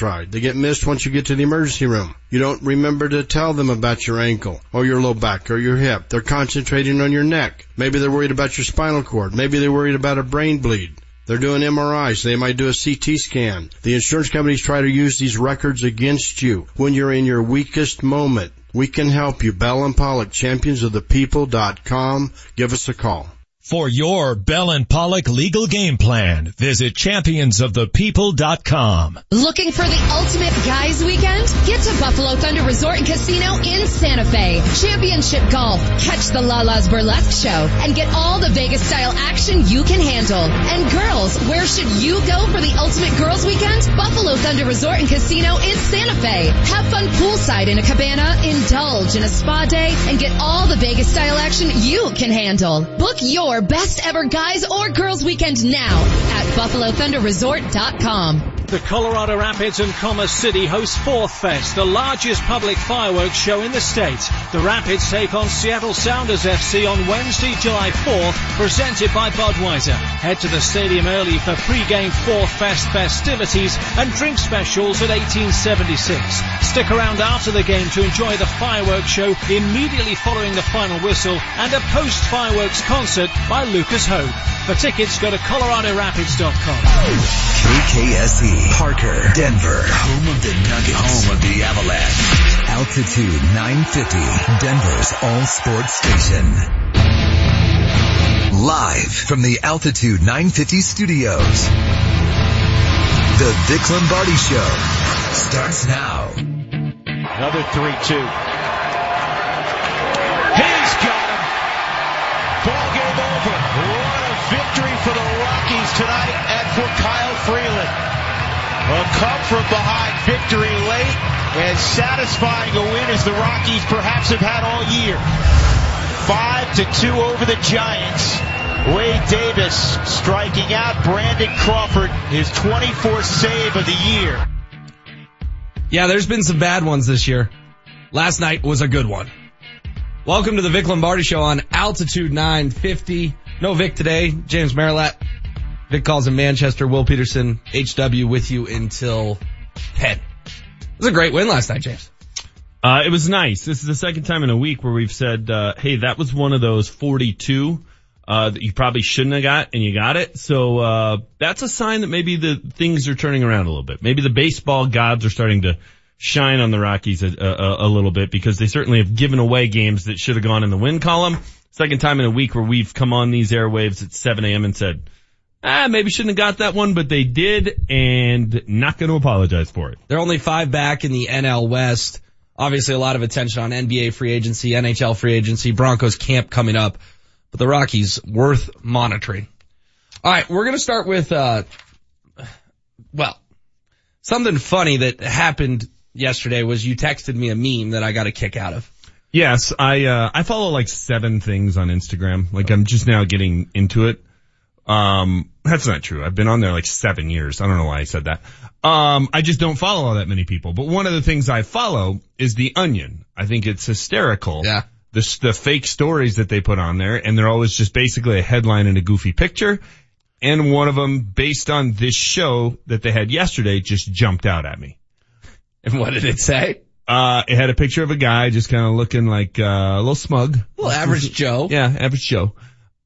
tried. They get missed once you get to the emergency room. You don't remember to tell them about your ankle or your low back or your hip. They're concentrating on your neck. Maybe they're worried about your spinal cord. Maybe they're worried about a brain bleed. They're doing MRIs. They might do a CT scan. The insurance companies try to use these records against you when you're in your weakest moment. We can help you. Bell and Pollock, champions of the people.com. Give us a call. For your Bell and Pollock legal game plan, visit championsofthepeople.com. Looking for the ultimate guys weekend? Get to Buffalo Thunder Resort and Casino in Santa Fe. Championship golf, catch the Lala's Burlesque show, and get all the Vegas style action you can handle. And girls, where should you go for the ultimate girls weekend? Buffalo Thunder Resort and Casino in Santa Fe. Have fun poolside in a cabana, indulge in a spa day, and get all the Vegas style action you can handle. Book your best ever guys or girls weekend now at BuffaloThunderResort.com. The Colorado Rapids and Commerce City host Fourth Fest, the largest public fireworks show in the state. The Rapids take on Seattle Sounders FC on Wednesday, July 4th, presented by Budweiser. Head to the stadium early for pre-game Fourth Fest festivities and drink specials at 1876. Stick around after the game to enjoy the fireworks show immediately following the final whistle and a post-fireworks concert by Lucas Hope. For tickets, go to coloradorapids.com. KKSE, Parker, Denver, home of the Nuggets, home of the Avalanche. Altitude 950, Denver's all sports station. Live from the Altitude 950 studios. The Vic Lombardi Show starts now. Another 3-2. He's got him. Ball game over. What a victory for the Rockies tonight and for Kyle Freeland. A come from behind victory late and satisfying a win as the Rockies perhaps have had all year. Five to two over the Giants. Wade Davis striking out Brandon Crawford, his 24th save of the year. Yeah, there's been some bad ones this year. Last night was a good one. Welcome to the Vic Lombardi Show on Altitude 950. No Vic today. James Marilat. Vic calls in Manchester. Will Peterson, HW with you until 10. It was a great win last night, James. Uh, it was nice. This is the second time in a week where we've said, uh, hey, that was one of those 42, uh, that you probably shouldn't have got and you got it. So, uh, that's a sign that maybe the things are turning around a little bit. Maybe the baseball gods are starting to shine on the Rockies a, a, a little bit because they certainly have given away games that should have gone in the win column. Second time in a week where we've come on these airwaves at 7 a.m. and said, ah, maybe shouldn't have got that one, but they did and not going to apologize for it. They're only five back in the NL West. Obviously a lot of attention on NBA free agency, NHL free agency, Broncos camp coming up, but the Rockies worth monitoring. All right, we're going to start with, uh, well, something funny that happened yesterday was you texted me a meme that I got a kick out of. Yes, I, uh, I follow like seven things on Instagram. Like I'm just now getting into it. Um, that's not true. I've been on there like seven years. I don't know why I said that. Um, I just don't follow all that many people. But one of the things I follow is the Onion. I think it's hysterical. Yeah. The, the fake stories that they put on there and they're always just basically a headline and a goofy picture. And one of them based on this show that they had yesterday just jumped out at me. And what did it say? Uh, it had a picture of a guy just kind of looking like, uh, a little smug. Well, average Joe. Yeah, average Joe.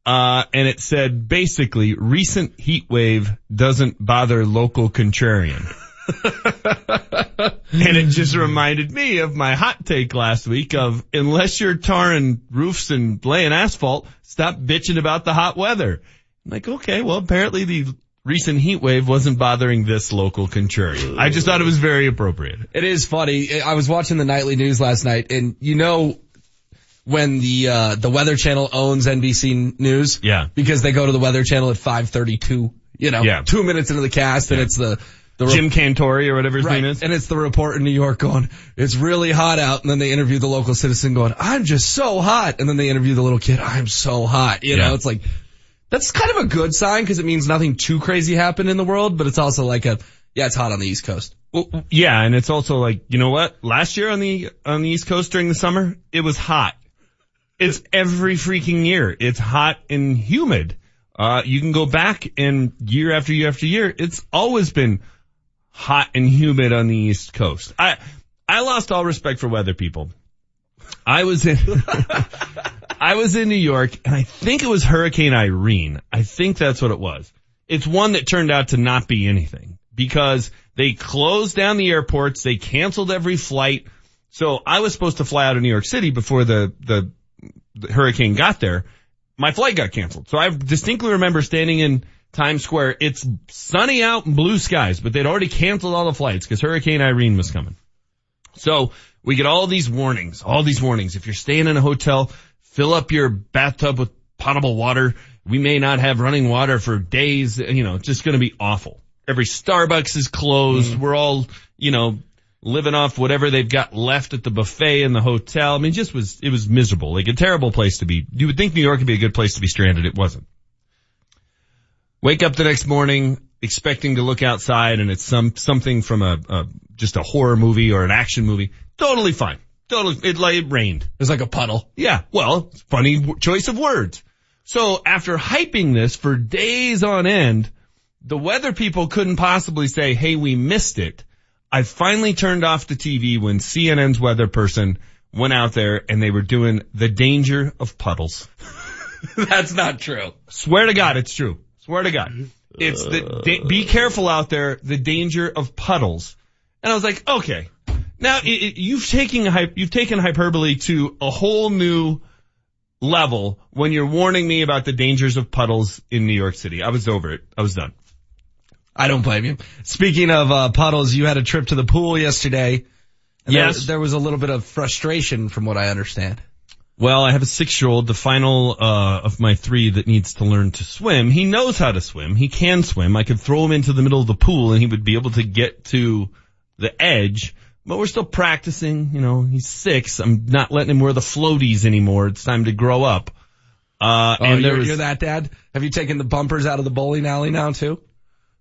Uh, and it said basically recent heat wave doesn't bother local contrarian. and it just reminded me of my hot take last week of unless you're tarring roofs and laying asphalt, stop bitching about the hot weather. I'm like, okay, well apparently the recent heat wave wasn't bothering this local contrarian. I just thought it was very appropriate. It is funny. I was watching the nightly news last night and you know when the uh the Weather Channel owns NBC News. Yeah. Because they go to the Weather Channel at 5:32. You know, Yeah. two minutes into the cast, and it's the the Jim Cantore or whatever his right, name is. and it's the report in New York going, "It's really hot out," and then they interview the local citizen going, "I'm just so hot," and then they interview the little kid, "I'm so hot." You Yeah. know, it's like that's kind of a good sign because it means nothing too crazy happened in the world, but it's also like a yeah, it's hot on the East Coast. Well, yeah, and it's also like, you know what? Last year on the, on the East Coast during the summer, it was hot. It's every freaking year. It's hot and humid. Uh, you can go back and year after year after year, it's always been hot and humid on the East Coast. I, I lost all respect for weather people. I was in, I was in New York and I think it was Hurricane Irene. I think that's what it was. It's one that turned out to not be anything because they closed down the airports. They canceled every flight. So I was supposed to fly out of New York City before the, the, the hurricane got there. My flight got canceled. So I distinctly remember standing in Times Square. It's sunny out and blue skies, but they'd already canceled all the flights because Hurricane Irene was coming. So we get all these warnings, all these warnings. If you're staying in a hotel, fill up your bathtub with potable water. We may not have running water for days. You know, it's just going to be awful. Every Starbucks is closed. Mm. We're all, you know, living off whatever they've got left at the buffet in the hotel. I mean, just was, it was miserable. Like a terrible place to be. You would think New York would be a good place to be stranded. It wasn't. Wake up the next morning expecting to look outside and it's some, something from a, a just a horror movie or an action movie. Totally fine. Totally, it, like, it rained. It was like a puddle. Yeah. Well, funny w- choice of words. So after hyping this for days on end, the weather people couldn't possibly say, hey, we missed it. I finally turned off the TV when CNN's weather person went out there and they were doing the danger of puddles. That's not true. Swear to God, it's true. Swear to God. It's the, da- be careful out there, the danger of puddles. And I was like, okay, now it, it, you've taken you've taken hyperbole to a whole new level when you're warning me about the dangers of puddles in New York City. I was over it. I was done. I don't blame you. Speaking of uh, puddles, you had a trip to the pool yesterday. yes. There, there, was a little bit of frustration from what I understand. Well, I have a six-year-old, the final uh, of my three that needs to learn to swim. He knows how to swim. He can swim. I could throw him into the middle of the pool and he would be able to get to the edge but we're still practicing. You know, he's six. I'm not letting him wear the floaties anymore. It's time to grow up. Uh, oh, and you're, was, you're that dad? Have you taken the bumpers out of the bowling alley now too?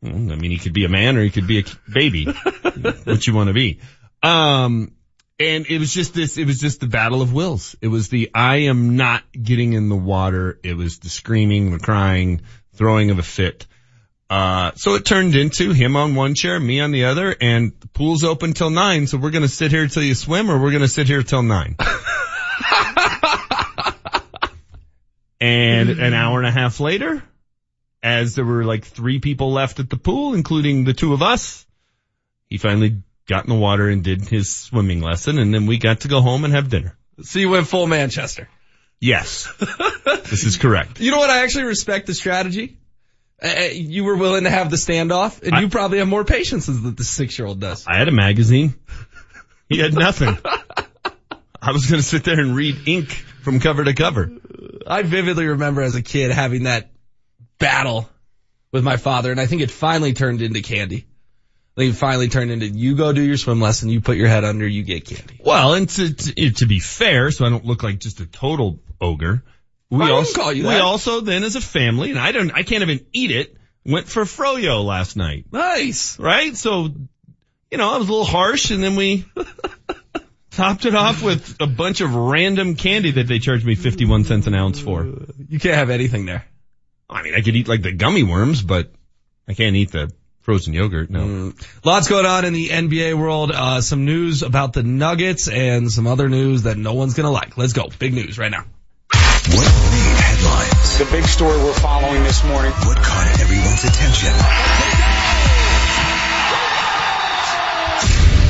I mean, he could be a man or he could be a baby. what you want to be. Um, and it was just this, it was just the battle of wills. It was the, I am not getting in the water. It was the screaming, the crying, throwing of a fit. Uh, so it turned into him on one chair, me on the other, and the pool's open till nine. So we're gonna sit here till you swim, or we're gonna sit here till nine. and an hour and a half later, as there were like three people left at the pool, including the two of us, he finally got in the water and did his swimming lesson, and then we got to go home and have dinner. So you went full Manchester. Yes, this is correct. You know what? I actually respect the strategy. Uh, uh, you were willing to have the standoff, and I, you probably have more patience than the six-year-old does. I had a magazine. He had nothing. I was going to sit there and read ink from cover to cover. I vividly remember as a kid having that battle with my father, and I think it finally turned into candy. I think it finally turned into you go do your swim lesson, you put your head under, you get candy. Well, and to, to, eh, to be fair, so I don't look like just a total ogre, we also call you that. We also then as a family, and I don't, I can't even eat it. Went for froyo last night. Nice, right? So, you know, I was a little harsh, and then we topped it off with a bunch of random candy that they charged me fifty-one cents an ounce for. You can't have anything there. I mean, I could eat like the gummy worms, but I can't eat the frozen yogurt. No. Mm. Lots going on in the NBA world. Uh, some news about the Nuggets and some other news that no one's gonna like. Let's go. Big news right now. What made headlines? The big story we're following this morning. What caught everyone's attention?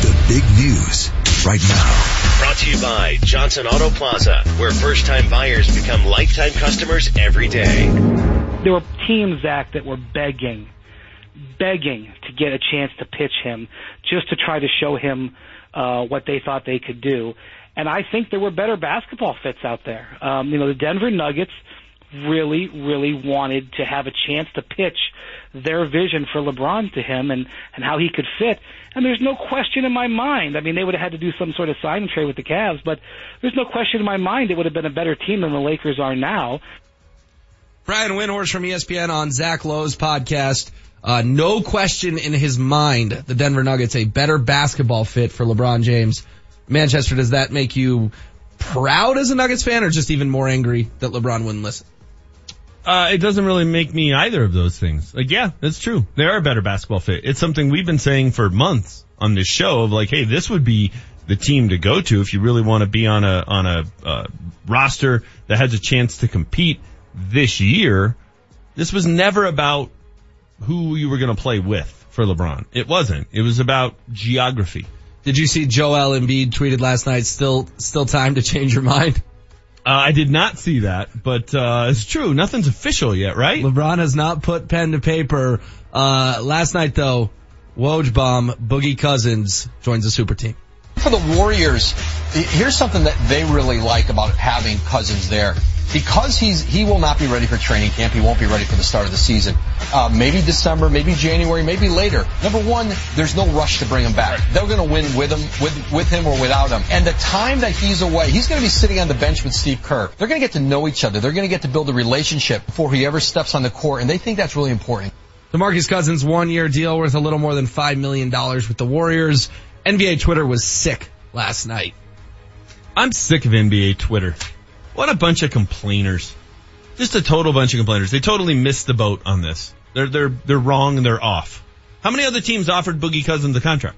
The big news right now. Brought to you by Johnson Auto Plaza, where first time buyers become lifetime customers every day. There were teams, Zach, that were begging, begging to get a chance to pitch him just to try to show him uh, what they thought they could do. And I think there were better basketball fits out there. Um, you know, the Denver Nuggets really, really wanted to have a chance to pitch their vision for LeBron to him and, and how he could fit. And there's no question in my mind. I mean, they would have had to do some sort of sign and trade with the Cavs, but there's no question in my mind it would have been a better team than the Lakers are now. Brian Windhorst from ESPN on Zach Lowe's podcast. Uh, no question in his mind, the Denver Nuggets a better basketball fit for LeBron James Manchester, does that make you proud as a Nuggets fan or just even more angry that LeBron wouldn't listen? Uh, it doesn't really make me either of those things. Like, yeah, that's true. They are a better basketball fit. It's something we've been saying for months on this show of like, hey, this would be the team to go to if you really want to be on a, on a, uh, roster that has a chance to compete this year. This was never about who you were going to play with for LeBron. It wasn't. It was about geography. Did you see Joel Embiid tweeted last night? Still, still time to change your mind. Uh, I did not see that, but uh, it's true. Nothing's official yet, right? LeBron has not put pen to paper. Uh, last night though, Woj bomb Boogie Cousins joins the super team. For the Warriors, here's something that they really like about having Cousins there. Because he's he will not be ready for training camp, he won't be ready for the start of the season. Uh, maybe December, maybe January, maybe later. Number one, there's no rush to bring him back. They're going to win with him, with with him or without him. And the time that he's away, he's going to be sitting on the bench with Steve Kerr. They're going to get to know each other. They're going to get to build a relationship before he ever steps on the court, and they think that's really important. DeMarcus Cousins one year deal worth a little more than five million dollars with the Warriors. NBA Twitter was sick last night. I'm sick of NBA Twitter. What a bunch of complainers. Just a total bunch of complainers. They totally missed the boat on this. They're, they're, they're wrong and they're off. How many other teams offered Boogie Cousins the contract?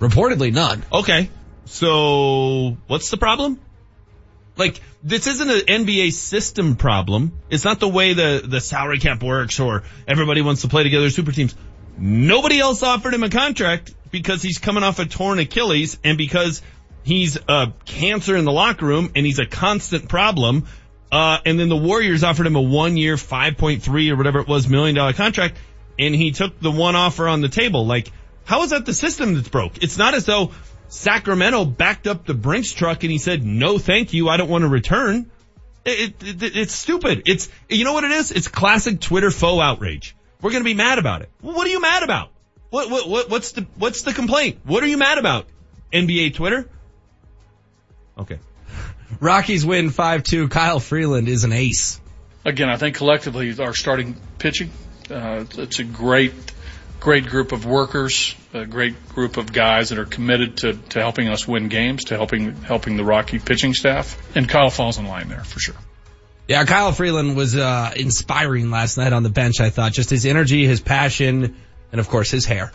Reportedly none. Okay. So what's the problem? Like, this isn't an NBA system problem. It's not the way the, the salary cap works or everybody wants to play together super teams. Nobody else offered him a contract because he's coming off a torn Achilles and because he's a cancer in the locker room and he's a constant problem. Uh, and then the Warriors offered him a one year, 5.3 or whatever it was million dollar contract. And he took the one offer on the table. Like, how is that the system that's broke? It's not as though Sacramento backed up the Brinks truck and he said, no, thank you. I don't want to return. It, it, it, it's stupid. It's, you know what it is? It's classic Twitter faux outrage. We're going to be mad about it. What are you mad about? What, what, what, what's the, what's the complaint? What are you mad about? NBA Twitter? Okay. Rockies win 5-2. Kyle Freeland is an ace. Again, I think collectively our starting pitching, uh, it's a great, great group of workers, a great group of guys that are committed to, to helping us win games, to helping, helping the Rocky pitching staff. And Kyle falls in line there for sure. Yeah, Kyle Freeland was, uh, inspiring last night on the bench, I thought. Just his energy, his passion, and of course his hair.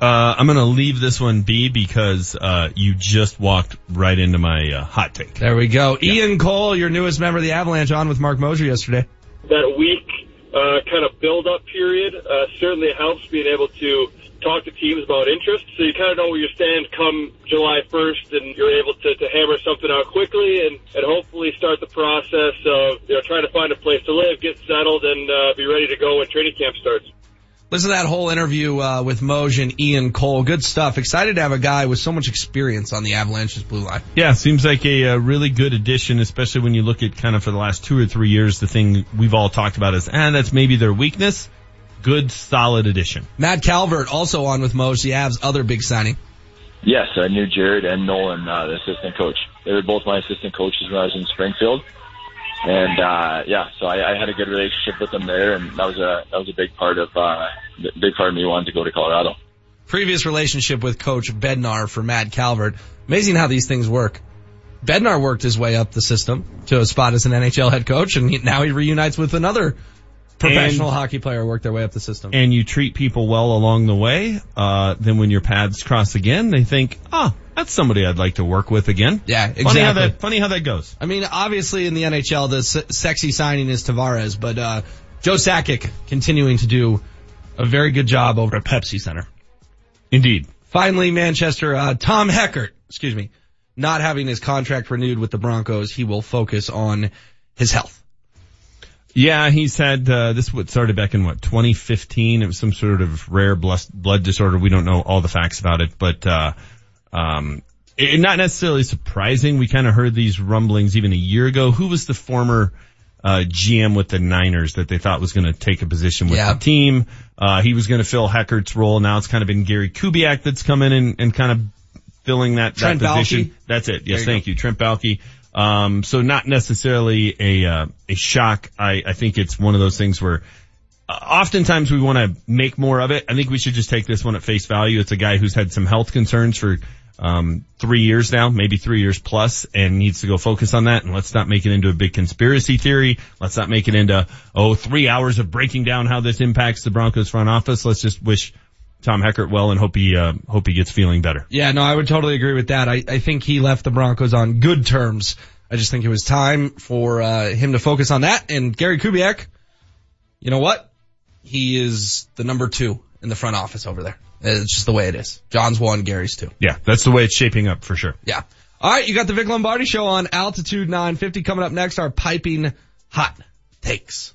Uh, I'm gonna leave this one be because, uh, you just walked right into my, uh, hot take. There we go. Yeah. Ian Cole, your newest member of the Avalanche on with Mark Moser yesterday. That week, uh, kind of build up period, uh, certainly helps being able to talk to teams about interest. So you kind of know where you stand come July 1st and you're able to, to hammer something out quickly and, and hopefully start the process of, you know, trying to find a place to live, get settled and, uh, be ready to go when training camp starts. Listen to that whole interview uh, with Moj and Ian Cole. Good stuff. Excited to have a guy with so much experience on the Avalanche's blue line. Yeah, seems like a, a, really good addition, especially when you look at kind of for the last two or three years, the thing we've all talked about is, and that's maybe their weakness. Good, solid addition. Matt Calvert also on with Moj, the Avs' other big signing. Yes, I knew Jared and Nolan, uh, the assistant coach. They were both my assistant coaches when I was in Springfield and uh yeah, so I, I had a good relationship with them there, and that was a that was a big part of uh big part of me wanting to go to Colorado. Previous relationship with Coach Bednar for Matt Calvert. Amazing how these things work. Bednar worked his way up the system to a spot as an NHL head coach, and he, now he reunites with another professional and, hockey player work their way up the system. And you treat people well along the way, uh, then when your paths cross again, they think, oh, that's somebody I'd like to work with again. Yeah, exactly. Funny how that, funny how that goes. I mean, obviously in the NHL, the s- sexy signing is Tavares, but, uh, Joe Sakic continuing to do a very good job over at Pepsi Center. Indeed. Finally, Manchester, uh, Tom Heckert, excuse me, not having his contract renewed with the Broncos, he will focus on his health. Yeah, he's had, uh, this what started back in what, 2015. It was some sort of rare blood disorder. We don't know all the facts about it, but, uh, um, it, not necessarily surprising. We kind of heard these rumblings even a year ago. Who was the former, uh, GM with the Niners that they thought was going to take a position with yeah. the team? Uh, he was going to fill Heckert's role. Now it's kind of been Gary Kubiak that's come in and, and kind of filling that, that position. Baalke. That's it. Yes, thank go. you. Trent Baalke. Um, so not necessarily a, uh, a shock. I, I think it's one of those things where uh, oftentimes we want to make more of it. I think we should just take this one at face value. It's a guy who's had some health concerns for um, three years now, maybe three years plus, and needs to go focus on that. And let's not make it into a big conspiracy theory. Let's not make it into oh three hours of breaking down how this impacts the Broncos front office. Let's just wish Tom Heckert well and hope he uh, hope he gets feeling better. Yeah, no, I would totally agree with that. I, I think he left the Broncos on good terms. I just think it was time for uh, him to focus on that. And Gary Kubiak, you know what? He is the number two in the front office over there. It's just the way it is. John's one, Gary's two. Yeah, that's the way it's shaping up for sure. Yeah. All right, you got the Vic Lombardi show on Altitude 950 coming up next. Our piping hot takes.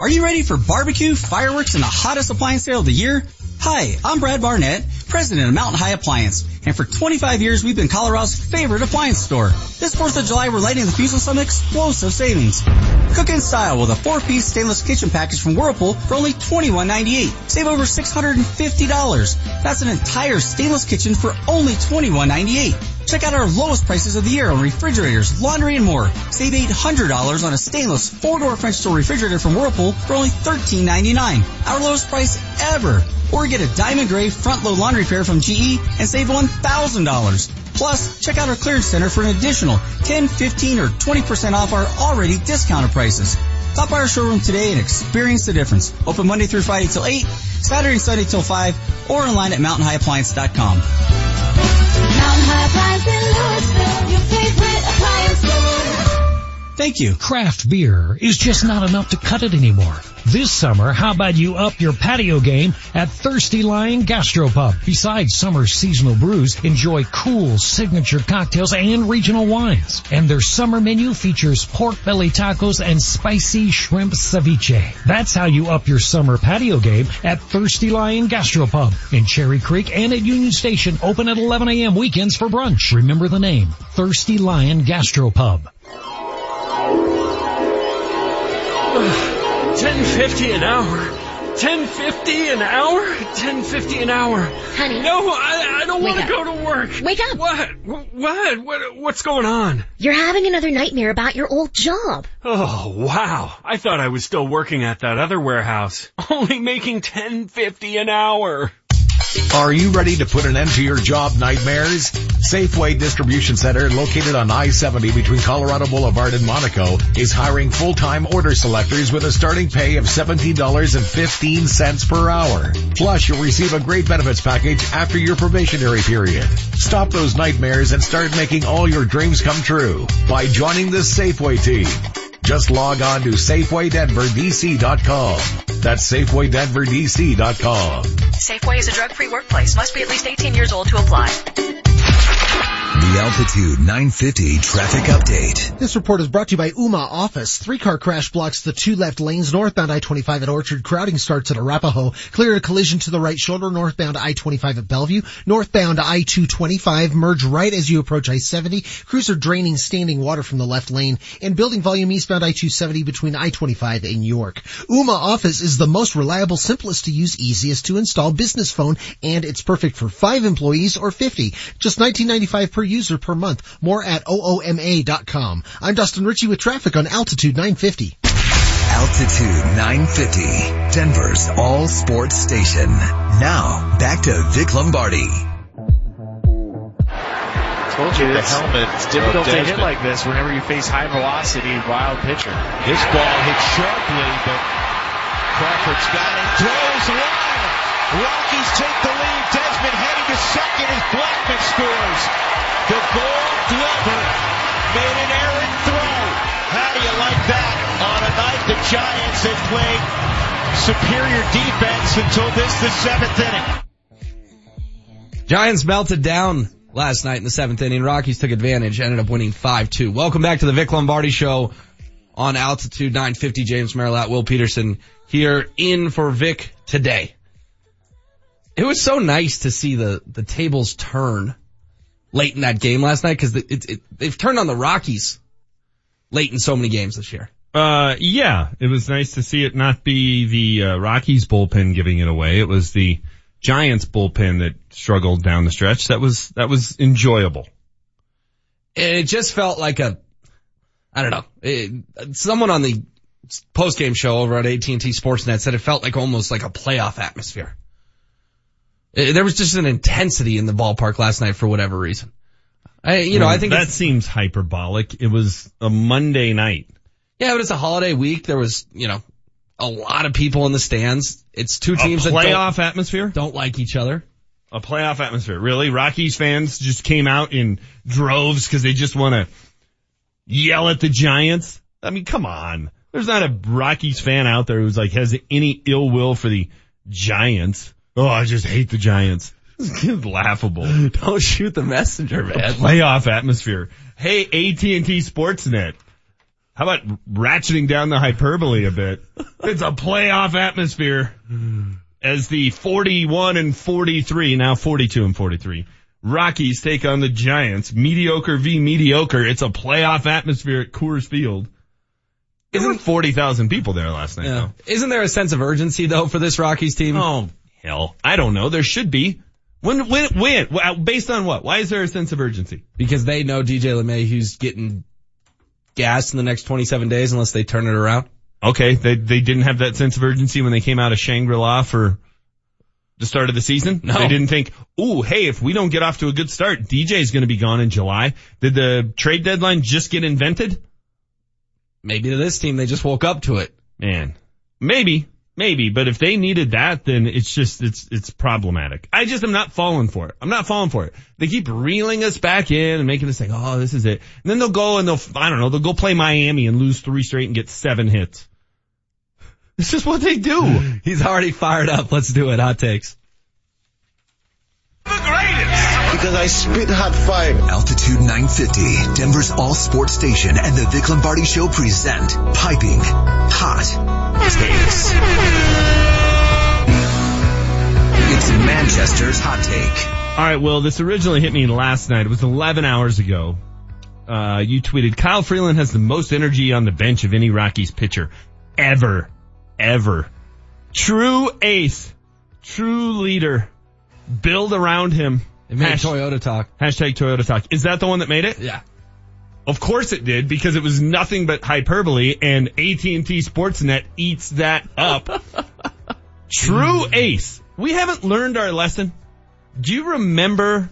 Are you ready for barbecue, fireworks, and the hottest appliance sale of the year? Hi, I'm Brad Barnett, president of Mountain High Appliance, and for 25 years we've been Colorado's favorite appliance store. This 4th of July we're lighting the fuse on some explosive savings. Cook in style with a 4-piece stainless kitchen package from Whirlpool for only $21.98. Save over $650. That's an entire stainless kitchen for only $21.98. Check out our lowest prices of the year on refrigerators, laundry, and more. Save $800 on a stainless four-door French door refrigerator from Whirlpool for only $13.99. Our lowest price ever. Or get a diamond gray front load laundry pair from GE and save $1,000. Plus, check out our clearance center for an additional 10, 15, or 20% off our already discounted prices. Stop by our showroom today and experience the difference. Open Monday through Friday till 8, Saturday and Sunday till 5, or online at mountainhighappliance.com. Mountain High Appliance in Louisville, your favorite appliance store. Thank you. Craft beer is just not enough to cut it anymore. This summer, how about you up your patio game at Thirsty Lion Gastropub? Besides summer's seasonal brews, enjoy cool signature cocktails and regional wines. And their summer menu features pork belly tacos and spicy shrimp ceviche. That's how you up your summer patio game at Thirsty Lion Gastropub in Cherry Creek and at Union Station, open at 11 a.m. weekends for brunch. Remember the name, Thirsty Lion Gastropub. Ten fifty an hour. Ten fifty an hour. Ten fifty an hour. Honey. No, I, I don't want to go to work. Wake up. What? What? What? What's going on? You're having another nightmare about your old job. Oh wow! I thought I was still working at that other warehouse, only making ten fifty an hour. Are you ready to put an end to your job nightmares? Safeway Distribution Center, located on I-70 between Colorado Boulevard and Monaco, is hiring full-time order selectors with a starting pay of $17.15 per hour. Plus, you'll receive a great benefits package after your probationary period. Stop those nightmares and start making all your dreams come true by joining the Safeway team. Just log on to SafewayDenverDC.com. That's SafewayDenverDC.com. Safeway is a drug-free workplace. Must be at least 18 years old to apply. The Altitude 950 traffic update. This report is brought to you by Ooma Office. Three car crash blocks the two left lanes northbound I-25 at Orchard. Crowding starts at Arapahoe. Clear a collision to the right shoulder northbound I-25 at Bellevue. Northbound I-225 merge right as you approach I-70. Cruiser draining standing water from the left lane and building volume eastbound I-270 between I-25 and York. Ooma Office is the most reliable, simplest to use, easiest to install business phone and it's perfect for five employees or 50. Just $19.95 per user per month. More at OOMA.com. I'm Dustin Ritchie with traffic on Altitude 950. Altitude 950, Denver's all sports station. Now, back to Vic Lombardi. Told you the helmet. It's uh, difficult to hit like this whenever you face high velocity, wild pitcher. This ball hit sharply, but Crawford's got it. Throws wild. Rockies take the lead. Desmond heading to second as Blackmon scores. The gold glover made an errant throw. How do you like that on a night the Giants have played superior defense until this, the seventh inning? Giants melted down last night in the seventh inning. Rockies took advantage, ended up winning 5-2. Welcome back to the Vic Lombardi show on Altitude 950. James Merrillat, Will Peterson here in for Vic today. It was so nice to see the, the tables turn late in that game last night because it, it, they've turned on the Rockies late in so many games this year. Uh, yeah, it was nice to see it not be the uh, Rockies bullpen giving it away. It was the Giants bullpen that struggled down the stretch. That was that was enjoyable. It just felt like a, I don't know. It, someone on the post game show over at AT&T Sportsnet said it felt like almost like a playoff atmosphere. It, there was just an intensity in the ballpark last night for whatever reason. I, you know, I mm, think that seems hyperbolic. It was a Monday night. Yeah, but it's a holiday week. There was, you know, a lot of people in the stands. It's two teams a that playoff don't, atmosphere. don't like each other. A playoff atmosphere. Really? Rockies fans just came out in droves because they just want to yell at the Giants. I mean, come on. There's not a Rockies fan out there who's like has any ill will for the Giants. Oh, I just hate the Giants. It's laughable. Don't shoot the messenger, man. Playoff atmosphere. Hey, AT&T Sportsnet. How about ratcheting down the hyperbole a bit? It's a playoff atmosphere as the 41 and 43, now 42 and 43. Rockies take on the Giants. Mediocre v mediocre. It's a playoff atmosphere at Coors Field. Isn't 40,000 people there last night Yeah. Isn't there a sense of urgency though for this Rockies team? Oh, hell. I don't know. There should be. When, when, when? Based on what? Why is there a sense of urgency? Because they know DJ LeMahieu's getting gas in the next 27 days unless they turn it around. Okay, they they didn't have that sense of urgency when they came out of Shangri-La for the start of the season. No. They didn't think, "Ooh, hey, if we don't get off to a good start, DJ's going to be gone in July." Did the trade deadline just get invented? Maybe to this team, they just woke up to it. Man, maybe, maybe, but if they needed that, then it's just it's it's problematic. I just am not falling for it. I'm not falling for it. They keep reeling us back in and making us think, "Oh, this is it," and then they'll go and they'll I don't know, they'll go play Miami and lose three straight and get seven hits. It's just what they do. He's already fired up. Let's do it. Hot takes. Because I spit hot fire. Altitude 950, Denver's all sports station and the Vic Lombardi Show present Piping Hot Takes. It's Manchester's Hot Take. All right, well, this originally hit me last night. It was 11 hours ago. Uh, you tweeted, Kyle Freeland has the most energy on the bench of any Rockies pitcher ever, ever. True ace, true leader. Build around him. It made Hash- Toyota talk. Hashtag Toyota Talk. Is that the one that made it? Yeah. Of course it did because it was nothing but hyperbole and AT&T Sportsnet eats that up. True ace. We haven't learned our lesson. Do you remember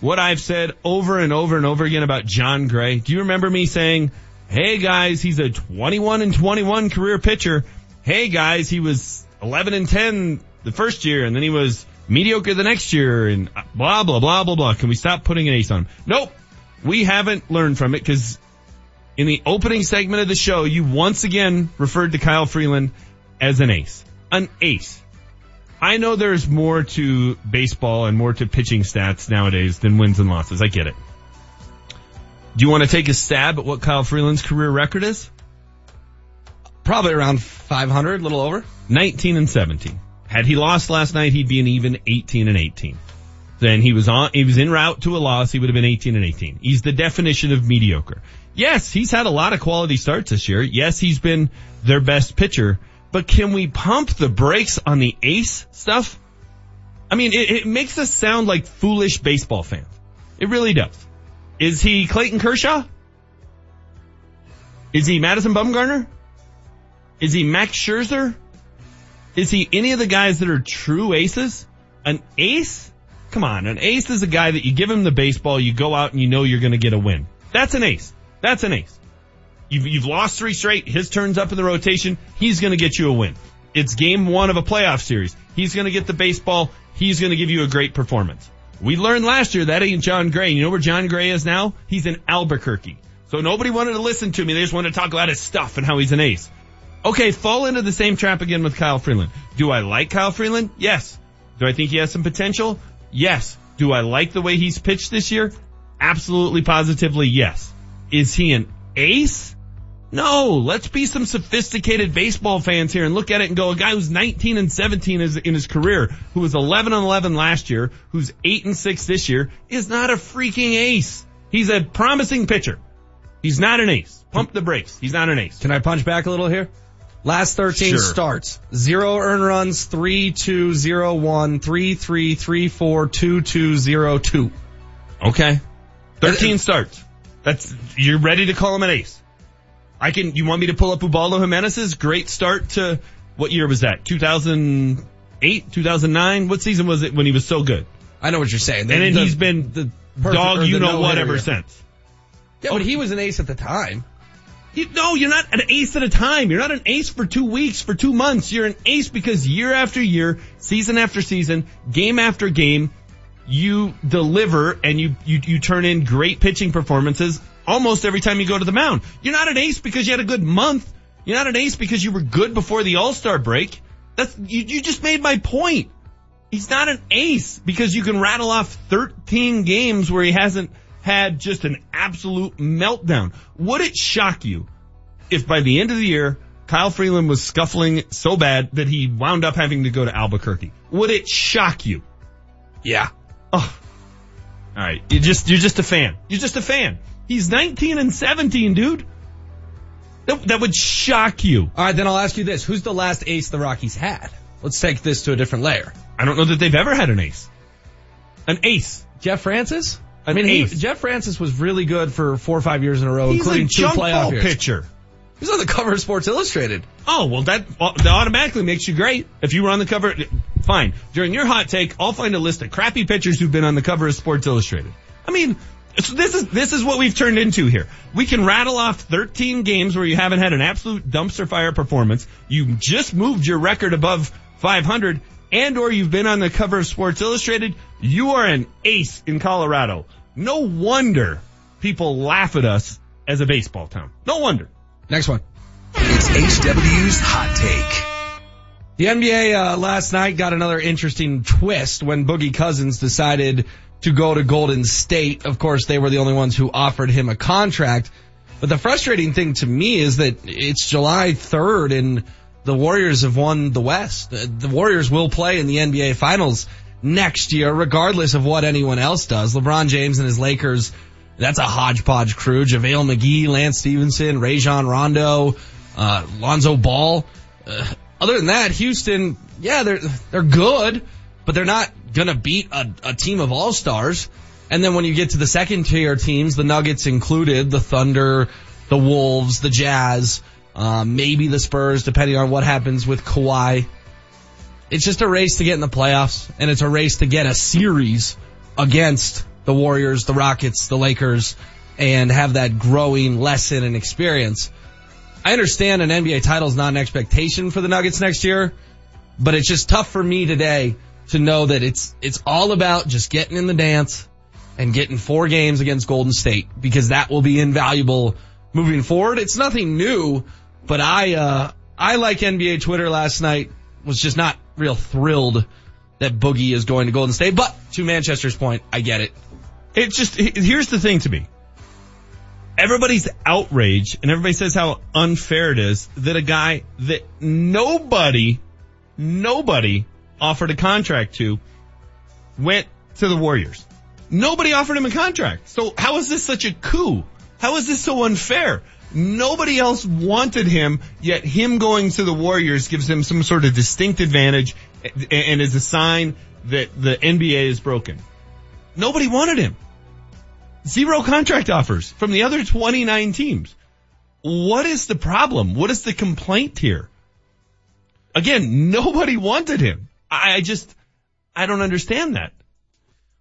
what I've said over and over and over again about Jon Gray? Do you remember me saying, "Hey guys, he's a 21 and 21 career pitcher. Hey guys, he was 11 and 10 the first year and then he was mediocre the next year and blah blah blah blah blah. Can we stop putting an ace on him?" Nope. We haven't learned from it because in the opening segment of the show, you once again referred to Kyle Freeland as an ace. An ace. I know there's more to baseball and more to pitching stats nowadays than wins and losses. I get it. Do you want to take a stab at what Kyle Freeland's career record is? Probably around 500, a little over. 19 and 17. Had he lost last night, he'd be an even 18 and 18. Then he was on, he was en route to a loss. He would have been 18 and 18. He's the definition of mediocre. Yes, he's had a lot of quality starts this year. Yes, he's been their best pitcher, but can we pump the brakes on the ace stuff? I mean, it, it makes us sound like foolish baseball fans. It really does. Is he Clayton Kershaw? Is he Madison Bumgarner? Is he Max Scherzer? Is he any of the guys that are true aces? An ace? Come on, an ace is a guy that you give him the baseball, you go out and you know you're to get a win. That's an ace. That's an ace. You've, you've lost three straight. His turn's up in the rotation. He's to get you a win. It's game one of a playoff series. He's to get the baseball. He's to give you a great performance. We learned last year that ain't Jon Gray. You know where Jon Gray is now? He's in Albuquerque. So nobody wanted to listen to me. They just wanted to talk about his stuff and how he's an ace. Okay, fall into the same trap again with Kyle Freeland. Do I like Kyle Freeland? Yes. Do I think he has some potential? Yes. Do I like the way he's pitched this year? Absolutely, positively, yes. Is he an ace? No, let's be some sophisticated baseball fans here and look at it and go, a guy who's 19 and 17 is in his career, who was 11 and 11 last year, who's 8 and 6 this year, is not a freaking ace. He's a promising pitcher. He's not an ace. Pump the brakes. He's not an ace. Can I punch back a little here? Last 13 Sure. starts. Zero earned runs, 3-2-0-1, 3-3-3-4, 2-2-0-2. Okay. 13 starts. That's, you're ready to call him an ace. I can, you want me to pull up Ubaldo Jimenez's great start to, what year was that? 2008, 2009? What season was it when he was so good? I know what you're saying. and then The- he's been the dog you know what ever yeah. since. Yeah, but he was an ace at the time. You, no, you're not an ace at a time. You're not an ace for two weeks, for two months. You're an ace because year after year, season after season, game after game, you deliver and you, you, you turn in great pitching performances almost every time you go to the mound. You're not an ace because you had a good month. You're not an ace because you were good before the All-Star break. That's, you, you just made my point. He's not an ace because you can rattle off 13 games where he hasn't had just an absolute meltdown. Would it shock you if by the end of the year, Kyle Freeland was scuffling so bad that he wound up having to go to Albuquerque? Would it shock you? Yeah. Oh. All right. You just, you're just a fan. You're just a fan. He's 19 and 17, dude. That, that would shock you. All right, then I'll ask you this. Who's the last ace the Rockies had? Let's take this to a different layer. I don't know that they've ever had an ace. An ace. Jeff Francis? I mean, he. Jeff Francis was really good for four or five years in a row, He's including a two junk playoff ball years. pitcher. He was on the cover of Sports Illustrated. Oh, well that, uh, that automatically makes you great. If you were on the cover, fine. During your hot take, I'll find a list of crappy pitchers who've been on the cover of Sports Illustrated. I mean, it's, this is, this is what we've turned into here. We can rattle off 13 games where you haven't had an absolute dumpster fire performance. You just moved your record above 500 and or you've been on the cover of Sports Illustrated. You are an ace in Colorado. No wonder people laugh at us as a baseball town. No wonder. Next one. It's HW's hot take. The NBA uh, last night got another interesting twist when Boogie Cousins decided to go to Golden State. Of course, they were the only ones who offered him a contract. But the frustrating thing to me is that it's July 3rd and the Warriors have won the West. Uh, The Warriors will play in the NBA Finals next year, regardless of what anyone else does. LeBron James and his Lakers, that's a hodgepodge crew. JaVale McGee, Lance Stephenson, Rajon Rondo, uh, Lonzo Ball. Uh, other than that, Houston, yeah, they're, they're good, but they're not gonna beat a, a team of all-stars. And then when you get to the second tier teams, the Nuggets included, the Thunder, the Wolves, the Jazz, um, maybe the Spurs, depending on what happens with Kawhi. It's just a race to get in the playoffs, and it's a race to get a series against the Warriors, the Rockets, the Lakers, and have that growing lesson and experience. I understand an NBA title is not an expectation for the Nuggets next year, but it's just tough for me today to know that it's, it's all about just getting in the dance and getting four games against Golden State because that will be invaluable moving forward. It's nothing new, but I, uh, I like NBA Twitter last night was just not real thrilled that Boogie is going to Golden State, but to Manchester's point, I get it. It's just, here's the thing to me. Everybody's outraged and everybody says how unfair it is that a guy that nobody, nobody offered a contract to went to the Warriors. Nobody offered him a contract. So how is this such a coup? How is this so unfair? Nobody else wanted him, yet him going to the Warriors gives him some sort of distinct advantage and is a sign that the NBA is broken. Nobody wanted him. Zero contract offers from the other 29 teams. What is the problem? What is the complaint here? Again, nobody wanted him. I I just, I don't understand that.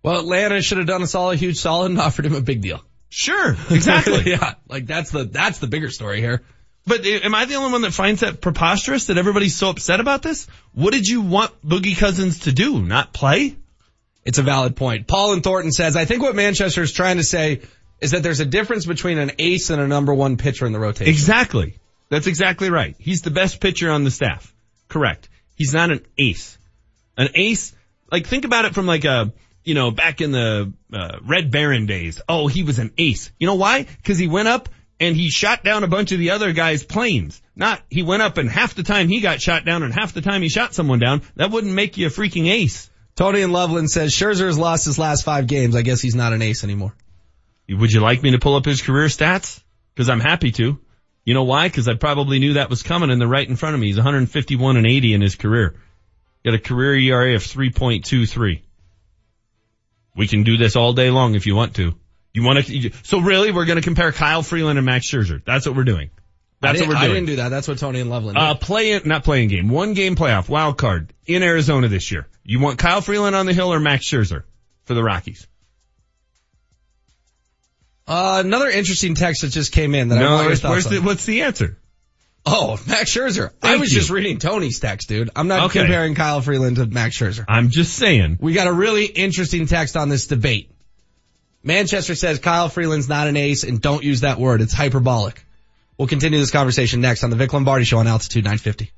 Well, Atlanta should have done us all a huge solid and offered him a big deal. Sure, exactly. yeah, like that's the, that's the bigger story here. But i- am I the only one that finds that preposterous that everybody's so upset about this? What did you want Boogie Cousins to do? Not play? It's a valid point. Paul and Thornton says, I think what Manchester is trying to say is that there's a difference between an ace and a number one pitcher in the rotation. Exactly. That's exactly right. He's the best pitcher on the staff. Correct. He's not an ace. An ace, like think about it from like a, you know, back in the uh, Red Baron days. Oh, he was an ace. You know why? Because he went up and he shot down a bunch of the other guys' planes. Not he went up and half the time he got shot down and half the time he shot someone down. That wouldn't make you a freaking ace. Tony and Loveland says Scherzer has lost his last five games. I guess he's not an ace anymore. Would you like me to pull up his career stats? Because I'm happy to. You know why? Because I probably knew that was coming and they're right in front of me. He's 151 and 80 in his career. Got a career ERA of 3.23. We can do this all day long if you want to. You want to? So really, we're going to compare Kyle Freeland and Max Scherzer. That's what we're doing. That's what we're doing. I didn't do that. That's what Tony and Loveland. Uh, play it, not playing game. One game playoff, wild card in Arizona this year. You want Kyle Freeland on the hill or Max Scherzer for the Rockies? Uh, another interesting text that just came in that I No, want your where's, thoughts where's on. the, what's the answer? Oh, Max Scherzer. I was you. just reading Tony's text, dude. I'm not Okay. comparing Kyle Freeland to Max Scherzer. I'm just saying. We got a really interesting text on this debate. Manchester says Kyle Freeland's not an ace and don't use that word. It's hyperbolic. We'll continue this conversation next on the Vic Lombardi Show on Altitude 950.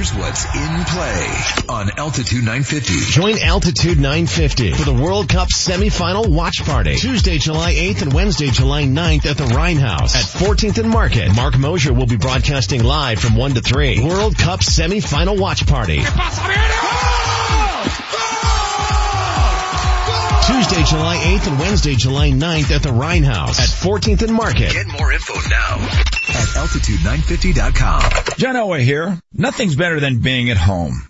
Here's what's in play on Altitude 950. Join Altitude 950 for the World Cup semifinal watch party. Tuesday, July 8th and Wednesday, July 9th at the Rhein Haus at 14th and Market. Mark Mosier will be broadcasting live from 1 to 3. World Cup semifinal watch party. Tuesday, July 8th and Wednesday, July 9th at the Rhein Haus at 14th and Market. Get more info now at altitude950.com. John Elway here. Nothing's better than being at home.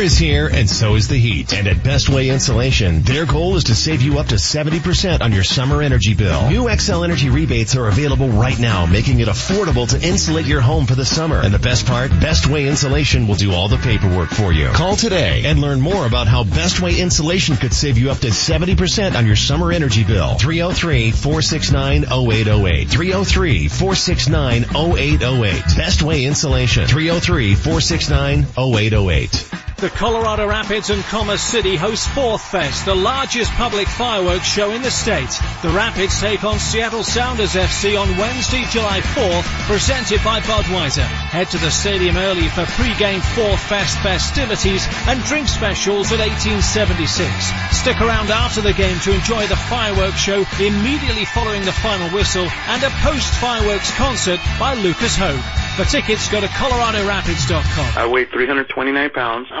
is here and so is the heat. And at Best Way Insulation, their goal is to save you up to 70% on your summer energy bill. New Xcel Energy rebates are available right now, making it affordable to insulate your home for the summer. And the best part, Best Way Insulation will do all the paperwork for you. Call today and learn more about how Best Way Insulation could save you up to 70% on your summer energy bill. 303-469-0808. 303-469-0808. Best Way Insulation. 303-469-0808. The Colorado Rapids and Commerce City host Fourth Fest, the largest public fireworks show in the state. The Rapids take on Seattle Sounders FC on Wednesday, July 4th, presented by Budweiser. Head to the stadium early for pre-game Fourth Fest festivities and drink specials at 1876. Stick around after the game to enjoy the fireworks show immediately following the final whistle and a post-fireworks concert by Lucas Hoge. For tickets, go to coloradorapids.com. I weighed 329 pounds. I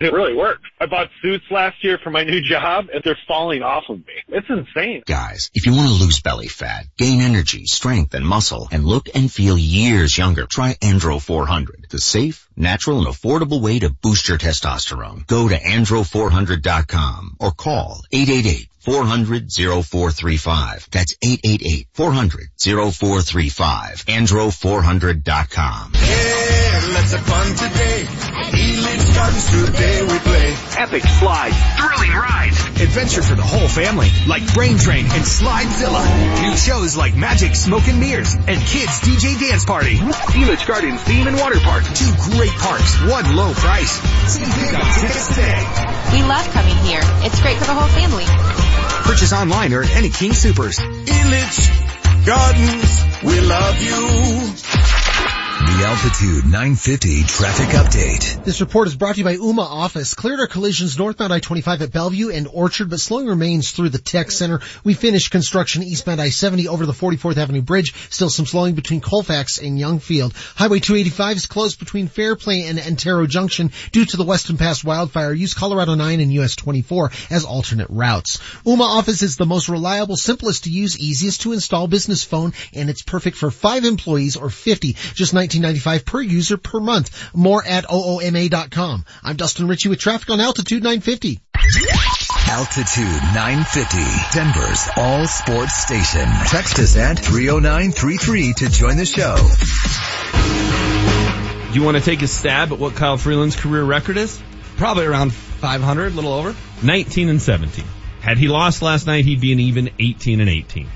It really works. I bought suits last year for my new job and they're falling off of me. It's insane. Guys, if you want to lose belly fat, gain energy, strength, and muscle, and look and feel years younger, try Andro 400. The safe, natural, and affordable way to boost your testosterone. Go to andro400.com or call 888 400 0435. That's 888 400 0435. Andro400.com. Yeah, let's have fun today. At Elitch Gardens today we play. Epic slides, thrilling rides. Adventure for the whole family, like Brain Train and Slidezilla. New shows like Magic Smoke and Mirrors and Kids DJ Dance Party. Elitch Gardens theme and water park. Two great parks, one low price. See pick up tickets today. We love coming here. It's great for the whole family. Purchase online or at any King Supers. Elitch Gardens, we love you. The Altitude 950 traffic update. This report is brought to you by Ooma Office. Cleared our collisions northbound I-25 at Bellevue and Orchard, but slowing remains through the Tech Center. We finished construction eastbound I-70 over the 44th Avenue Bridge. Still some slowing between Colfax and Youngfield. Highway 285 is closed between Fairplay and Antero Junction due to the Weston Pass wildfire. Use Colorado 9 and US 24 as alternate routes. Ooma Office is the most reliable, simplest to use, easiest to install business phone, and it's perfect for five employees or 50. Just 1995 per user per month. More at OOMA.com. I'm Dustin Ritchie with traffic on Altitude 950. Altitude 950, Denver's all sports station. Text us at 30933 to join the show. Do you want to take a stab at what Kyle Freeland's career record is? Probably around 500, a little over. 19 and 17. Had he lost last night, he'd be an even 18 and 18.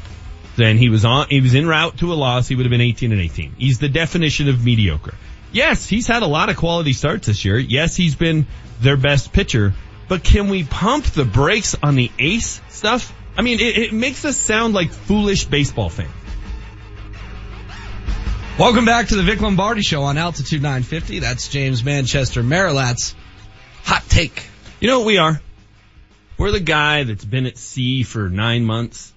Then he was on, he was en route to a loss, he would have been 18 and 18. He's the definition of mediocre. Yes, he's had a lot of quality starts this year. Yes, he's been their best pitcher, but can we pump the brakes on the ace stuff? I mean, it, it makes us sound like foolish baseball fans. Welcome back to the Vic Lombardi Show on Altitude 950. That's James Manchester Merilatt's hot take. You know what we are? We're the guy that's been at sea for nine months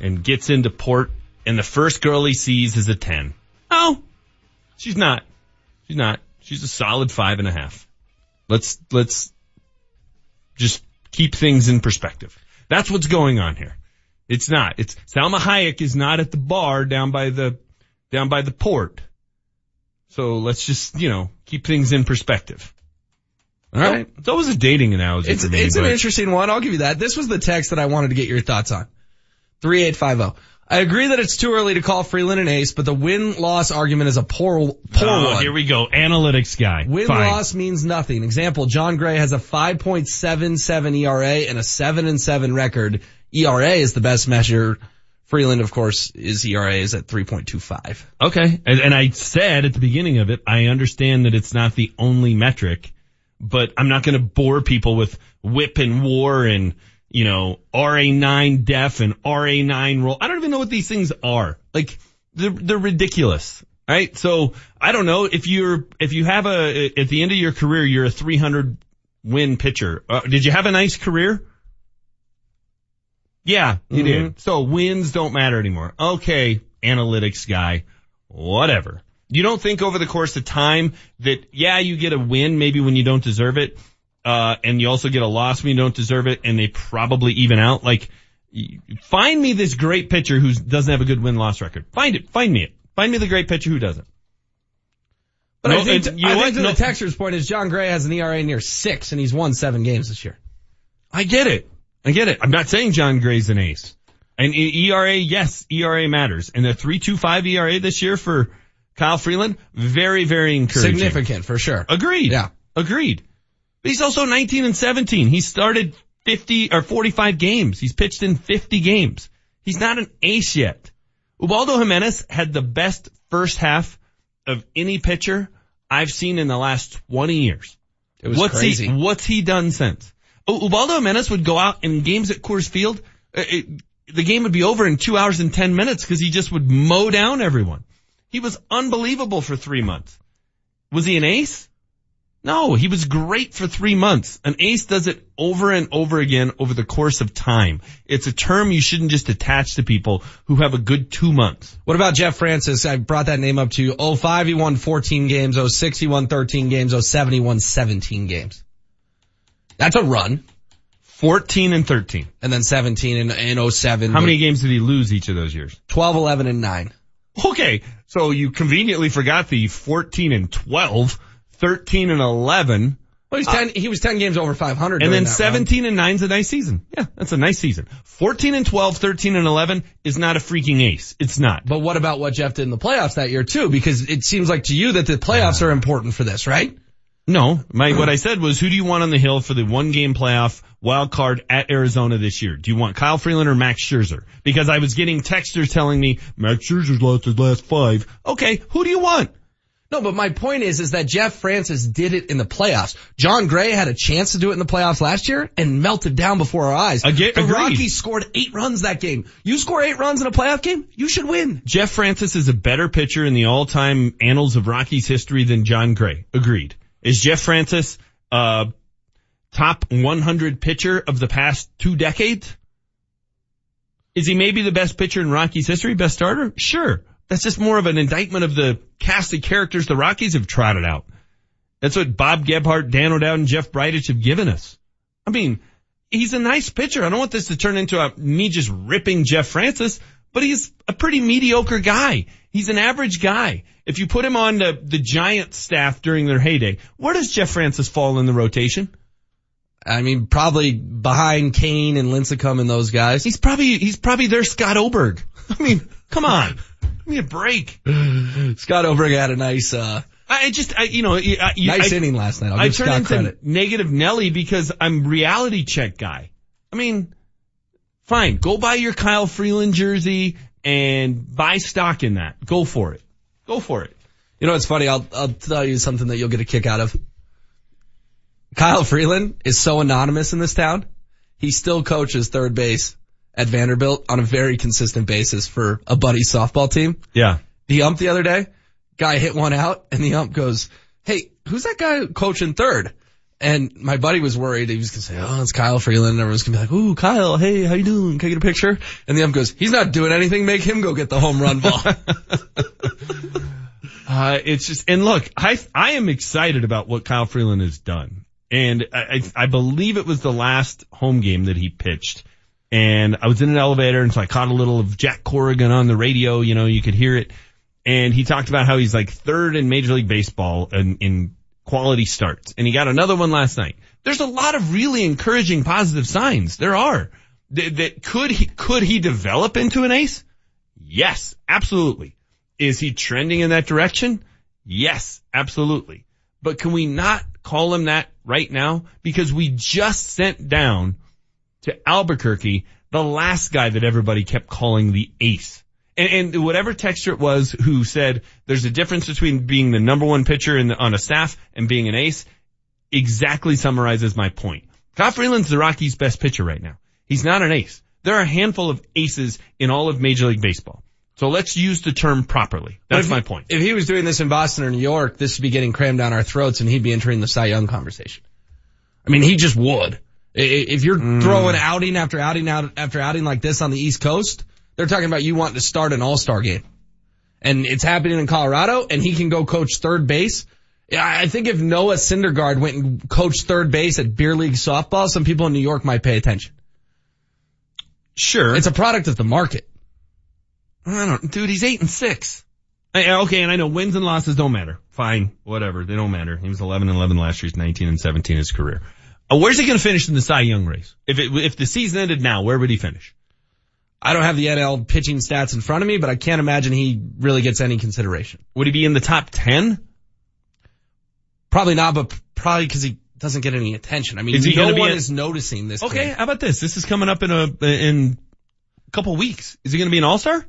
and gets into port and the first girl he sees is a 10. Oh, she's not. She's not. She's a solid five and a half. Let's, let's just keep things in perspective. That's what's going on here. It's not. It's Salma Hayek is not at the bar down by the down by the port. So let's just you know keep things in perspective. All right. It's always a dating analogy. It's, me, it's an interesting one. I'll give you that. This was the text that I wanted to get your thoughts on. 3850. I agree that it's too early to call Freeland an ace, but the win-loss argument is a poor, poor Oh, one. here we go. Analytics guy. Win-loss means nothing. Example, Jon Gray has a 5.77 ERA and a 7 and 7 record. ERA is the best measure. Freeland, of course, is ERA is at 3.25. Okay. And, and I said at the beginning of it, I understand that it's not the only metric, but I'm not going to bore people with whip and war and, you know, RA9 def and RA9 roll. I don't even know what these things are. Like, they're, they're ridiculous. Right? So, I don't know if you're, if you have a, at the end of your career, you're a 300 win pitcher. Uh, did you have a nice career? Yeah, you did. So wins don't matter anymore. Okay, analytics guy, whatever. You don't think over the course of time that, yeah, you get a win maybe when you don't deserve it, uh, and you also get a loss when you don't deserve it, and they probably even out. Like, find me this great pitcher who doesn't have a good win-loss record. Find it. Find me it. Find me the great pitcher who doesn't. But No, I think, it- you I think to No. the texter's point is Jon Gray has an ERA near six and he's won seven games this year. I get it. I get it. I'm not saying Jon Gray's an ace. And ERA, yes, ERA matters. And the 3.25 ERA this year for Kyle Freeland, very, very encouraging. Significant for sure. Agreed. Yeah. Agreed. But he's also 19 and 17. He started 50 or 45 games. He's pitched in 50 games. He's not an ace yet. Ubaldo Jimenez had the best first half of any pitcher I've seen in the last 20 years. It was what's crazy. He, what's he done since? U- Ubaldo Jimenez would go out in games at Coors Field. uh, it- the game would be over in two hours and 10 minutes because he just would mow down everyone. He was unbelievable for three months. Was he an ace? No, he was great for three months. An ace does it over and over again over the course of time. It's a term you shouldn't just attach to people who have a good two months. What about Jeff Francis? I brought that name up to you. 05 he won 14 games. 06 he won 13 games. 07 he won 17 games. That's a run. 14 and 13. And then 17 and, in 07. How many games did he lose each of those years? 12, 11, and 9. Okay, so you conveniently forgot the 14 and 12, 13 and 11. Well, he's 10, uh, he was 10 games over 500. And then that run. 17 and 9 is a nice season. Yeah, that's a nice season. 14 and 12, 13 and 11 is not a freaking ace. It's not. But what about what Jeff did in the playoffs that year too? Because it seems like to you that the playoffs uh. are important for this, right? No, my, what I said was, who do you want on the hill for the one game playoff wild card at Arizona this year? Do you want Kyle Freeland or Max Scherzer? Because I was getting texters telling me, Max Scherzer's lost his last five. Okay, who do you want? No, but my point is, is that Jeff Francis did it in the playoffs. Jon Gray had a chance to do it in the playoffs last year and melted down before our eyes. Again, the agreed. Rockies scored eight runs that game. You score eight runs in a playoff game, you should win. Jeff Francis is a better pitcher in the all-time annals of Rockies history than Jon Gray. Agreed. Is Jeff Francis, uh, top 100 pitcher of the past two decades? Is he maybe the best pitcher in Rockies history? Best starter? Sure. That's just more of an indictment of the cast of characters the Rockies have trotted out. That's what Bob Gebhard, Dan O'Dowd, and Jeff Bridich have given us. I mean, he's a nice pitcher. I don't want this to turn into a, me just ripping Jeff Francis, but he's a pretty mediocre guy. He's an average guy. If you put him on the, the Giant staff during their heyday, where does Jeff Francis fall in the rotation? I mean, probably behind Cain and Lincecum and those guys. He's probably, he's probably their Scott Oberg. I mean, come on. Give me a break. Scott Oberg had a nice, uh, I just, I, you know, I, you, nice I, inning last night. I'll I give turn Scott into credit. negative Nelly because I'm reality check guy. I mean, fine, go buy your Kyle Freeland jersey and buy stock in that. Go for it. Go for it. You know, it's funny. I'll, I'll tell you something that you'll get a kick out of. Kyle Freeland is so anonymous in this town. He still coaches third base at Vanderbilt on a very consistent basis for a buddy softball team. Yeah. The ump the other day, guy hit one out and the ump goes, Hey, who's that guy coaching third? And my buddy was worried. He was going to say, Oh, it's Kyle Freeland. And everyone's going to be like, Ooh, Kyle, hey, how you doing? Can I get a picture? And the ump goes, he's not doing anything. Make him go get the home run ball. Uh, it's just, and look, I, I am excited about what Kyle Freeland has done. And I I believe it was the last home game that he pitched. And I was in an elevator and so I caught a little of Jack Corrigan on the radio, you know, you could hear it. And he talked about how he's like third in Major League Baseball in, in quality starts. And he got another one last night. There's a lot of really encouraging positive signs. There are. That, that could he, could he develop into an ace? Yes, absolutely. Is he trending in that direction? Yes, absolutely. But can we not call him that right now? Because we just sent down to Albuquerque the last guy that everybody kept calling the ace. And, and whatever texture it was who said there's a difference between being the number one pitcher in the, on a staff and being an ace exactly summarizes my point. Kyle Freeland's the Rockies' best pitcher right now. He's not an ace. There are a handful of aces in all of Major League Baseball. So let's use the term properly. That's if, my point. If he was doing this in Boston or New York, this would be getting crammed down our throats and he'd be entering the Cy Young conversation. I mean, he just would. If you're Mm. throwing outing after outing out after outing like this on the East Coast, they're talking about you wanting to start an All-Star game. And it's happening in Colorado and he can go coach third base. I think if Noah Syndergaard went and coached third base at beer league softball, some people in New York might pay attention. Sure. It's a product of the market. I don't, dude, he's eight and six. I- Okay, and I know wins and losses don't matter. Fine, whatever, they don't matter. He was 11 and 11 last year. He's 19 and 17 in his career. Uh, where's he going to finish in the Cy Young race? If it, if the season ended now, where would he finish? I don't have the NL pitching stats in front of me, but I can't imagine he really gets any consideration. Would he be in the top 10? Probably not, but probably because he doesn't get any attention. I mean, Is he no one a- is noticing this. Okay, kid. how about this? This is coming up in a in a couple weeks. Is he going to be an All Star?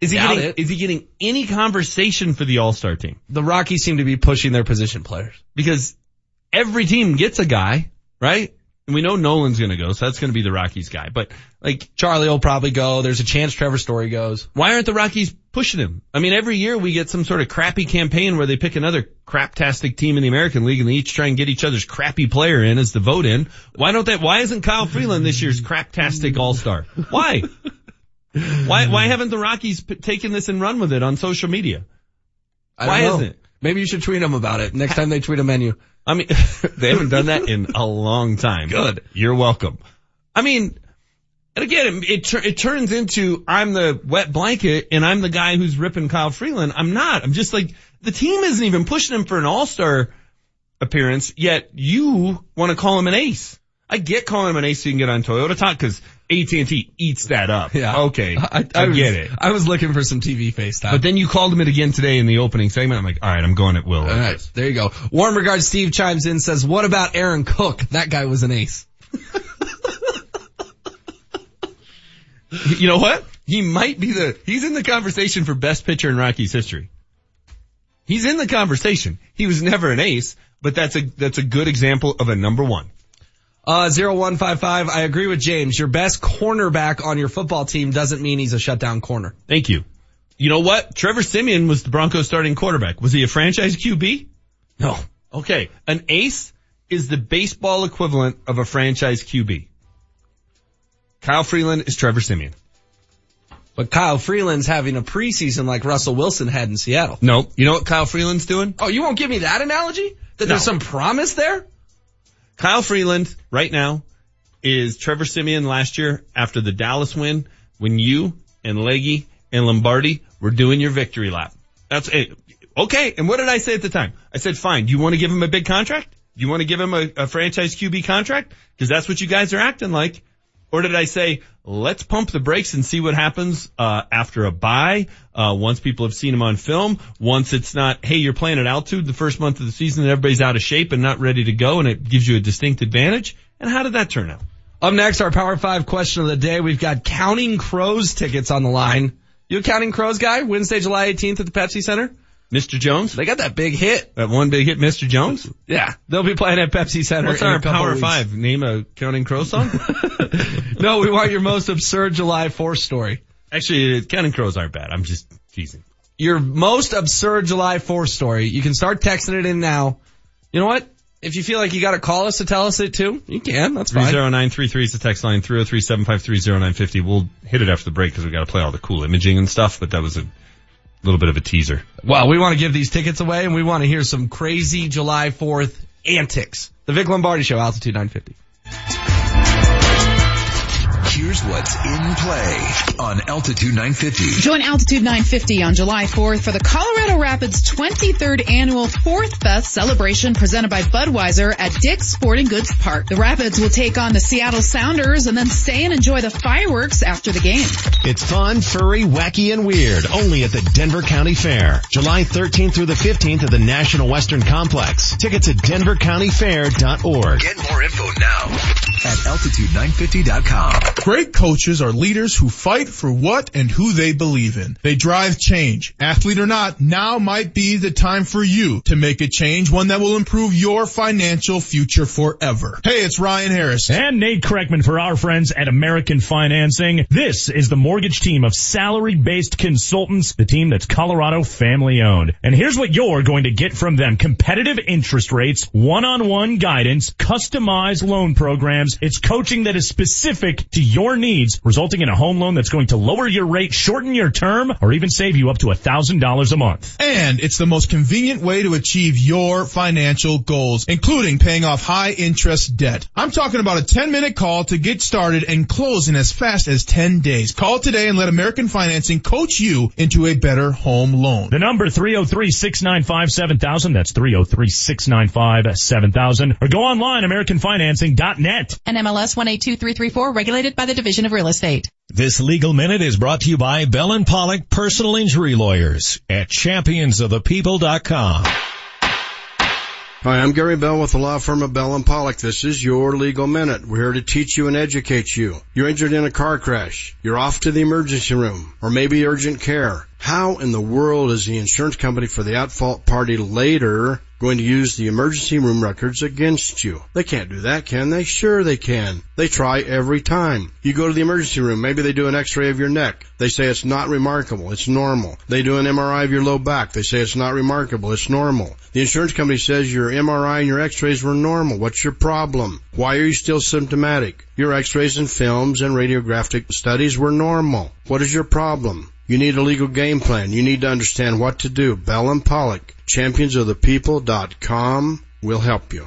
Is he Doubt getting it. is he getting any conversation for the All Star team? The Rockies seem to be pushing their position players. Because every team gets a guy, right? And we know Nolan's going to go, so that's going to be the Rockies guy. But like Charlie will probably go. There's a chance Trevor Story goes. Why aren't the Rockies pushing him? I mean, every year we get some sort of crappy campaign where they pick another craptastic team in the American League and they each try and get each other's crappy player in as the vote in. Why don't they, why isn't Kyle Freeland this year's craptastic all-star? Why? Why, why haven't the Rockies p- taken this and run with it on social media? I Why don't know. isn't it? Maybe you should tweet them about it next time they tweet a menu. I mean, they haven't done that in a long time. Good. You're welcome. I mean, and again, it, it, tur- it turns into I'm the wet blanket and I'm the guy who's ripping Kyle Freeland. I'm not. I'm just like, the team isn't even pushing him for an all-star appearance, yet you want to call him an ace. I get calling him an ace so you can get on Toyota Talk because AT&T eats that up. Yeah. Okay. I, I, was, get it. I was looking for some TV FaceTime. But then you called him it again today in the opening segment. I'm like, all right, I'm going at will. All right, there you go. Warm regards. Steve chimes in says, "What about Aaron Cook? That guy was an ace." you know what? He might be the. He's in the conversation for best pitcher in Rockies history. He's in the conversation. He was never an ace, but that's a that's a good example of a number one. Uh, 0155, I agree with James. Your best cornerback on your football team doesn't mean he's a shutdown corner. Thank you. You know what? Trevor Siemian was the Broncos starting quarterback. Was he a franchise QB? No. Okay. An ace is the baseball equivalent of a franchise QB. Kyle Freeland is Trevor Siemian. But Kyle Freeland's having a preseason like Russell Wilson had in Seattle. No. You know what Kyle Freeland's doing? Oh, you won't give me that analogy? That No. there's some promise there? Kyle Freeland right now is Trevor Siemian last year after the Dallas win when you and Leggy and Lombardi were doing your victory lap. That's it. Okay. And what did I say at the time? I said, fine. Do you want to give him a big contract? Do you want to give him a, a franchise QB contract? Cause that's what you guys are acting like. Or did I say, let's pump the brakes and see what happens, uh, after a buy. uh, once people have seen him on film, once it's not, hey, you're playing at altitude the first month of the season and everybody's out of shape and not ready to go and it gives you a distinct advantage. And how did that turn out? Up next, our Power 5 question of the day. We've got Counting Crows tickets on the line. You a Counting Crows guy? Wednesday, July 18th at the Pepsi Center? Mr. Jones? They got that big hit. That one big hit, Mr. Jones? Yeah. They'll be playing at Pepsi Center. What's our Power. Five? Name a Counting Crow song? No, we want your most absurd July 4th story. Actually, Counting Crows aren't bad. I'm just teasing. Your most absurd July 4th story. You can start texting it in now. You know what? If you feel like you gotta call us to tell us it too, you can. That's fine. 30933 is the text line, 303-753-0950. We'll hit it after the break because we gotta play all the cool imaging and stuff, but that was a little bit of a teaser. Well, we want to give these tickets away and we want to hear some crazy July 4th antics. The Vic Lombardi Show, Altitude 950. Here's what's in play on Altitude 950. Join Altitude 950 on July 4th for the Colorado Rapids 23rd Annual Fourth Fest celebration presented by Budweiser at Dick's Sporting Goods Park. The Rapids will take on the Seattle Sounders and then stay and enjoy the fireworks after the game. It's fun, furry, wacky, and weird. Only at the Denver County Fair. July 13th through the 15th at the National Western Complex. Tickets at denvercountyfair.org. Get more info now at altitude950.com. Great coaches are leaders who fight for what and who they believe in. They drive change. Athlete or not, now might be the time for you to make a change, one that will improve your financial future forever. Hey, it's Ryan Harris. And Nate Kreckman for our friends at American Financing. This is the mortgage team of salary-based consultants, the team that's Colorado family owned. And here's what you're going to get from them. Competitive interest rates, one-on-one guidance, customized loan programs. It's coaching that is specific to your needs, resulting in a home loan that's going to lower your rate, shorten your term, or even save you up to $1,000 a month. And it's the most convenient way to achieve your financial goals, including paying off high interest debt. I'm talking about a 10 minute call to get started and close in as fast as 10 days. Call today and let American Financing coach you into a better home loan. The number 303-695-7000. That's 303-695-7000. Or go online, AmericanFinancing.net. NMLS 182334, regulated by the Division of Real Estate. This legal minute is brought to you by Bell and Pollock Personal Injury Lawyers at championsofthepeople.com. Hi, I'm Gary Bell with the law firm of Bell and Pollock. This is your legal minute. We're here to teach you and educate you. You're injured in a car crash. You're off to the emergency room or maybe urgent care. How in the world is the insurance company for the at-fault party later going to use the emergency room records against you? They can't do that, can they? Sure they can. They try every time. You go to the emergency room, maybe they do an x-ray of your neck. They say it's not remarkable, it's normal. They do an MRI of your low back. They say it's not remarkable, it's normal. The insurance company says your MRI and your x-rays were normal. What's your problem? Why are you still symptomatic? Your x-rays and films and radiographic studies were normal. What is your problem? You need a legal game plan. You need to understand what to do. Bell and Pollock, championsofthepeople.com will help you.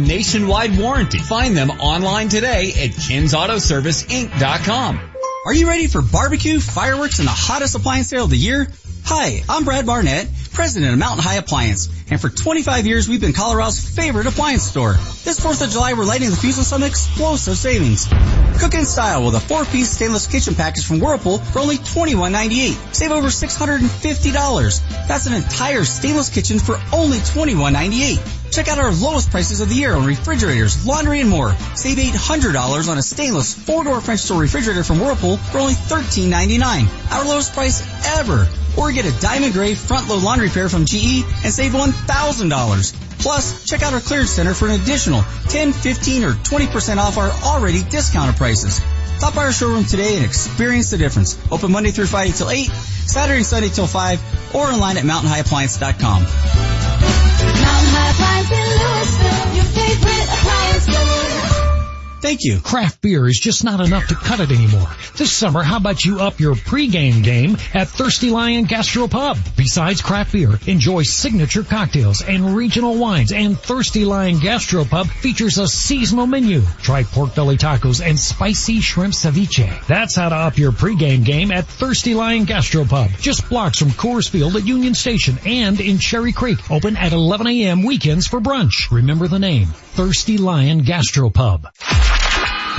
nationwide warranty. Find them online today at KensAutoServiceInc.com. Are you ready for barbecue, fireworks, and the hottest appliance sale of the year? Hi, I'm Brad Barnett, president of Mountain High Appliance, and for 25 years we've been Colorado's favorite appliance store. This 4th of July we're lighting the fuse with some explosive savings. Cook in style with a 4-piece stainless kitchen package from Whirlpool for only $21.98. Save over $650. That's an entire stainless kitchen for only $21.98. Check out our lowest prices of the year on refrigerators, laundry, and more. Save $800 on a stainless four-door French door refrigerator from Whirlpool for only $13.99. Our lowest price ever. Or get a diamond gray front load laundry pair from GE and save $1,000. Plus, check out our clearance center for an additional 10, 15, or 20% off our already discounted prices. Stop by our showroom today and experience the difference. Open Monday through Friday till 8, Saturday and Sunday till 5, or online at mountainhighappliance.com. Mountain High Appliance in Louisville, your favorite appliance store. Thank you. Craft beer is just not enough to cut it anymore. This summer, how about you up your pregame game at Thirsty Lion Gastropub? Besides craft beer, enjoy signature cocktails and regional wines and Thirsty Lion Gastropub features a seasonal menu. Try pork belly tacos and spicy shrimp ceviche. That's how to up your pregame game at Thirsty Lion Gastropub. Just blocks from Coors Field at Union Station and in Cherry Creek. Open at 11 a.m. weekends for brunch. Remember the name, Thirsty Lion Gastropub.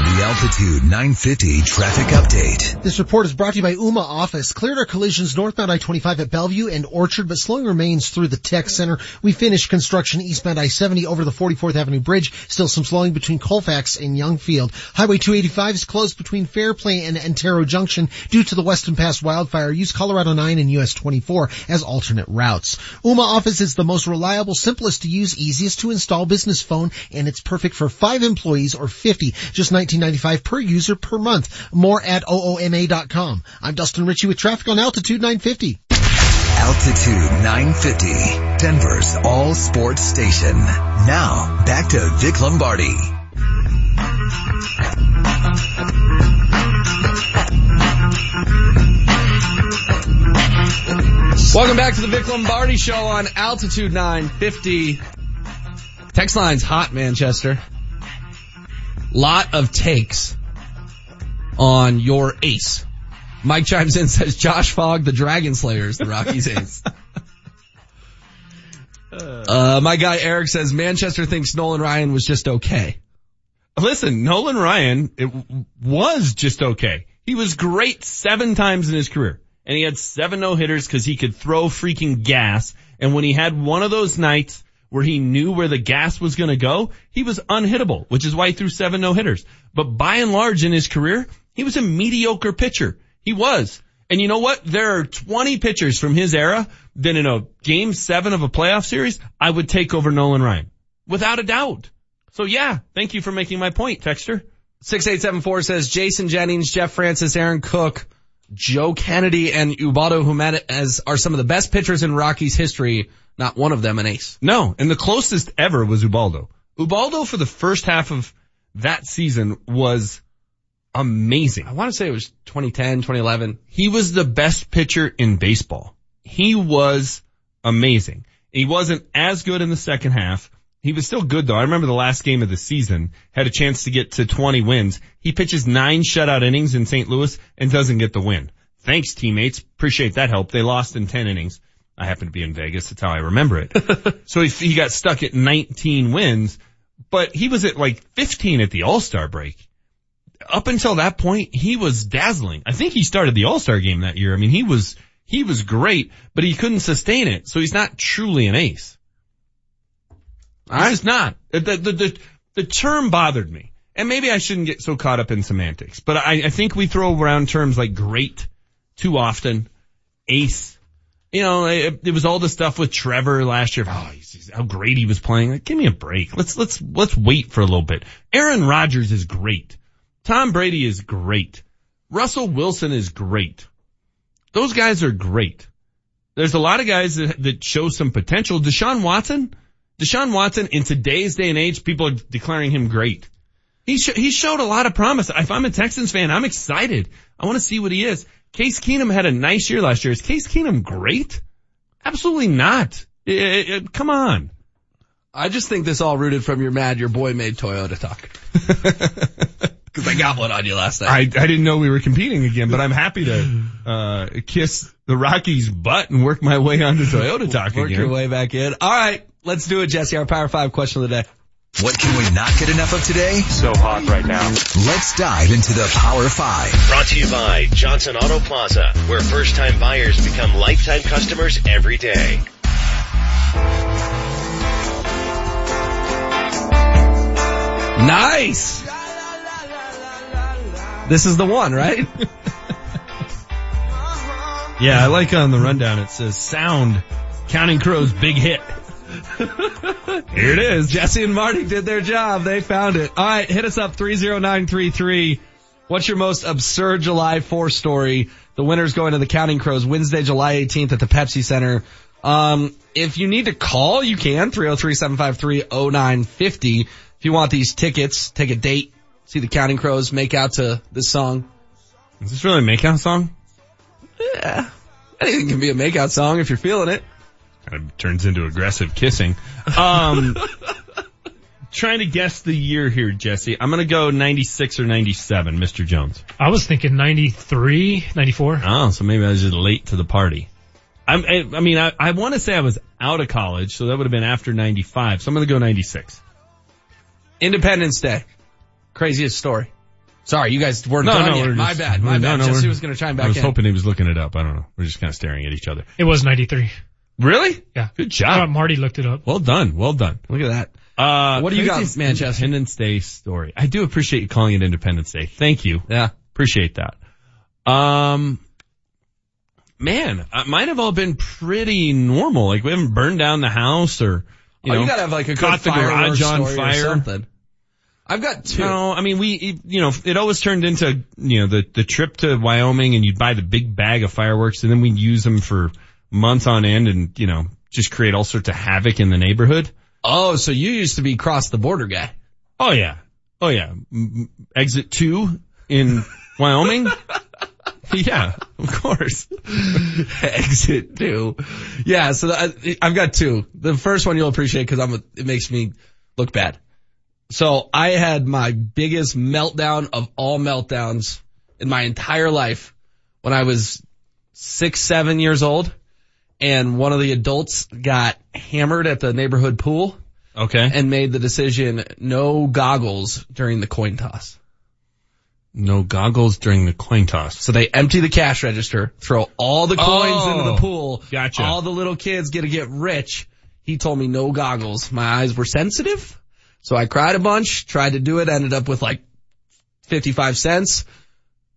The Altitude 950 traffic update. This report is brought to you by Ooma Office. Cleared our collisions northbound I-25 at Bellevue and Orchard, but slowing remains through the Tech Center. We finished construction eastbound I-70 over the 44th Avenue Bridge. Still some slowing between Colfax and Youngfield. Highway 285 is closed between Fairplay and Antero Junction due to the Weston Pass wildfire. Use Colorado 9 and US 24 as alternate routes. Ooma Office is the most reliable, simplest to use, easiest to install business phone, and it's perfect for five employees or 50. Just 19.95 per user per month. More at ooma.com. I'm Dustin Ritchie with traffic on Altitude 950. Altitude 950, Denver's all sports station. Now, back to Vic Lombardi. Welcome back to the Vic Lombardi Show on Altitude 950. Text line's hot, Manchester. Lot of takes on your ace. Mike chimes in says Josh Fogg, the Dragon Slayers, the Rockies ace. Uh, my guy Eric says Manchester thinks Nolan Ryan was just okay. Listen, Nolan Ryan, it w- was just okay. He was great seven times in his career. And he had seven no hitters because he could throw freaking gas. And when he had one of those nights where he knew where the gas was going to go, he was unhittable, which is why he threw seven no hitters. But by and large in his career, he was a mediocre pitcher. He was. And you know what? There are 20 pitchers from his era that in a game seven of a playoff series, I would take over Nolan Ryan. Without a doubt. So yeah, thank you for making my point, Texter. 6874 says Jason Jennings, Jeff Francis, Aaron Cook, Joe Kennedy, and Ubaldo Jimenez are some of the best pitchers in Rockies history. Not one of them an ace. No, and the closest ever was Ubaldo. Ubaldo for the first half of that season was amazing. I want to say it was 2010, 2011. He was the best pitcher in baseball. He was amazing. He wasn't as good in the second half. He was still good though. I remember the last game of the season had a chance to get to 20 wins. He pitches nine shutout innings in St. Louis and doesn't get the win. Thanks teammates. Appreciate that help. They lost in 10 innings. I happen to be in Vegas. That's how I remember it. so he, he got stuck at 19 wins, but he was at like 15 at the All-Star break. Up until that point, he was dazzling. I think he started the All-Star game that year. I mean, he was, he was great, but he couldn't sustain it. So he's not truly an ace. Just not. The, the, the, the term bothered me. And maybe I shouldn't get so caught up in semantics, but I, I think we throw around terms like great too often, ace. You know, it, it was all the stuff with Trevor last year. Oh, how great he was playing. Like, give me a break. Let's, let's, let's wait for a little bit. Aaron Rodgers is great. Tom Brady is great. Russell Wilson is great. Those guys are great. There's a lot of guys that, that show some potential. Deshaun Watson, Deshaun Watson in today's day and age, people are declaring him great. He sh- he showed a lot of promise. If I'm a Texans fan, I'm excited. I want to see what he is. Case Keenum had a nice year last year. Is Case Keenum great? Absolutely not. Eh, eh, eh, come on. I just think this all rooted from your mad your boy made Toyota talk. Cause I got one on you last night. I, I didn't know we were competing again, but I'm happy to uh, kiss the Rockies' butt and work my way onto Toyota Talk Work again. your way back in. All right, let's do it, Jesse. Our Power Five question of the day. What can we not get enough of today? So hot right now. Let's dive into the Power Five. Brought to you by Johnson Auto Plaza, where first time buyers become lifetime customers every day. Nice. This is the one, right? Yeah, I like on the rundown it says sound Counting Crows big hit. Here it is. Jesse and Marty did their job. They found it. All right, hit us up 30933. What's your most absurd July 4 story? The winner's going to the Counting Crows Wednesday, July 18th at the Pepsi Center. Um, if you need to call, you can 303-753-0950. If you want these tickets, take a date, see the Counting Crows, make out to this song. Is this really a makeout song? Yeah. Anything can be a makeout song if you're feeling it. Kind of turns into aggressive kissing. Um, trying to guess the year here, Jesse. I'm gonna go 96 or 97, Mr. Jones. I was thinking 93, 94. Oh, so maybe I was just late to the party. I'm, I, I mean, I, I want to say I was out of college, so that would have been after 95. So I'm going to go 96. Independence Day. Craziest story. Sorry, you guys weren't No, done no, yet. we're My just- bad, my no, bad. no, Jesse was going to chime back in. I was in. hoping he was looking it up. I don't know. We're just kind of staring at each other. It was 93. Really? Yeah. Good Uh, job. Marty looked it up. Well done. Well done. Look at that. Uh, What do you got, craziest Manchester? Independence Day story. I do appreciate you calling it Independence Day. Thank you. Yeah. Appreciate that. Um, man, uh, mine have all been pretty normal. Like we haven't burned down the house or, you oh, know, you gotta have like a caught the garage on story or fire. something. I've got two. No, I mean we, you know, it always turned into, you know, the the trip to Wyoming, and you'd buy the big bag of fireworks, and then we'd use them for months on end, and you know, just create all sorts of havoc in the neighborhood. Oh, so you used to be cross the border guy. Oh yeah, oh yeah. Exit two in Wyoming. yeah, of course. Exit two. Yeah, so I, I've got two. The first one you'll appreciate because I'm. A, it makes me look bad. So I had my biggest meltdown of all meltdowns in my entire life when I was six, seven years old, and one of the adults got hammered at the neighborhood pool Okay. and made the decision no goggles during the coin toss. No goggles during the coin toss. So they empty the cash register, throw all the coins Oh, into the oh, pool. gotcha. All the little kids get to get rich. He told me no goggles. My eyes were sensitive. So I cried a bunch, tried to do it, ended up with like 55 cents.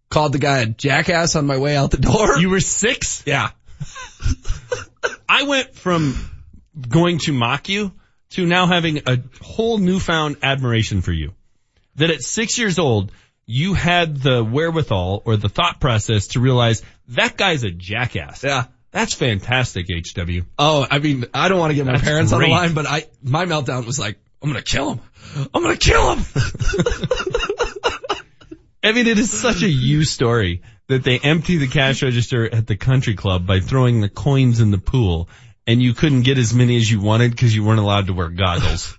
Called the guy a jackass on my way out the door. You were six? yeah. I went from going to mock you to now having a whole newfound admiration for you. That at six years old, you had the wherewithal or the thought process to realize that guy's a jackass. Yeah. That's fantastic, HW. Oh, I mean, I don't want to get my That's parents on the line, but I, my meltdown was like, I'm going to kill him. I'm going to kill him. I mean, it is such a you story that they empty the cash register at the country club by throwing the coins in the pool and you couldn't get as many as you wanted because you weren't allowed to wear goggles.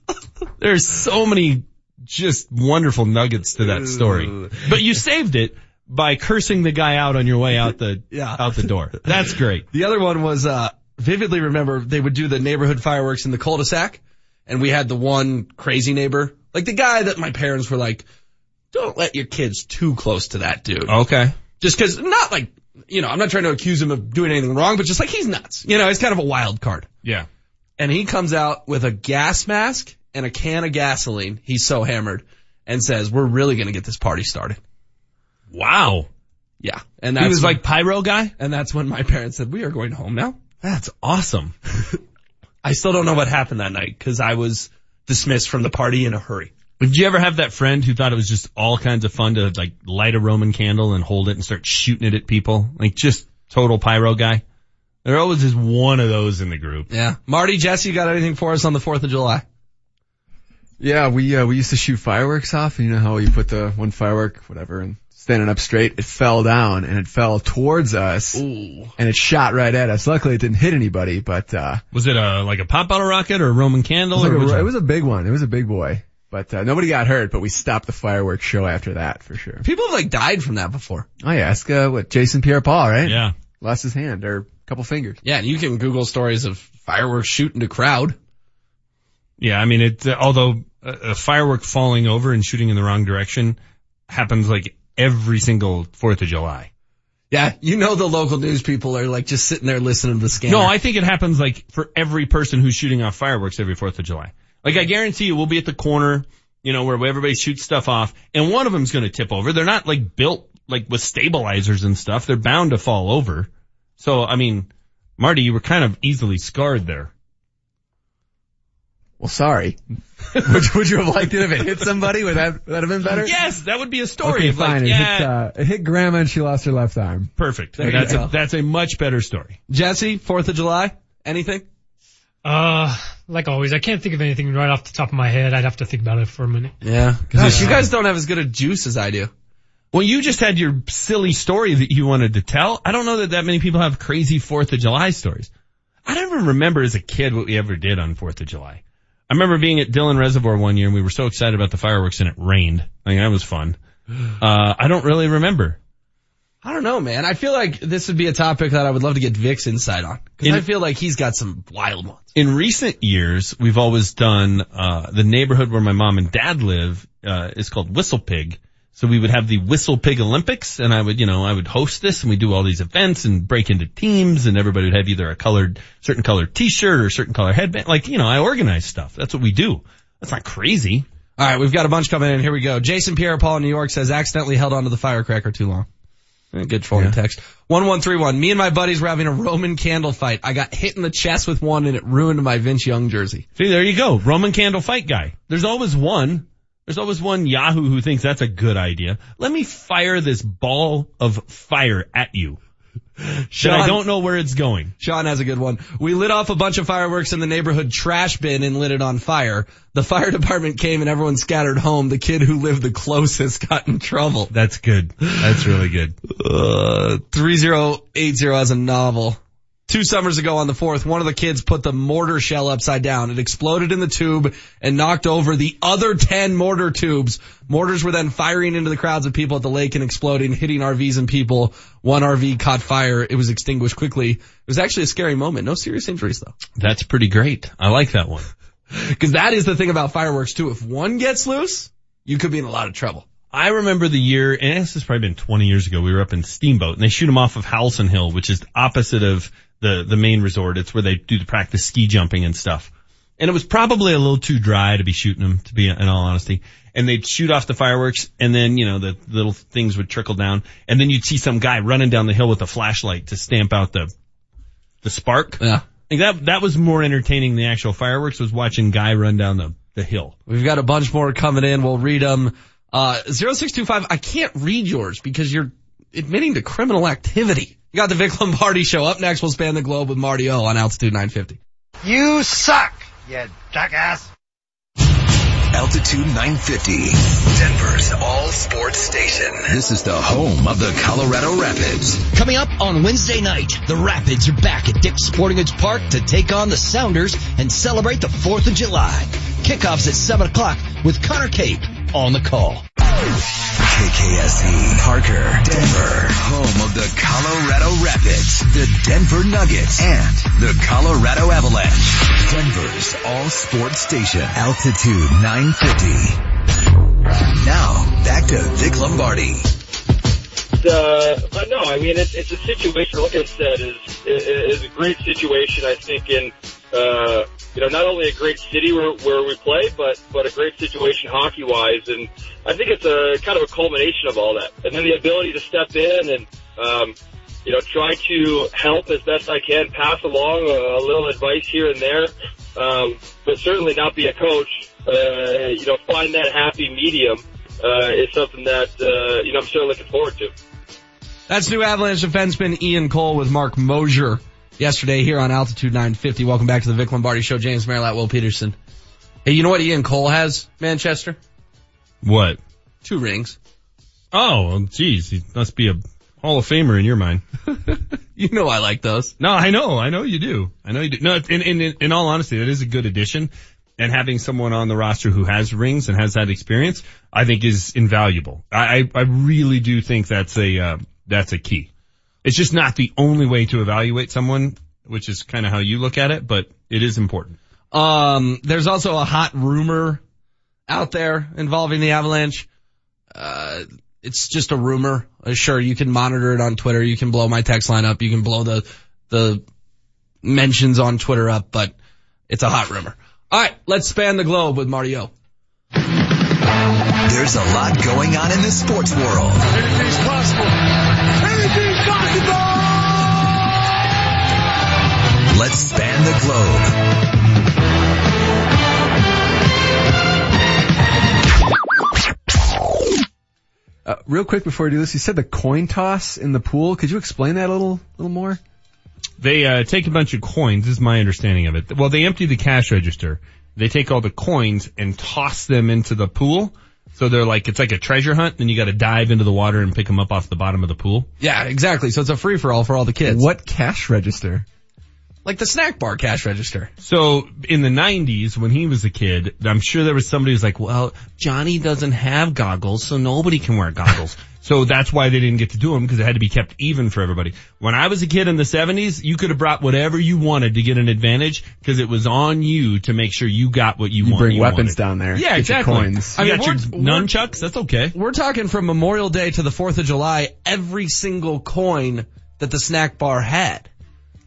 There's so many just wonderful nuggets to that story, but you saved it by cursing the guy out on your way out the, Yeah. out the door. That's great. The other one was, uh, vividly remember they would do the neighborhood fireworks in the cul-de-sac and we had the one crazy neighbor, like the guy that my parents were like, don't let your kids too close to that dude. Okay. Just cause not like, you know, I'm not trying to accuse him of doing anything wrong, but just like he's nuts. You know, he's kind of a wild card. Yeah. And he comes out with a gas mask and a can of gasoline. He's so hammered and says, we're really going to get this party started. Wow. Yeah. And He that's was when- like pyro guy? and that's when my parents said, we are going home now. That's awesome. I still don't know what happened that night because I was dismissed from the party in a hurry. Did you ever have that friend who thought it was just all kinds of fun to like light a Roman candle and hold it and start shooting it at people? Like just total pyro guy? There always is one of those in the group. Yeah. Marty, Jesse, you got anything for us on the 4th of July? Yeah, we uh, we used to shoot fireworks off. You know how you put the one firework, whatever, and standing up straight, it fell down and it fell towards us, Ooh. and it shot right at us. Luckily, it didn't hit anybody, but uh, Was it a like a pop bottle rocket or a Roman it candle? was, like or a, which it was a big one. It was a big boy, but uh, nobody got hurt. But we stopped the fireworks show after that for sure. People have like died from that before. Oh yeah, ask uh, what Jason Pierre-Paul, right? yeah. lost his hand or a couple fingers. Yeah. And you can Google stories of fireworks shooting to crowd. Yeah, I mean, it. Uh, although a, a firework falling over and shooting in the wrong direction happens like every single Fourth of July. Yeah. You know, the local news people are like just sitting there listening to the scanner. No, I think it happens like for every person who's shooting off fireworks every Fourth of July. Like I guarantee you, we'll be at the corner, you know, where everybody shoots stuff off, and one of them's going to tip over. They're not like built like with stabilizers and stuff. They're bound to fall over. So, I mean, Marty, you were kind of easily scarred there. Well, sorry. would, would you have liked it if it hit somebody? Would that, would that have been better? Yes, that would be a story. Okay, of like, fine. it, yeah, hit, uh, it hit grandma and she lost her left arm. perfect. There you that's go. a that's a much better story. Jesse, 4th of July, anything? Uh, like always, I can't think of anything right off the top of my head. I'd have to think about it for a minute. Yeah. Gosh, you guys don't have as good a juice as I do. Well, you just had your silly story that you wanted to tell. I don't know that that many people have crazy Fourth of July stories. I don't even remember as a kid what we ever did on Fourth of July. I remember being at Dillon Reservoir one year and we were so excited about the fireworks and it rained. I mean, that was fun. Uh, I don't really remember. I don't know, man. I feel like this would be a topic that I would love to get Vic's insight on. Cause In- I feel like he's got some wild ones. In recent years, we've always done, uh, the neighborhood where my mom and dad live, uh, is called Whistle Pig. So we would have the Whistle Pig Olympics and I would, you know, I would host this and we'd do all these events and break into teams and everybody would have either a colored, certain colored t-shirt or certain color headband. Like, you know, I organize stuff. That's what we do. That's not crazy. All right, we've got a bunch coming in. Here we go. Jason Pierre-Paul in New York says accidentally held onto the firecracker too long. Eh, Good for Yeah. text. 1131. Me and my buddies were having a Roman candle fight. I got hit in the chest with one and it ruined my Vince Young jersey. See, there you go. Roman candle fight guy. There's always one. There's always one Yahoo who thinks that's a good idea. Let me fire this ball of fire at you. That I don't know where it's going. Sean has a good one. We lit off a bunch of fireworks in the neighborhood trash bin and lit it on fire. The fire department came and everyone scattered home. The kid who lived the closest got in trouble. That's good. That's really good. Uh, 3080 has a novel. Two summers ago on the 4th, one of the kids put the mortar shell upside down. It exploded in the tube and knocked over the other 10 mortar tubes. Mortars were then firing into the crowds of people at the lake and exploding, hitting RVs and people. One RV caught fire. It was extinguished quickly. It was actually a scary moment. No serious injuries though. That's pretty great. I like that one. Cause that is the thing about fireworks too. If one gets loose, you could be in a lot of trouble. I remember the year, and this has probably been 20 years ago, we were up in Steamboat and they shoot them off of Howelson Hill, which is opposite of the, the main resort. It's where they do the practice ski jumping and stuff. And it was probably a little too dry to be shooting them, to be in all honesty. And they'd shoot off the fireworks and then, you know, the little things would trickle down and then you'd see some guy running down the hill with a flashlight to stamp out the, the spark. Yeah. Like that, that was more entertaining than the actual fireworks was watching guy run down the, the hill. We've got a bunch more coming in. We'll read them. Uh, 0625, I can't read yours because you're admitting to criminal activity. You got the Vic Lombardi show. Up next, we'll span the globe with Marty O on Altitude 950. You suck, you jackass. Altitude 950, Denver's all sports station. This is the home of the Colorado Rapids. Coming up on Wednesday night, the Rapids are back at Dick's Sporting Goods Park to take on the Sounders and celebrate the 4th of July. Kickoffs at 7 o'clock with Connor Cape on the call. KKSE, Parker, Denver, home of the Colorado Rapids, the Denver Nuggets, and the Colorado Avalanche. Denver's all sports station, Altitude 950. Now, back to Vic Lombardi. uh, but no, I mean it's it's a situation. Like I said, is, is a great situation. I think in uh, you know, not only a great city where, where we play, but, but a great situation hockey wise. And I think it's a kind of a culmination of all that. And then the ability to step in and, um, you know, try to help as best I can, pass along a, a little advice here and there, um, but certainly not be a coach. Uh, you know, find that happy medium uh, is something that uh, you know I'm still looking forward to. That's new Avalanche defenseman Ian Cole with Marc Moser yesterday here on Altitude 950. Welcome back to the Vic Lombardi Show. James Merilatt, Will Peterson. Hey, you know what Ian Cole has, Manchester? What? Two rings. Oh, geez, he must be a Hall of Famer in your mind. you know I like those. No, I know, I know you do. I know you do. No, in, in, in all honesty, that is a good addition. And having someone on the roster who has rings and has that experience, I think is invaluable. I, I really do think that's a, uh, that's a key. It's just not the only way to evaluate someone, which is kind of how you look at it, but it is important. Um, there's also a hot rumor out there involving the Avalanche. Uh, it's just a rumor. Uh, sure, you can monitor it on Twitter. You can blow my text line up. You can blow the, the mentions on Twitter up, but it's a hot rumor. All right, let's span the globe with Marty O. There's a lot going on in the sports world. Anything's possible. Let's span the globe. Uh, real quick before we do this, you said the coin toss in the pool. Could you explain that a little, little more? They uh, take a bunch of coins. This is my understanding of it. Well, they empty the cash register. They take all the coins and toss them into the pool. So they're like it's like a treasure hunt. Then you got to dive into the water and pick them up off the bottom of the pool. Yeah, exactly. So it's a free for all for all the kids. What cash register? Like the snack bar cash register. So in the 90s, when he was a kid, I'm sure there was somebody who's like, well, Johnny doesn't have goggles, so nobody can wear goggles. so that's why they didn't get to do them because it had to be kept even for everybody. When I was a kid in the 70s, you could have brought whatever you wanted to get an advantage because it was on you to make sure you got what you, You wanted. bring you bring weapons wanted. down there. Yeah, Get your exactly. coins. You I mean, got your we're- we're- nunchucks. That's okay. We're talking from Memorial Day to the 4th of July, every single coin that the snack bar had.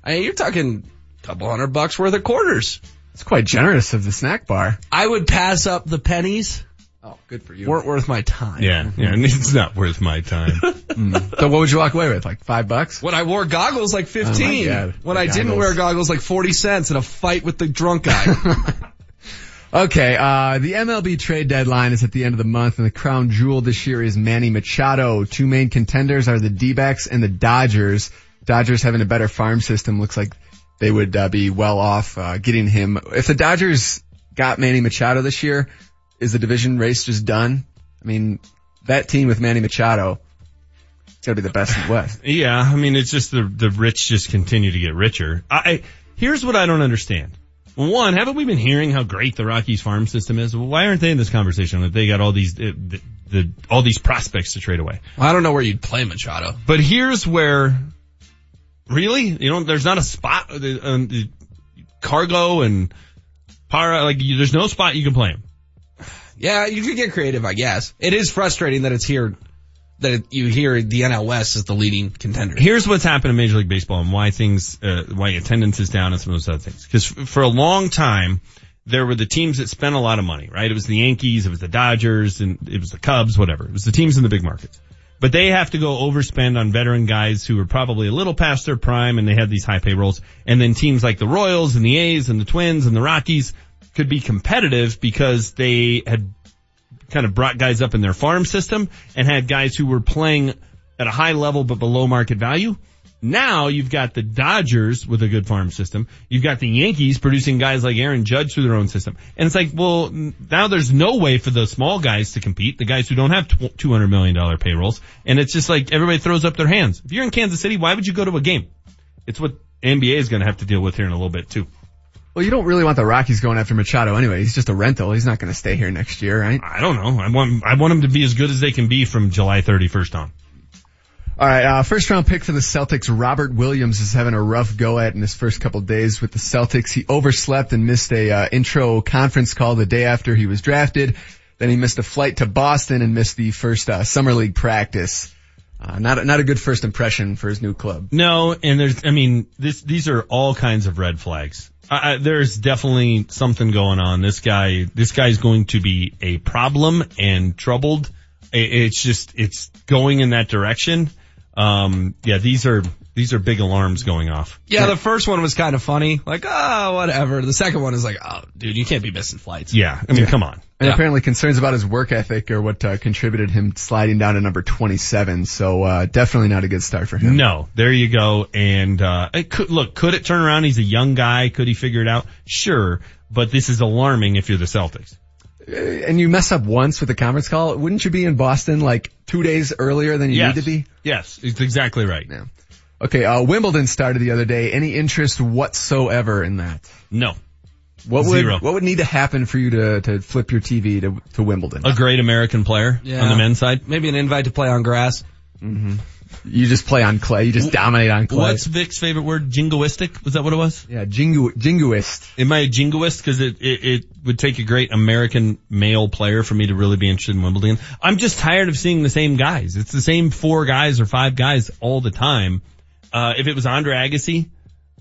I mean, you're talking a couple hundred bucks worth of quarters. It's quite generous of the snack bar. I would pass up the pennies. Oh, good for you. Weren't worth my time. Yeah, yeah. It's not worth my time. So what would you walk away with? Like five bucks? When I wore goggles like 15. Oh my God. when The I didn't wear goggles like 40 cents in a fight with the drunk guy. Okay, uh, the MLB trade deadline is at the end of the month and the crown jewel this year is Manny Machado. Two main contenders are the D-backs and the Dodgers. Dodgers having a better farm system looks like they would uh, be well off, uh, getting him. If the Dodgers got Manny Machado this year, is the division race just done? I mean, that team with Manny Machado, it's gotta be the best in the West. Yeah, I mean, it's just the the rich just continue to get richer. I, I here's what I don't understand. One, haven't we been hearing how great the Rockies farm system is? Well, why aren't they in this conversation? That they got all these uh, the, the all these prospects to trade away. I don't know where you'd play Machado. But here's where, really, you know, there's not a spot. uh, The, um, the CarGo and Parra, like, you, there's no spot you can play him. Yeah, you could get creative, I guess. It is frustrating that it's here, that it, you hear the NL West is the leading contender. Here's what's happened in Major League Baseball and why things, uh, why attendance is down and some of those other things. Because f- for a long time, there were the teams that spent a lot of money, right? It was the Yankees, it was the Dodgers, and it was the Cubs, whatever. It was the teams in the big markets. But they have to go overspend on veteran guys who are probably a little past their prime and they had these high payrolls. And then teams like the Royals and the A's and the Twins and the Rockies could be competitive because they had kind of brought guys up in their farm system and had guys who were playing at a high level but below market value. Now you've got the Dodgers with a good farm system. You've got the Yankees producing guys like Aaron Judge through their own system. And it's like, well, now there's no way for the small guys to compete, the guys who don't have $200 million payrolls. And it's just like everybody throws up their hands. If you're in Kansas City, why would you go to a game? It's what NBA is going to have to deal with here in a little bit too. Well, you don't really want the Rockies going after Machado anyway. He's just a rental. He's not going to stay here next year, right? I don't know. I want, I want them to be as good as they can be from July 31st on. All right, uh, first round pick for the Celtics, Robert Williams is having a rough go at in his first couple days with the Celtics. He overslept and missed a uh, intro conference call the day after he was drafted. Then he missed a flight to Boston and missed the first uh, summer league practice. Uh, not a, not a good first impression for his new club. No, and there's, I mean, this, these are all kinds of red flags. I, I, there's definitely something going on. This guy, this guy's going to be a problem and troubled. It, it's just, it's going in that direction. Um, yeah, these are, these are big alarms going off. Yeah, the first one was kind of funny. Like, oh, whatever. The second one is like, oh, dude, you can't be missing flights. Yeah, I mean, come on. And Yeah. apparently concerns about his work ethic are what uh, contributed him sliding down to number 27. So uh, definitely not a good start for him. No, there you go. And, uh, it could, look, could it turn around? He's a young guy. Could he figure it out? Sure. But this is alarming if you're the Celtics. Uh, And you mess up once with the conference call, wouldn't you be in Boston like two days earlier than you yes. need to be? Yes, it's exactly right. Yeah. Okay, uh, Wimbledon started the other day. Any interest whatsoever in that? No. What would Zero. what would need to happen for you to, to flip your TV to to Wimbledon? A great American player on the men's side. Maybe an invite to play on grass. Mm-hmm. You just play on clay. You just dominate on clay. What's Vic's favorite word? Jingoistic? Was that what it was? Yeah, jingo, jingoist. Am I a jingoist? Because it, it, it would take a great American male player for me to really be interested in Wimbledon. I'm just tired of seeing the same guys. It's the same four guys or five guys all the time. Uh, if it was Andre Agassi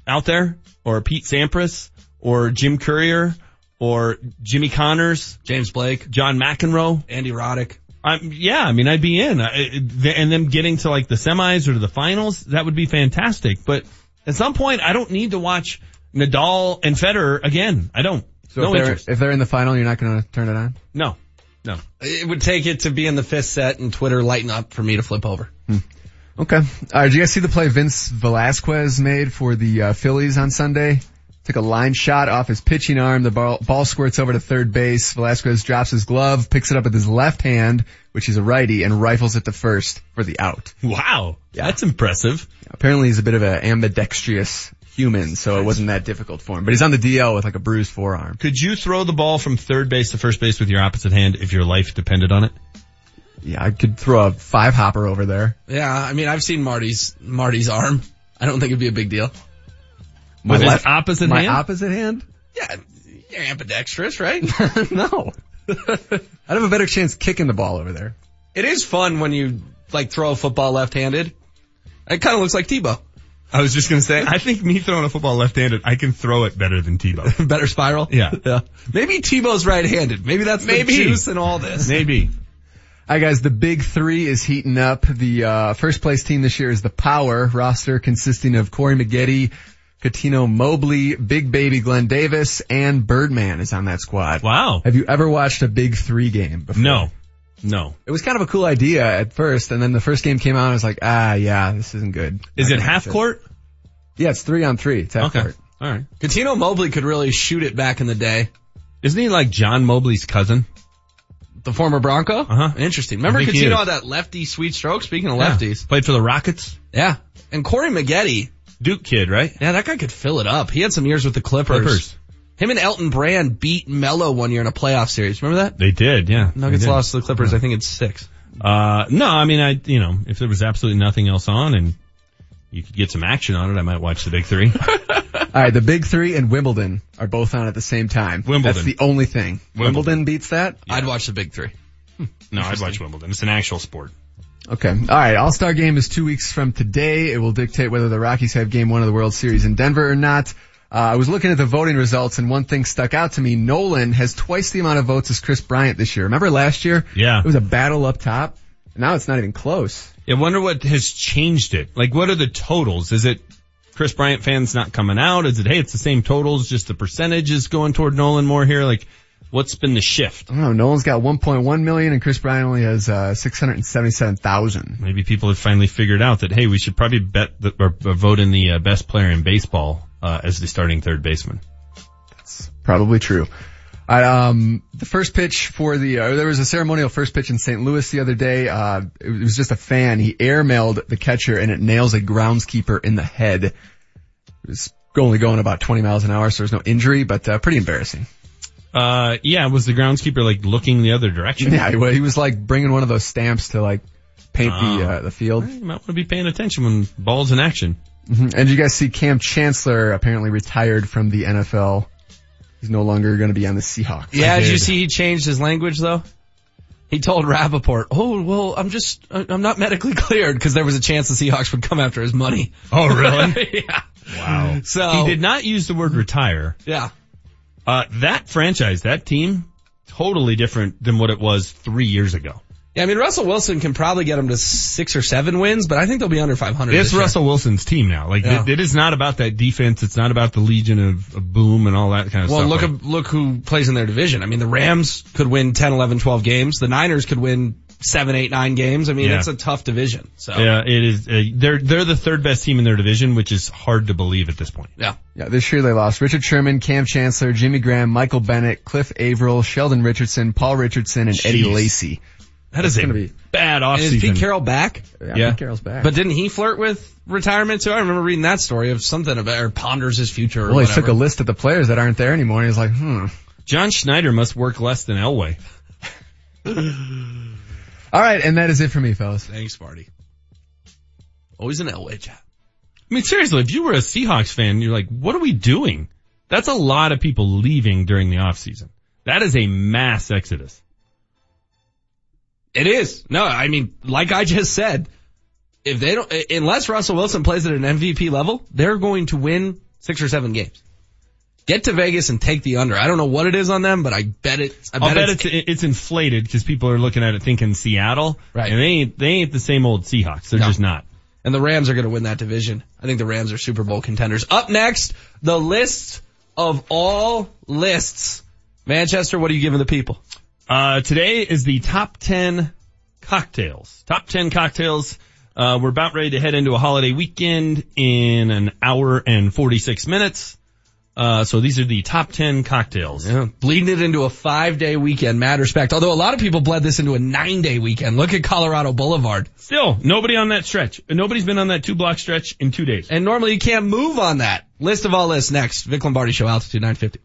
out there, or Pete Sampras, or Jim Courier, or Jimmy Connors, James Blake, John McEnroe, Andy Roddick. Um, yeah, I mean, I'd be in. I, and them getting to like the semis or to the finals, that would be fantastic. But at some point, I don't need to watch Nadal and Federer again. I don't. So no if they're, interest. if they're in the final, you're not going to turn it on? No. No. It would take it to be in the fifth set and Twitter lighten up for me to flip over. Okay. All right. Did you guys see the play Vince Velasquez made for the uh, Phillies on Sunday? Took a line shot off his pitching arm. The ball, ball squirts over to third base. Velasquez drops his glove, picks it up with his left hand, which is a righty, and rifles it to first for the out. Wow. That's impressive. Apparently he's a bit of an ambidextrous human, so it wasn't that difficult for him. But he's on the DL with like a bruised forearm. Could you throw the ball from third base to first base with your opposite hand if your life depended on it? Yeah, I could throw a five hopper over there. Yeah, I mean, I've seen Marty's, Marty's arm. I don't think it'd be a big deal. With his left- opposite my hand? opposite hand? Yeah, you're ambidextrous, right? no. I'd have a better chance kicking the ball over there. It is fun when you like throw a football left-handed. It kind of looks like Tebow. I was just gonna say, I think me throwing a football left-handed, I can throw it better than Tebow. Better spiral. Yeah. Yeah. Maybe Tebow's right-handed. Maybe that's Maybe. the juice in all this. Maybe. All right, guys, the big three is heating up. The uh, first place team this year is the Power roster, consisting of Corey Maggette, Cuttino Mobley, Big Baby Glenn Davis, and Birdman is on that squad. Wow. Have you ever watched a Big Three game before? No. No. It was kind of a cool idea at first, and then the first game came out, and I was like, ah, yeah, this isn't good. Is it half watch court? Yeah, it's three on three. It's half Okay. court. All right. Cuttino Mobley could really shoot it back in the day. Isn't he like John Mobley's cousin? The former Bronco? Uh-huh. Interesting. Remember I Cuttino had that lefty sweet stroke? Speaking of Yeah. lefties. Played for the Rockets. Yeah. And Corey Maggette. Duke kid, right? Yeah, that guy could fill it up. He had some years with the Clippers. Clippers. Him and Elton Brand beat Melo one year in a playoff series. Remember that? They did, yeah. Nuggets did. lost to the Clippers. I think it's six. Uh, no, I mean, I, you know, if there was absolutely nothing else on and you could get some action on it, I might watch the big three. All right, the Big Three and Wimbledon are both on at the same time. Wimbledon. That's the only thing. Wimbledon. Wimbledon beats that? I'd watch the big three. no, I'd watch Wimbledon. It's an actual sport. Okay. All right. All Star Game is two weeks from today. It will dictate whether the Rockies have Game One of the World Series in Denver or not. Uh, I was looking at the voting results, and one thing stuck out to me. Nolan has twice the amount of votes as Kris Bryant this year. Remember last year? Yeah. It was a battle up top. Now it's not even close. I wonder what has changed it. Like, what are the totals? Is it Kris Bryant fans not coming out? Is it, hey, it's the same totals, just the percentage is going toward Nolan more here? Like, what's been the shift? I don't know. Nolan's got 1.1 million, and Kris Bryant only has uh, 677,000. Maybe people have finally figured out that, hey, we should probably bet the, or, or vote in the uh, best player in baseball uh, as the starting third baseman. That's probably true. I, um, the first pitch for the, uh, there was a ceremonial first pitch in St. Louis the other day. Uh, it was just a fan. He airmailed the catcher and it nails a groundskeeper in the head. It was only going about 20 miles an hour, so there's no injury, but, uh, pretty embarrassing. Uh, yeah, was the groundskeeper like looking the other direction? Yeah, he, he was like bringing one of those stamps to like paint the, Oh. uh, the field. You might want to be paying attention when ball's in action. Mhm. And you guys see Kam Chancellor apparently retired from the NFL. He's no longer going to be on the Seahawks. Yeah, did you see he changed his language though? He told Rapoport, "Oh well, I'm just I'm not medically cleared because there was a chance the Seahawks would come after his money." Oh, really? yeah. Wow. So he did not use the word retire. Yeah. Uh, that franchise, that team, totally different than what it was three years ago. Yeah, I mean Russell Wilson can probably get them to six or seven wins, but I think they'll be under 500. It's. Russell Wilson's team now. Like Yeah. it, it is not about that defense. It's not about the Legion of, of Boom and all that kind of Well, stuff. Well, look Like, look who plays in their division. I mean, the Rams could win 10, 11, 12 games. The Niners could win seven, eight, nine games. I mean, Yeah. it's a tough division. So yeah, it is. Uh, they're they're the third best team in their division, which is hard to believe at this point. Yeah. Yeah, this year they lost Richard Sherman, Kam Chancellor, Jimmy Graham, Michael Bennett, Cliff Avril, Sheldon Richardson, Paul Richardson, and Eddie Lacy. That is That's a gonna be- bad And is. Pete Carroll back? Yeah, Pete Carroll's back. But didn't he flirt with retirement too? I remember reading that story of something about, or ponders his future or well, he took a list of the players that aren't there anymore, and he's like, hmm. John Schneider must work less than Elway. All right, and that is it for me, fellas. Thanks, Marty. Always an Elway chat. I mean, seriously, if you were a Seahawks fan, you're like, what are we doing? That's a lot of people leaving during the offseason. That is a mass exodus. It is. No, I mean, like I just said, if they don't, unless Russell Wilson plays at an MVP level, they're going to win six or seven games. Get to Vegas and take the under. I don't know what it is on them, but I bet it. I bet, I'll bet it's, it's, it's inflated because people are looking at it thinking Seattle. Right. And they ain't, they ain't the same old Seahawks. They're No. just not. and the Rams are going to win that division. I think the Rams are Super Bowl contenders. Up next, the list of all lists. Manchester, what are you giving the people? Uh, today is the top 10 cocktails. Top 10 cocktails. Uh, we're about ready to head into a holiday weekend in an hour and 46 minutes. Uh, so these are the top 10 cocktails. Yeah, bleeding it into a five day weekend, mad respect. Although a lot of people bled this into a nine day weekend. Look at Colorado Boulevard. Still, nobody on that stretch. Nobody's been on that two block stretch in two days. And normally you can't move on that. List of all lists next. Vic Lombardi Show, Altitude 950.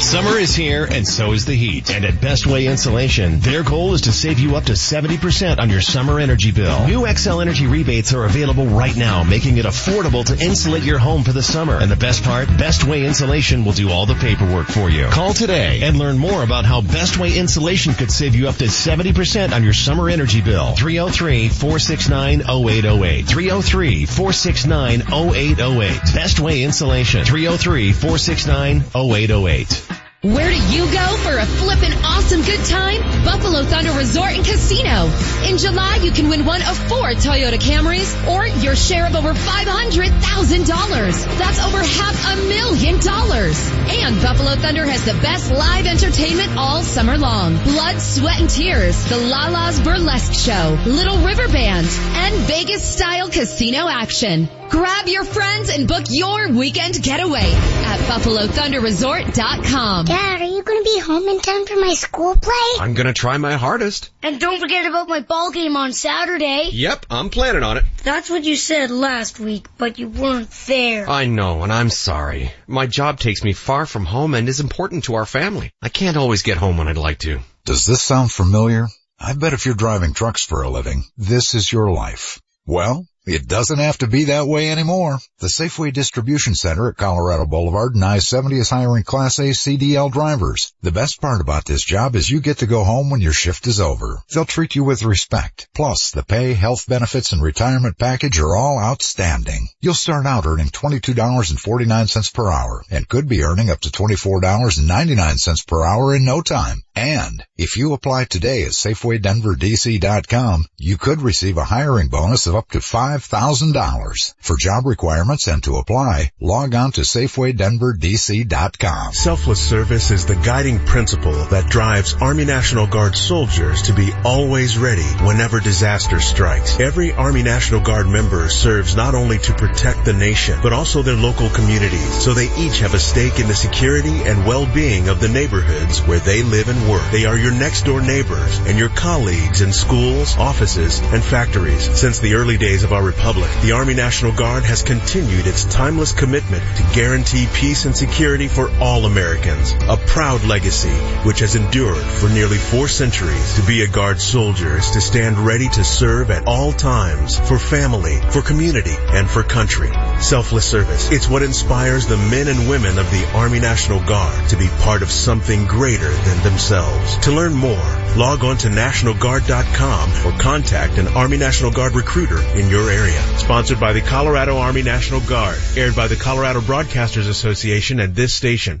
Summer is here and so is the heat. And at Best Way Insulation, their goal is to save you up to 70% on your summer energy bill. New Xcel Energy rebates are available right now, making it affordable to insulate your home for the summer. And the best part, Best Way Insulation will do all the paperwork for you. Call today and learn more about how Best Way Insulation could save you up to 70% on your summer energy bill. 303-469-0808. 303-469-0808. Best Way Insulation. 303-469-0808. Where do you go for a flippin' awesome good time? Buffalo Thunder Resort and Casino. In July, you can win one of four Toyota Camrys or your share of over $500,000. That's over half a million dollars. And Buffalo Thunder has the best live entertainment all summer long. Blood, sweat, and tears, the Lala's Burlesque Show, Little River Band, and Vegas style casino action. Grab your friends and book your weekend getaway at BuffaloThunderResort.com. Dad, are you going to be home in time for my school play? I'm gonna try my hardest. And don't forget about my ball game on Saturday. Yep, I'm planning on it. That's what you said last week, but you weren't there. I know, and I'm sorry. My job takes me far from home and is important to our family. I can't always get home when I'd like to. Does this sound familiar? I bet if you're driving trucks for a living, this is your life. Well, it doesn't have to be that way anymore. The Safeway Distribution Center at Colorado Boulevard and I-70 is hiring Class A CDL drivers. The best part about this job is you get to go home when your shift is over. They'll treat you with respect. Plus, the pay, health benefits, and retirement package are all outstanding. You'll start out earning $22.49 per hour and could be earning up to $24.99 per hour in no time. And if you apply today at SafewayDenverDC.com, you could receive a hiring bonus of up to $5,000. For job requirements and to apply, log on to SafewayDenverDC.com. Selfless service is the guiding principle that drives Army National Guard soldiers to be always ready whenever disaster strikes. Every Army National Guard member serves not only to protect the nation, but also their local communities, so they each have a stake in the security and well-being of the neighborhoods where they live and work. They are your next door neighbors and your colleagues in schools, offices, and factories. Since the early days of our republic, the Army National Guard has continued its timeless commitment to guarantee peace and security for all Americans. A proud legacy which has endured for nearly four centuries. To be a Guard soldier is to stand ready to serve at all times for family, for community, and for country. selfless service. It's what inspires the men and women of the Army National Guard to be part of something greater than themselves. To learn more, log on to NationalGuard.com or contact an Army National Guard recruiter in your area. Sponsored by the Colorado Army National Guard. Aired by the Colorado Broadcasters Association and this station.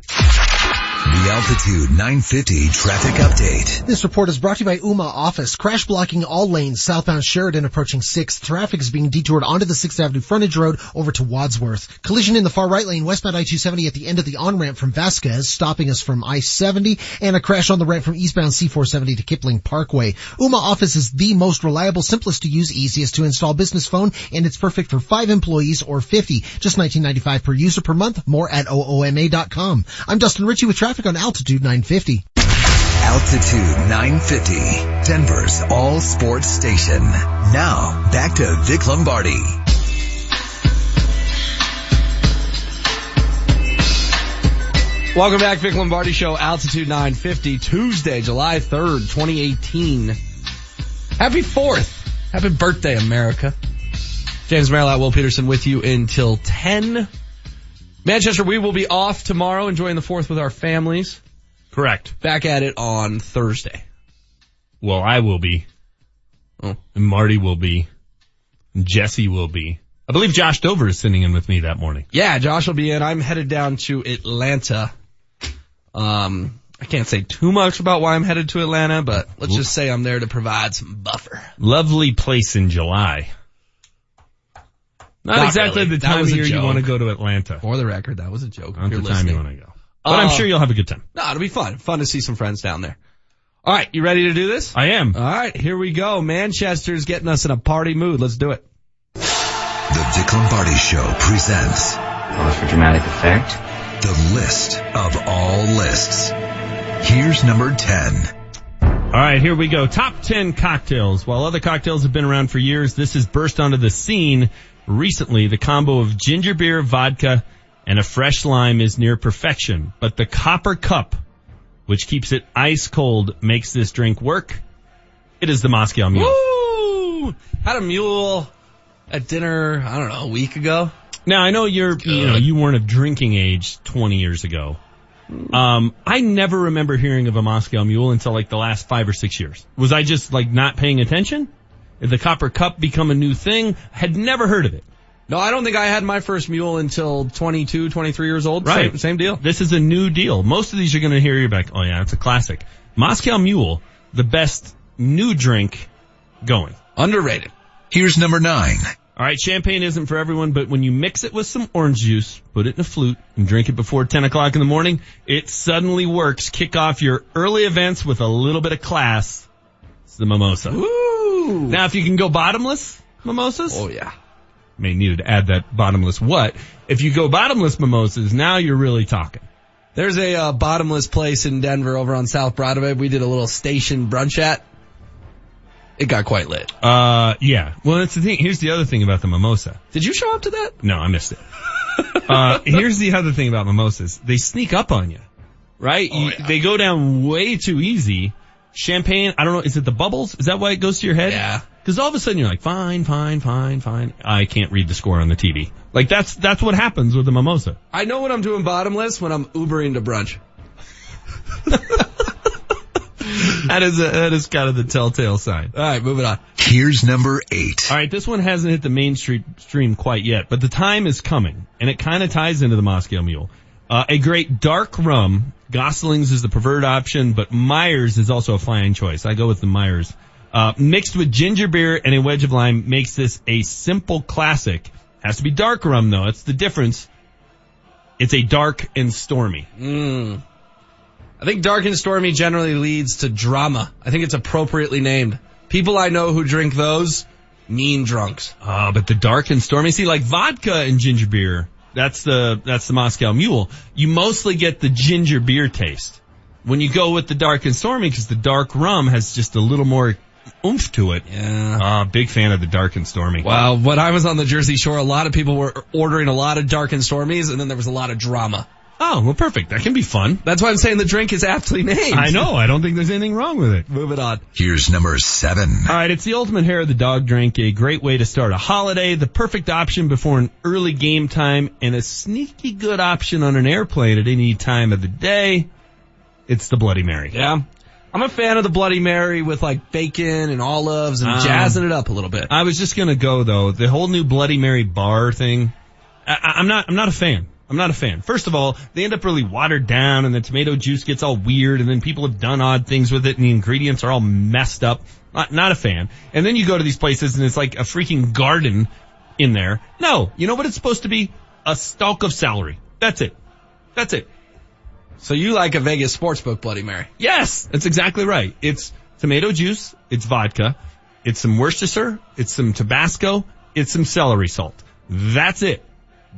The Altitude 950 traffic update. This report is brought to you by Ooma Office. Crash blocking all lanes southbound Sheridan approaching 6th. Traffic is being detoured onto the 6th Avenue frontage road over to Wadsworth. Collision in the far right lane westbound I-270 at the end of the on-ramp from Vasquez, stopping us from I-70, and a crash on the ramp from eastbound C-470 to Kipling Parkway. Ooma Office is the most reliable, simplest to use, easiest to install business phone, and it's perfect for 5 employees or 50. Just 19.95 per user per month. More at OOMA.com. I'm Dustin Ritchie with traffic on Altitude 950. Altitude 950, Denver's all sports station. Now, back to Vic Lombardi. Welcome back, Vic Lombardi Show, Altitude 950, Tuesday, July 3rd, 2018. Happy 4th. Happy birthday, America. James Merrill, Will Peterson with you until 10. Manchester, we will be off tomorrow, enjoying the 4th with our families. Correct. Back at it on Thursday. Well, I will be. Oh. And Marty will be. And Jesse will be. I believe Josh Dover is sitting in with me that morning. Yeah, Josh will be in. I'm headed down to Atlanta. Um, I can't say too much about why I'm headed to Atlanta, but let's just say I'm there to provide some buffer. Lovely place in July. Not, Not exactly really. the That time of was a year you want to go to Atlanta. For the record, that was a joke. Not if you're the time you want to go. But I'm Uh, sure you'll have a good time. No, it'll be fun. Fun to see some friends down there. All right, you ready to do this? I am. All right, here we go. Manchester's getting us in a party mood. Let's do it. The Vic Lombardi Show presents. Pause for dramatic effect. The list of all lists. Here's number 10. All right, here we go. Top 10 cocktails. While other cocktails have been around for years, this has burst onto the scene recently. The combo of ginger beer, vodka, and a fresh lime is near perfection. But the copper cup, which keeps it ice cold, makes this drink work. It is the Moscow Mule. Woo! Had a mule at dinner, I don't know, a week ago. Now I know you're, you know, you weren't of drinking age 20 years ago. Um, I never remember hearing of a Moscow Mule until like the last five or six years. Was I just like not paying attention? Did the copper cup become a new thing? Had never heard of it. No, I don't think I had my first mule until 22, 23 years old. Right. Same, same deal. This is a new deal. Most of these you're going to hear you're like, oh yeah, it's a classic. Moscow Mule, the best new drink going. Underrated. Here's number 9. All right, champagne isn't for everyone, but when you mix it with some orange juice, put it in a flute, and drink it before 10 o'clock in the morning, it suddenly works. Kick off your early events with a little bit of class. It's the mimosa. Ooh. Now, if you can go bottomless mimosas, Oh yeah. may need to add that bottomless what. If you go bottomless mimosas, now you're really talking. There's a uh, bottomless place in Denver over on South Broadway. We did a little station brunch at. It got quite lit. Uh, yeah. Well, that's the thing. Here's the other thing about the mimosa. Did you show up to that? No, I missed it. uh, here's the other thing about mimosas. They sneak up on you, right? Oh, You- They go down way too easy. Champagne, I don't know, is it the bubbles? Is that why it goes to your head? Yeah. Cause all of a sudden you're like, fine, fine, fine, fine. I can't read the score on the TV. Like that's, that's what happens with the mimosa. I know when I'm doing bottomless when I'm Ubering to brunch. That is a, that is kind of the telltale sign. All right, moving on. Here's number 8. All right, this one hasn't hit the mainstream stream quite yet, but the time is coming, and it kind of ties into the Moscow Mule. Uh, a great dark rum. Gosling's is the preferred option, but Myers is also a fine choice. I go with the Myers. Uh, mixed with ginger beer and a wedge of lime makes this a simple classic. Has to be dark rum though. It's the difference. It's a dark and stormy. Mm. I think dark and stormy generally leads to drama. I think it's appropriately named. People I know who drink those, mean drunks. Uh, but the dark and stormy, see like vodka and ginger beer, that's the, that's the Moscow Mule. You mostly get the ginger beer taste. When you go with the dark and stormy, cause the dark rum has just a little more oomph to it. Yeah. Uh, big fan of the dark and stormy. Wow, when I was on the Jersey Shore, a lot of people were ordering a lot of dark and stormies, and then there was a lot of drama. Oh, well, perfect. That can be fun. That's why I'm saying the drink is aptly named. I know. I don't think there's anything wrong with it. Moving on. Here's number seven. All right, it's the ultimate hair of the dog drink, a great way to start a holiday, the perfect option before an early game time, and a sneaky good option on an airplane at any time of the day. It's the Bloody Mary. Yeah. I'm a fan of the Bloody Mary with like bacon and olives and Um, jazzing it up a little bit. I was just gonna go though, the whole new Bloody Mary bar thing. I, I- I'm not, I'm not a fan. I'm not a fan. First of all, they end up really watered down and the tomato juice gets all weird and then people have done odd things with it and the ingredients are all messed up. Not, not a fan. And then you go to these places and it's like a freaking garden in there. No, you know what it's supposed to be? A stalk of celery. That's it. That's it. So you like a Vegas sportsbook Bloody Mary? Yes, that's exactly right. It's tomato juice, it's vodka, it's some Worcestershire, it's some Tabasco, it's some celery salt. That's it.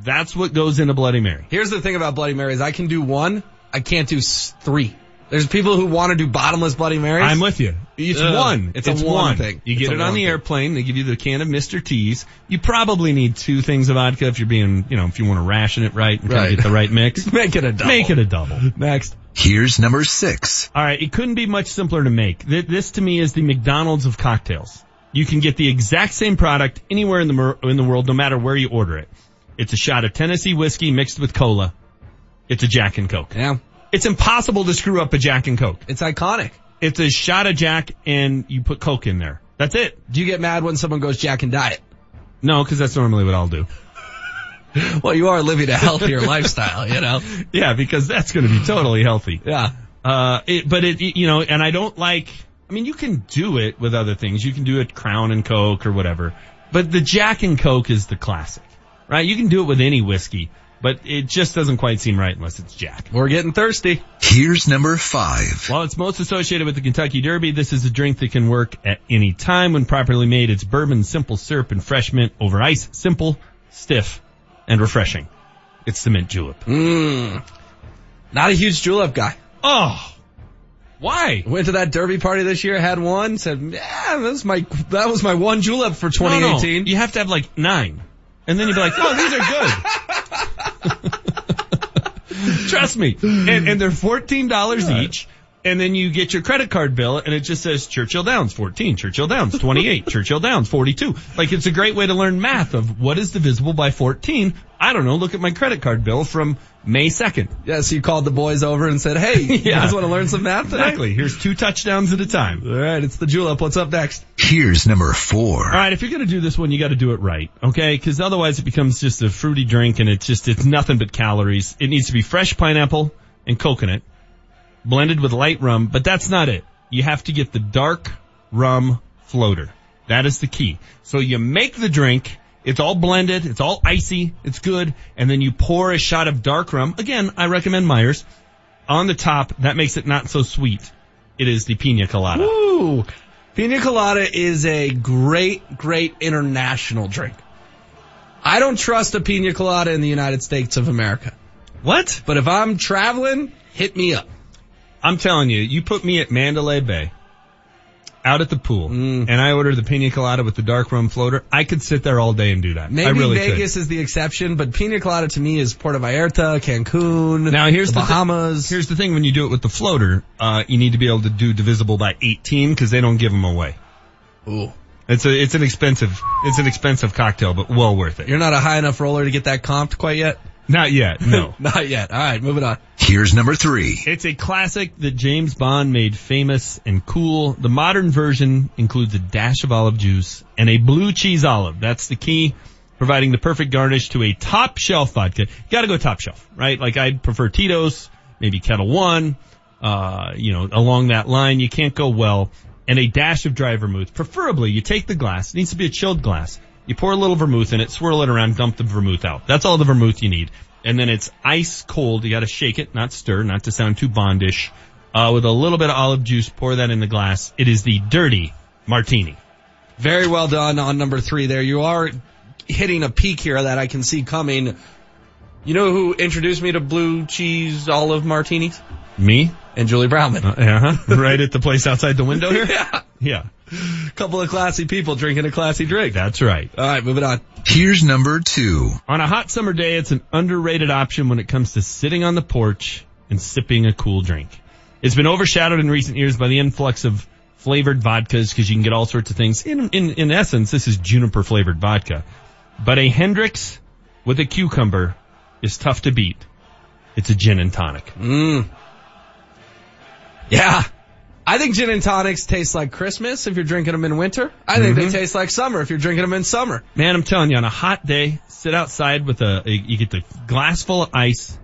That's what goes in a Bloody Mary. Here's the thing about Bloody Marys. I can do one. I can't do three. There's people who want to do bottomless Bloody Marys. I'm with you. It's Ugh, one. It's, a one, thing. You It's get it on one the thing. airplane. They give you the can of Mr. T's. You probably need two things of vodka if you're being, you know, if you want to ration it right and kind Right. of get the right mix. Make it a double. Make it a double. Next. Here's number six. All right, it couldn't be much simpler to make. This to me is the McDonald's of cocktails. You can get the exact same product anywhere in the in the world, no matter where you order it. It's a shot of Tennessee whiskey mixed with cola. It's a Jack and Coke. Yeah. It's impossible to screw up a Jack and Coke. It's iconic. It's a shot of Jack and you put Coke in there. That's it. Do you get mad when someone goes Jack and Diet? No, because that's normally what I'll do. Well, you are living a healthier lifestyle, you know? Yeah, because that's going to be totally healthy. Yeah. Uh, it, but it, you know, and I don't like, I mean, you can do it with other things. You can do it Crown and Coke or whatever. But the Jack and Coke is the classic, right? You can do it with any whiskey, but it just doesn't quite seem right unless it's Jack. We're getting thirsty. Here's number five. While it's most associated with the Kentucky Derby, this is a drink that can work at any time when properly made. It's bourbon, simple syrup, and fresh mint over ice. Simple, stiff, and refreshing. It's the mint julep. Mmm. Not a huge julep guy. Oh. Why? Went to that derby party this year, had one, said, yeah, that was my, that was my one julep for No, no. 2018. You have to have like nine. And then you'd be like, oh, these are good. Trust me. And, and they're $14 each. And then you get your credit card bill and it just says Churchill Downs 14, Churchill Downs 28, Churchill Downs 42. Like it's a great way to learn math of what is divisible by 14. I don't know. Look at my credit card bill from May 2nd. Yeah, so you called the boys over and said, hey, you Yeah. guys want to learn some math today? Exactly. Here's two touchdowns at a time. All right, it's the julep. What's up next? Here's number four. All right, if you're going to do this one, you got to do it right, okay? Because otherwise, it becomes just a fruity drink, and it's just it's nothing but calories. It needs to be fresh pineapple and coconut, blended with light rum, but that's not it. You have to get the dark rum floater. That is the key. So you make the drink. It's all blended. It's all icy. It's good. And then you pour a shot of dark rum. Again, I recommend Myers. On the top, that makes it not so sweet. It is the pina colada. Ooh. Pina colada is a great, great international drink. I don't trust a pina colada in the United States of America. What? But if I'm traveling, hit me up. I'm telling you, you put me at Mandalay Bay, out at the pool, Mm. and I order the pina colada with the dark rum floater. I could sit there all day and do that. Maybe I really Vegas is the exception, but pina colada to me is Puerto Vallarta, Cancun. Now here's the Bahamas. here's the thing: when you do it with the floater, uh, you need to be able to do divisible by 18 because they don't give them away. Ooh. It's a it's an expensive it's an expensive cocktail, but well worth it. You're not a high enough roller to get that comped quite yet? Not yet, no. not yet. All right, moving on. Here's number three. It's a classic that James Bond made famous and cool. The modern version includes a dash of olive juice and a blue cheese olive. That's the key, providing the perfect garnish to a top shelf vodka. You gotta go top shelf, right? Like I'd prefer Tito's, maybe Ketel One, uh, you know, along that line. You can't go well. And a dash of dry vermouth. Preferably, you take the glass. It needs to be a chilled glass. You pour a little vermouth in it, swirl it around, dump the vermouth out. That's all the vermouth you need. And then it's ice cold. You gotta shake it, not stir, not to sound too bondish. Uh, with a little bit of olive juice, pour that in the glass. It is the dirty martini. Very well done on number three there. You are hitting a peak here that I can see coming. You know who introduced me to blue cheese olive martinis? Me? And Julie Brownman. Uh, uh-huh. right at the place outside the window here? yeah. Yeah. Couple of classy people drinking a classy drink. That's right. All right, moving on. Here's number two. On a hot summer day, it's an underrated option when it comes to sitting on the porch and sipping a cool drink. It's been overshadowed in recent years by the influx of flavored vodkas because you can get all sorts of things. In, in, in essence, this is juniper flavored vodka. But a Hendrick's with a cucumber is tough to beat. It's a gin and tonic. Mm. Yeah. I think gin and tonics taste like Christmas if you're drinking them in winter. I think Mhm. they taste like summer if you're drinking them in summer. Man, I'm telling you, on a hot day, sit outside with a, a you get the glass full of ice,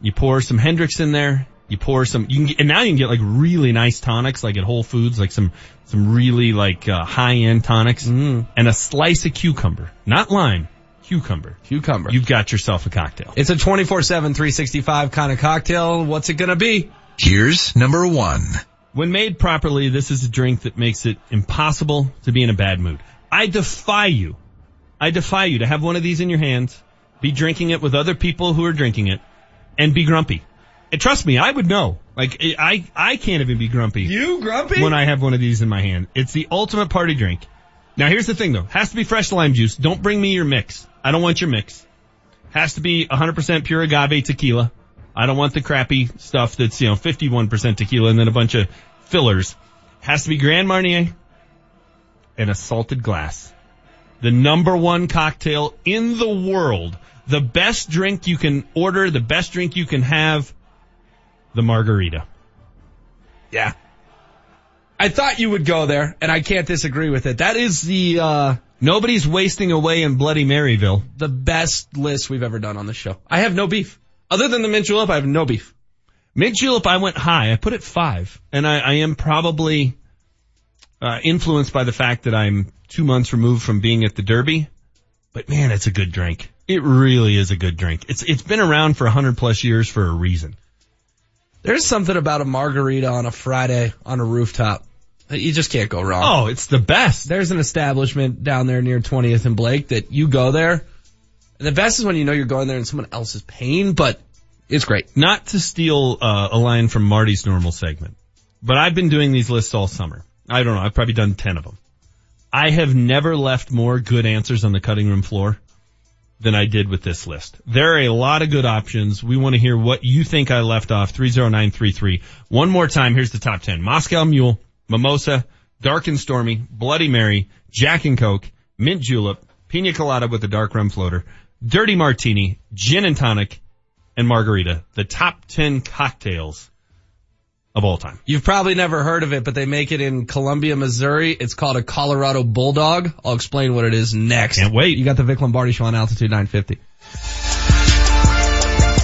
you pour some Hendrick's in there, you pour some, you can get, and now you can get like really nice tonics, like at Whole Foods, like some, some really like, uh, high end tonics, and a slice of cucumber, not lime, cucumber. Cucumber. You've got yourself a cocktail. It's a 24-7, 365 kind of cocktail. What's it gonna be? Here's number one. When made properly, this is a drink that makes it impossible to be in a bad mood. I defy you. I defy you to have one of these in your hands, be drinking it with other people who are drinking it, and be grumpy. And trust me, I would know. Like, I, I can't even be grumpy. You grumpy? When I have one of these in my hand. It's the ultimate party drink. Now here's the thing though. Has to be fresh lime juice. Don't bring me your mix. I don't want your mix. Has to be 100% pure agave tequila. I don't want the crappy stuff that's, you know, 51% tequila and then a bunch of fillers. Has to be Grand Marnier and a salted glass. The number one cocktail in the world. The best drink you can order, the best drink you can have, the margarita. Yeah. I thought you would go there, and I can't disagree with it. That is the, uh, Nobody's wasting away in Bloody Maryville. the best list we've ever done on the show. I have no beef. Other than the mint julep, I have no beef. Mint julep, I went high. I put it five, and I, I am probably uh, influenced by the fact that I'm two months removed from being at the Derby. But man, it's a good drink. It really is a good drink. It's it's been around for a hundred plus years for a reason. There's something about a margarita on a Friday on a rooftop. that You just can't go wrong. Oh, it's the best. There's an establishment down there near 20th and Blake that you go there. The best is when you know you're going there and someone else is paying, but it's great. Not to steal uh, a line from Marty's normal segment, but I've been doing these lists all summer. I don't know. I've probably done ten of them. I have never left more good answers on the cutting room floor than I did with this list. There are a lot of good options. We want to hear what you think I left off. 30933. One more time. Here's the top 10. Moscow Mule, Mimosa, Dark and Stormy, Bloody Mary, Jack and Coke, Mint Julep, Pina Colada with a dark rum floater, Dirty Martini, Gin and Tonic, and Margarita. The top 10 cocktails of all time. You've probably never heard of it, but they make it in Columbia, Missouri. It's called a Colorado Bulldog. I'll explain what it is next. Can't wait. You got the Vic Lombardi show on altitude 950.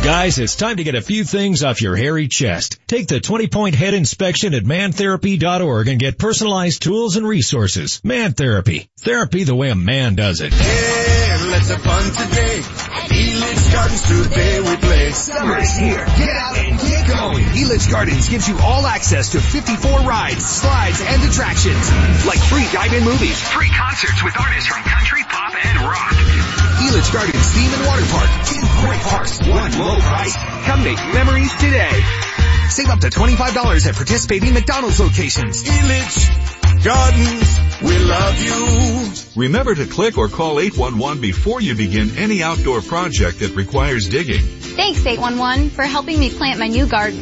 Guys, it's time to get a few things off your hairy chest. Take the 20 point head inspection at mantherapy.org and get personalized tools and resources. Man Therapy. Therapy the way a man does it. Yeah, let's have fun today. Elitch Gardens today we play. Summer is here. Get out and get going. Elitch Gardens gives you all access to 54 rides, slides, and attractions. Like free dive-in movies, free concerts with artists from country, pop, and rock. Elitch Gardens Steam and Water Park. Two great parks, one low price. Come make memories today. Save up to $25 at participating McDonald's locations. Elitch Gardens, we love you. Remember to click or call 811 before you begin any outdoor project that requires digging. Thanks 811 for helping me plant my new garden.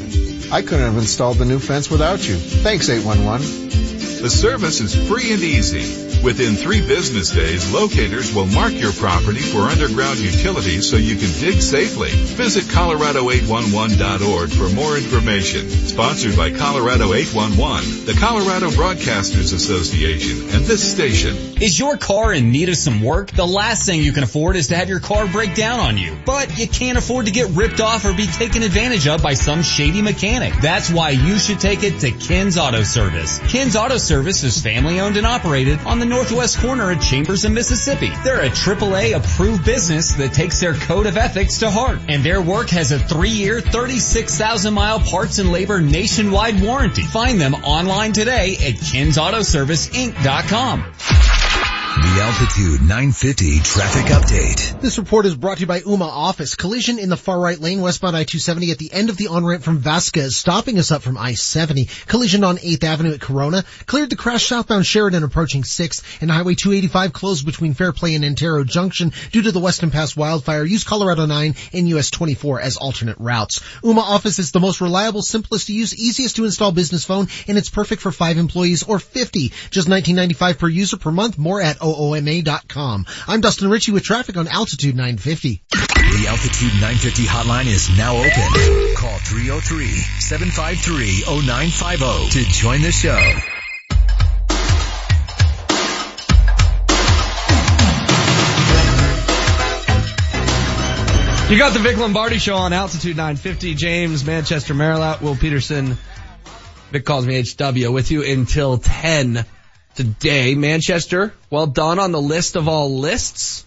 I couldn't have installed the new fence without you. Thanks 811. The service is free and easy. Within three business days, locators will mark your property for underground utilities so you can dig safely. Visit Colorado811.org for more information. Sponsored by Colorado 811, the Colorado Broadcasters Association, and this station. Is your car in need of some work? The last thing you can afford is to have your car break down on you. But you can't afford to get ripped off or be taken advantage of by some shady mechanic. That's why you should take it to Ken's Auto Service. Ken's Auto Service is family owned and operated on the northwest corner of Chambers in Mississippi. They're a AAA approved business that takes their code of ethics to heart. And their work has a three year, 36,000 mile parts and labor nationwide warranty. Find them online today at KensAutoServiceInc.com. The Altitude 950 traffic update. This report is brought to you by Ooma Office. Collision in the far right lane westbound I-270 at the end of the on-ramp from Vasquez, stopping us up from I-70. Collision on 8th Avenue at Corona. Cleared the crash southbound Sheridan approaching 6th and Highway 285 closed between Fairplay and Antero Junction due to the Weston Pass wildfire. Use Colorado 9 and US 24 as alternate routes. Ooma Office is the most reliable, simplest to use, easiest to install business phone and it's perfect for 5 employees or 50. Just 19.95 per user per month. More at OOMA.com. I'm Dustin Ritchie with traffic on Altitude 950. The Altitude 950 hotline is now open. Call 303-753-0950 to join the show. You got the Vic Lombardi show on Altitude 950. James, Manchester, Maryland, Will Peterson. Vic calls me HW with you until 10 today. Manchester, well done on the list of all lists.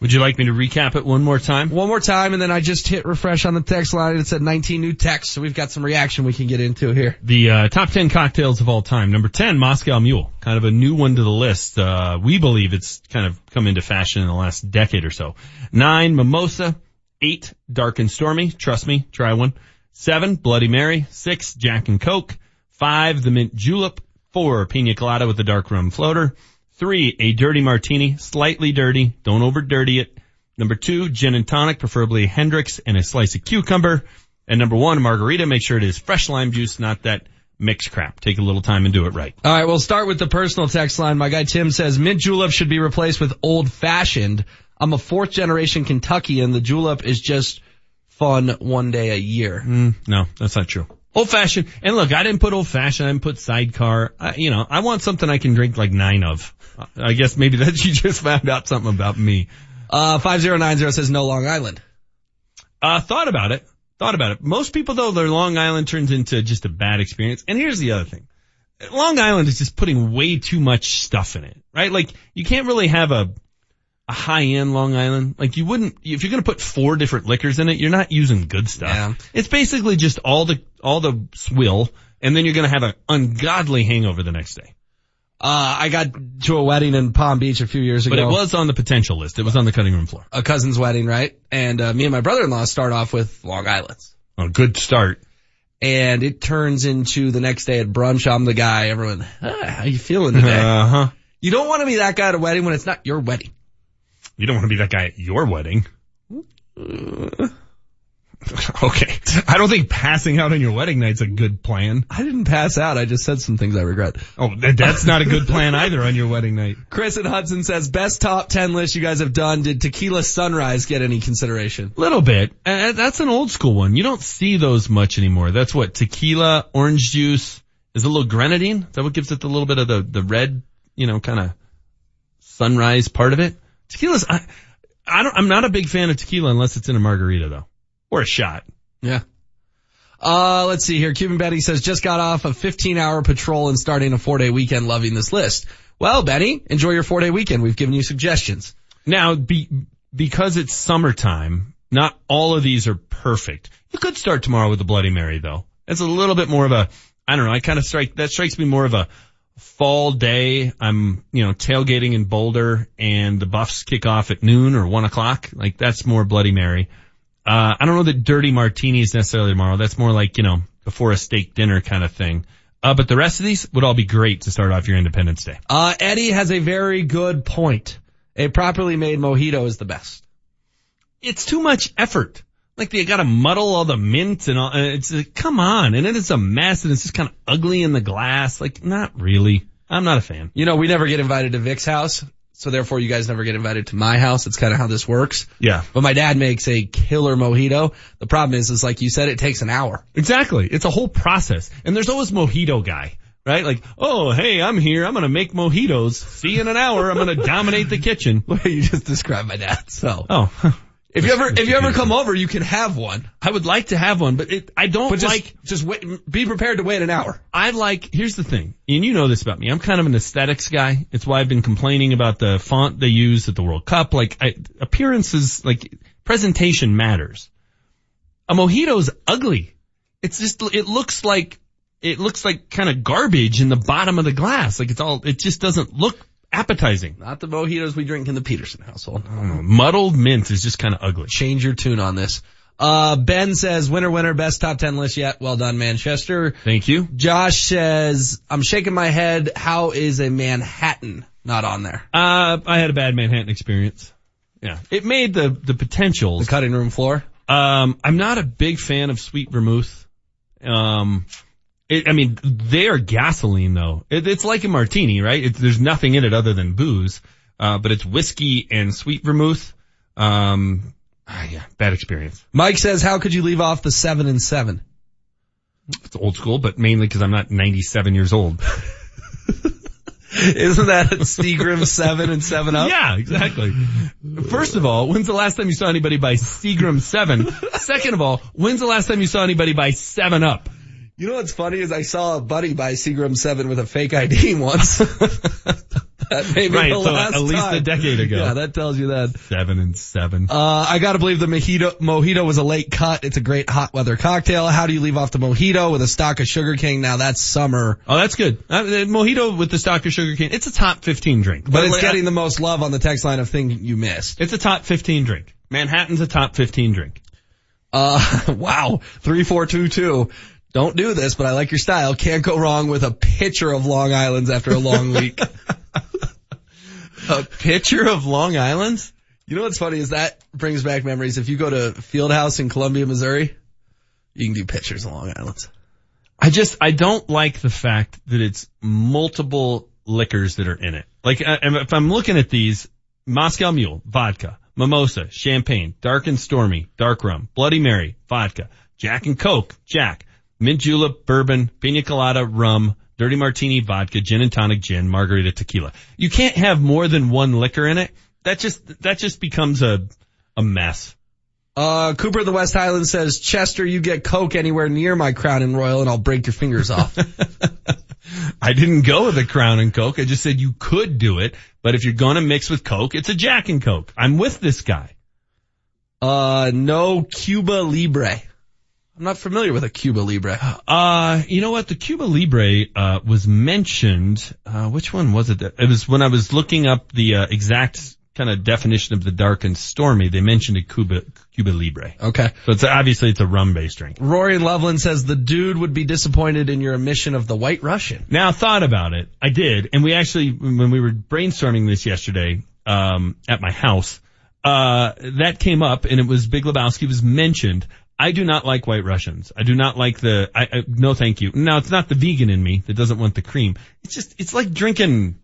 Would you like me to recap it one more time? One more time, and then I just hit refresh on the text line and it said 19 new texts, so we've got some reaction we can get into here. The uh, top 10 cocktails of all time. Number 10, Moscow Mule. Kind of a new one to the list. Uh, we believe it's kind of come into fashion in the last decade or so. Nine, Mimosa. Eight, Dark and Stormy. Trust me, try one. Seven, Bloody Mary. Six, Jack and Coke. Five, the Mint Julep. Four, Pina Colada with a dark rum floater. Three, a dirty martini, slightly dirty, don't over dirty it. Number two, gin and tonic, preferably Hendrick's and a slice of cucumber. And number one, margarita, make sure it is fresh lime juice, not that mixed crap. Take a little time and do it right. All right, we'll start with the personal text line. My guy Tim says mint julep should be replaced with old fashioned. I'm a fourth generation Kentuckian. The julep is just fun one day a year. Mm, no, that's not true. Old fashioned. And look, I didn't put old fashioned. I didn't put sidecar. I, you know, I want something I can drink like nine of. I guess maybe that you just found out something about me. Uh, 5090 says no Long Island. Uh, thought about it. Thought about it. Most people though, their Long Island turns into just a bad experience. And here's the other thing. Long Island is just putting way too much stuff in it, right? Like you can't really have a, a high end Long Island. Like you wouldn't, if you're going to put four different liquors in it, you're not using good stuff. Yeah. It's basically just all the, all the swill and then you're going to have an ungodly hangover the next day. Uh, I got to a wedding in Palm Beach a few years ago. But it was on the potential list. It was on the cutting room floor. a cousin's wedding, right? And uh, me and my brother-in-law start off with Long Island's. A good start. And it turns into the next day at brunch, I'm the guy, everyone, ah, how you feeling today? Uh huh. You don't want to be that guy at a wedding when it's not your wedding. You don't want to be that guy at your wedding. Okay. I don't think passing out on your wedding night's a good plan. I didn't pass out. I just said some things I regret. Oh, that's not a good plan either on your wedding night. Chris and Hudson says, best top 10 list you guys have done. Did Tequila Sunrise get any consideration? Little bit. Uh, that's an old school one. You don't see those much anymore. That's what tequila, orange juice, is a little grenadine. Is that what gives it the little bit of the, the red, you know, kind of sunrise part of it? Tequila's, I, I don't, I'm not a big fan of tequila unless it's in a margarita though. Or a shot. Yeah. Uh, let's see here. Cuban Betty says, just got off a 15 hour patrol and starting a four day weekend loving this list. Well, Benny, enjoy your four day weekend. We've given you suggestions. Now, be, because it's summertime, not all of these are perfect. You could start tomorrow with the Bloody Mary though. It's a little bit more of a, I don't know, I kind of strike, that strikes me more of a fall day. I'm, you know, tailgating in Boulder and the Buffs kick off at noon or one o'clock. Like that's more Bloody Mary. Uh, I don't know that dirty martini is necessarily tomorrow. That's more like, you know, before a steak dinner kind of thing. Uh, but the rest of these would all be great to start off your Independence Day. Uh, Eddie has a very good point. A properly made mojito is the best. It's too much effort. Like they gotta muddle all the mint and all, uh, it's like, come on. And then it's a mess and it's just kind of ugly in the glass. Like not really. I'm not a fan. You know, we never get invited to Vic's house. So therefore you guys never get invited to my house. That's kind of how this works. Yeah. But my dad makes a killer mojito. The problem is, is like you said, it takes an hour. Exactly. It's a whole process. And there's always mojito guy, right? Like, oh, hey, I'm here. I'm going to make mojitos. See you in an hour. I'm going to dominate the kitchen. you just described my dad. So. Oh. If you ever, if you ever come over, you can have one. I would like to have one, but it, I don't But just, like, just wait, be prepared to wait an hour. I like, here's the thing, and you know this about me. I'm kind of an aesthetics guy. It's why I've been complaining about the font they use at the World Cup. Like, I, appearances, like, presentation matters. A mojito's ugly. It's just, it looks like, it looks like kind of garbage in the bottom of the glass. Like it's all, it just doesn't look appetizing. Not the mojitos we drink in the Peterson household. Muddled mint is just kind of ugly. Change your tune on this. Uh, Ben says, winner, winner, best top 10 list yet. Well done, Manchester. Thank you. Josh says, I'm shaking my head. How is a Manhattan not on there? Uh, I had a bad Manhattan experience. Yeah. It made the, the potentials. The cutting room floor? Um, I'm not a big fan of sweet vermouth. Um, it, I mean, they are gasoline though. It, it's like a martini, right? It, there's nothing in it other than booze. Uh, but it's whiskey and sweet vermouth. Um, ah, yeah, bad experience. Mike says, how could you leave off the seven and seven? It's old school, but mainly because I'm not 97 years old. Isn't that Seagram seven and seven up? Yeah, exactly. First of all, when's the last time you saw anybody buy Seagram seven? Second of all, when's the last time you saw anybody buy seven up? You know what's funny is I saw a buddy buy Seagram 7 with a fake ID once. that may right, so at least time. a decade ago. Yeah, that tells you that. Seven and seven. Uh, I gotta believe the mojito, mojito was a late cut. It's a great hot weather cocktail. How do you leave off the mojito with a stalk of Sugar cane? Now that's summer. Oh, that's good. Uh, mojito with the stalk of sugar cane. It's a top 15 drink. But it's like, getting the most love on the text line of thing you missed. It's a top 15 drink. Manhattan's a top 15 drink. Uh, wow. 3422. Don't do this, but I like your style. Can't go wrong with a pitcher of Long Island's after a long week. A pitcher of Long Island's? You know what's funny is that brings back memories. If you go to Fieldhouse in Columbia, Missouri, you can do pitchers of Long Island's. I just, I don't like the fact that it's multiple liquors that are in it. Like, if I'm looking at these, Moscow Mule, vodka, mimosa, champagne, dark and stormy, dark rum, Bloody Mary, vodka, Jack and Coke, Jack, mint julep, bourbon, pina colada, rum, dirty martini, vodka, gin and tonic, gin, margarita, tequila. You can't have more than one liquor in it. That just, that just becomes a, a mess. Uh, Cooper of the West Highlands says, Chester, you get Coke anywhere near my Crown and Royal and I'll break your fingers off. I didn't go with a Crown and Coke. I just said you could do it, but if you're gonna mix with Coke, it's a Jack and Coke. I'm with this guy. uh, no Cuba Libre. I'm not familiar with a Cuba Libre. Uh, you know what? The Cuba Libre, uh, was mentioned, uh, which one was it? It was when I was looking up the, uh, exact kind of definition of the dark and stormy, they mentioned a Cuba, Cuba Libre. Okay. So it's obviously it's a rum based drink. Rory and Loveland says the dude would be disappointed in your omission of the White Russian. Now, I thought about it. I did. And we actually, when we were brainstorming this yesterday, um, at my house, uh, that came up and it was Big Lebowski was mentioned. I do not like white Russians. I do not like the, I, I, no thank you. Now it's not the vegan in me that doesn't want the cream. It's just, it's like drinking,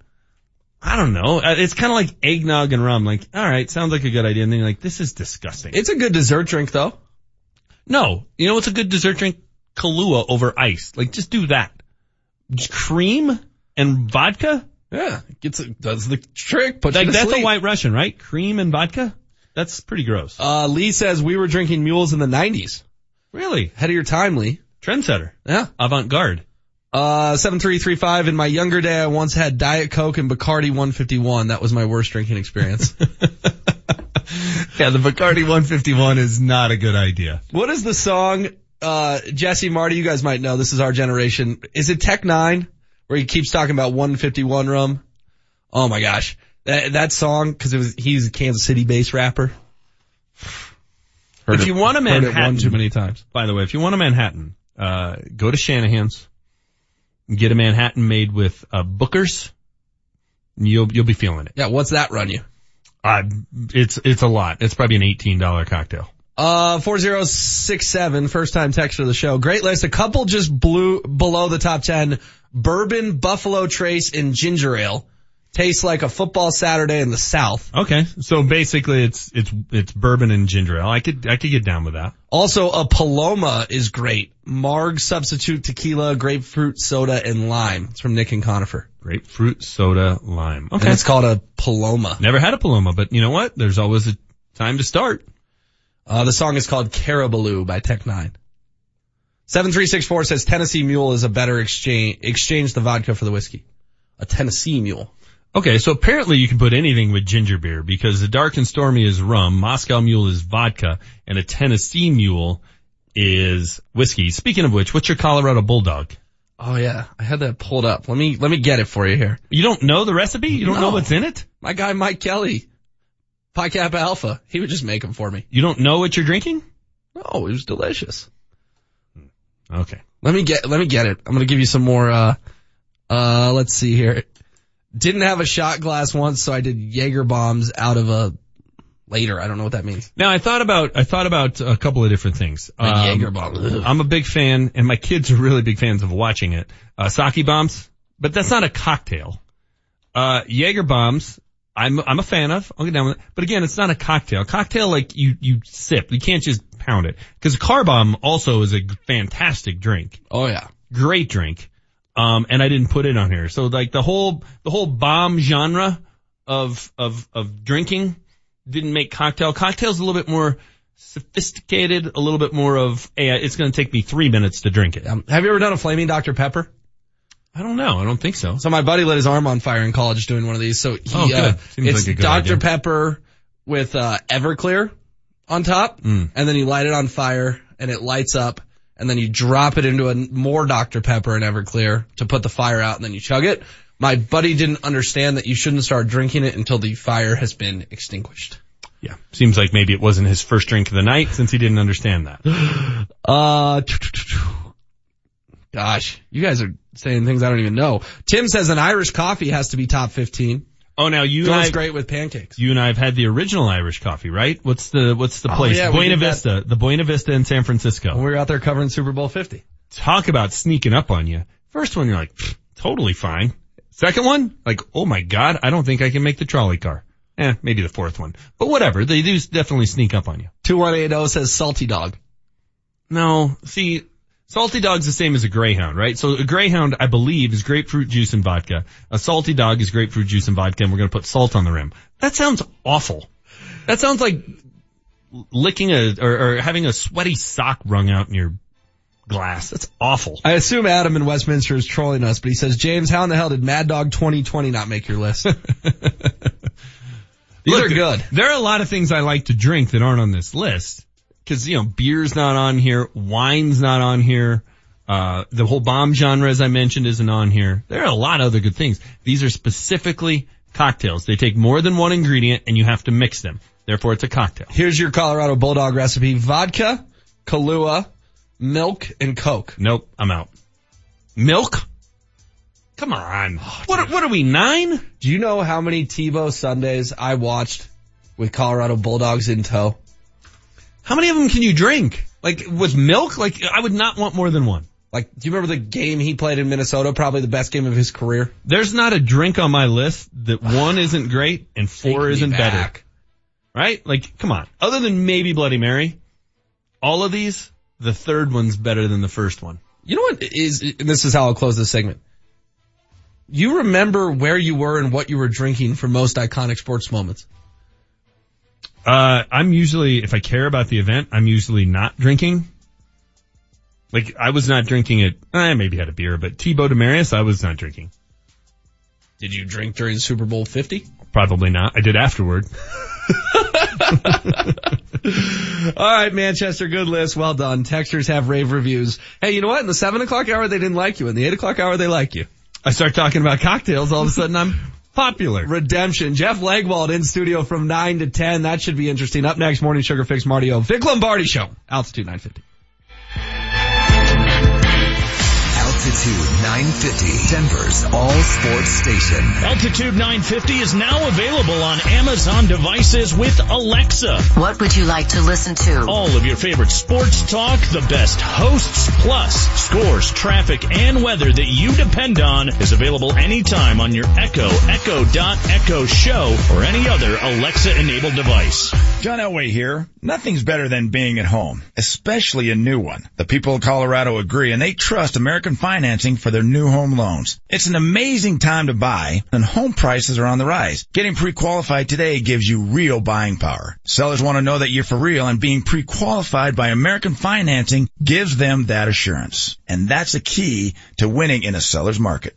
I don't know. Uh, It's kind of like eggnog and rum. Like, all right, sounds like a good idea. And then you're like, this is disgusting. It's a good dessert drink though. No, you know what's a good dessert drink? Kahlua over ice. Like, just do that. Just cream and vodka. Yeah, gets it, does the trick. Puts Like that's sleep. a white Russian, right? Cream and vodka. That's pretty gross. Uh, Lee says we were drinking mules in the 90s. really? Ahead of your time, Lee. Trendsetter. Yeah. Avant garde. Uh, 7335, in my younger day, I once had Diet Coke and Bacardi 151. That was my worst drinking experience. Yeah, the Bacardi 151 is not a good idea. what is the song, uh, Jesse, Marty, you guys might know, this is our generation. Is it Tech N9ne? Where he keeps talking about 151 rum? Oh my gosh. That, that song, cause it was, he's a Kansas City based rapper. Heard if it- you want a heard it Manhattan, one too many times. By the way, if you want a Manhattan, uh, go to Shanahan's, get a Manhattan made with uh, Booker's. You'll you'll be feeling it. Yeah, what's that run you? Uh, it's it's a lot. It's probably an eighteen dollar cocktail. Uh, 4067, first time text of the show. Great list. A couple just blew below the top 10. Bourbon, Buffalo Trace, and Ginger Ale. Tastes like a football Saturday in the South. Okay, so basically it's it's it's bourbon and ginger ale. I could I could get down with that. Also, a Paloma is great. Marg substitute tequila, grapefruit soda, and lime. It's from Nick and Conifer. Grapefruit soda lime. And Okay, it's called a Paloma. never had a Paloma, but you know what? There's always a time to start. Uh, the song is called Caribou Lou by Tech N9ne. 7364 says Tennessee Mule is a better exchange, exchange the vodka for the whiskey. A Tennessee Mule. Okay, so apparently you can put anything with ginger beer because the dark and stormy is rum, Moscow Mule is vodka, and a Tennessee Mule is whiskey. Speaking of which, what's your Colorado Bulldog? Oh yeah, I had that pulled up. Let me let me get it for you here. You don't know the recipe? You don't know what's in it? My guy Mike Kelly, Pi Kappa Alpha, he would just make them for me. You don't know what you're drinking? No, it was delicious. Okay. Let me get let me get it. I'm gonna give you some more. uh uh Let's see here. Didn't have a shot glass once, so I did Jaeger bombs out of a later. I don't know what that means. Now I thought about I thought about a couple of different things. Um, A Jaeger bomb. Ugh. I'm a big fan, and my kids are really big fans of watching it. Uh, sake bombs, but that's not a cocktail. Uh, Jaeger bombs, I'm I'm a fan of. I'll get down with it. But again, it's not a cocktail. Cocktail like you you sip. You can't just pound it because a car bomb also is a fantastic drink. Oh yeah. Great drink. Um, and I didn't put it on here. So like the whole the whole bomb genre of of of drinking didn't make cocktail. Cocktail's a little bit more sophisticated, a little bit more of, hey, it's going to take me three minutes to drink it. Um, have you ever done a flaming Dr Pepper? I don't know. I don't think so. So my buddy lit his arm on fire in college doing one of these. So he, Oh, good. uh, it's like Dr idea. Pepper with uh, Everclear on top, Mm. and then you light it on fire, and it lights up, and then you drop it into a more Dr Pepper and Everclear to put the fire out, and then you chug it. My buddy didn't understand that you shouldn't start drinking it until the fire has been extinguished. Yeah. Seems like maybe it wasn't his first drink of the night since he didn't understand that. Uh, gosh, you guys are saying things I don't even know. Tim says an Irish coffee has to be top 15. Oh, now you and Goes I, great with pancakes. you and I have had the original Irish coffee, right? What's the, what's the Oh, place? yeah, Buena did that. Vista, the Buena Vista in San Francisco. When we were out there covering Super Bowl 50. Talk about sneaking up on you. First one, you're like, totally fine. Second one, like, oh my god, I don't think I can make the trolley car. Eh, maybe the fourth one. But whatever, they do definitely sneak up on you. 2180 says salty dog. No, see, salty dog's the same as a greyhound, right? So a greyhound, I believe, is grapefruit juice and vodka. A salty dog is grapefruit juice and vodka, and we're gonna put salt on the rim. That sounds awful. That sounds like licking a, or, or having a sweaty sock wrung out in your glass. That's awful. I assume Adam in Westminster is trolling us, but he says, James, how in the hell did Mad Dog 2020 not make your list? These Look, are good. There are a lot of things I like to drink that aren't on this list. Cause, you know, beer's not on here, wine's not on here, uh, the whole bomb genre, as I mentioned, isn't on here. There are a lot of other good things. These are specifically cocktails. They take more than one ingredient and you have to mix them. Therefore, it's a cocktail. Here's your Colorado Bulldog recipe. Vodka, Kahlua, milk, and Coke. Nope, I'm out. Milk? Come on. what, are, what are we, nine? Do you know how many Tebow Sundays I watched with Colorado Bulldogs in tow? How many of them can you drink? Like, with milk? Like, I would not want more than one. Like, do you remember the game he played in Minnesota? Probably the best game of his career. There's not a drink on my list that one isn't great and four isn't better. Right? Like, come on. Other than maybe Bloody Mary, all of these, the third one's better than the first one. You know what is, and this is how I'll close this segment. You remember where you were and what you were drinking for most iconic sports moments. Uh, I'm usually, if I care about the event, I'm usually not drinking. Like, I was not drinking it, I maybe had a beer, but T. Tebow Demaryius, I was not drinking. Did you drink during Super Bowl 50? Probably not. I did afterward. All right, Manchester, good list. Well done. Texters have rave reviews. Hey, you know what? In the seven o'clock hour, they didn't like you. In the eight o'clock hour, they like you. I start talking about cocktails, all of a sudden I'm popular. Redemption. Jeff Legwold in studio from 9 to 10. That should be interesting. Up next, Morning Sugar Fix Marty. Vic Lombardi Show. Altitude 950. Altitude 950, Denver's all sports station. Altitude 950 is now available on Amazon devices with Alexa. What would you like to listen to? All of your favorite sports talk, the best hosts, plus scores, traffic, and weather that you depend on is available anytime on your Echo, Echo Dot Echo Show, or any other Alexa-enabled device. John Elway here. Nothing's better than being at home, especially a new one. The people of Colorado agree and they trust American financing for their new home loans. It's an amazing time to buy and home prices are on the rise. Getting pre-qualified today gives you real buying power. Sellers want to know that you're for real and being pre-qualified by American financing gives them that assurance. And that's a key to winning in a seller's market.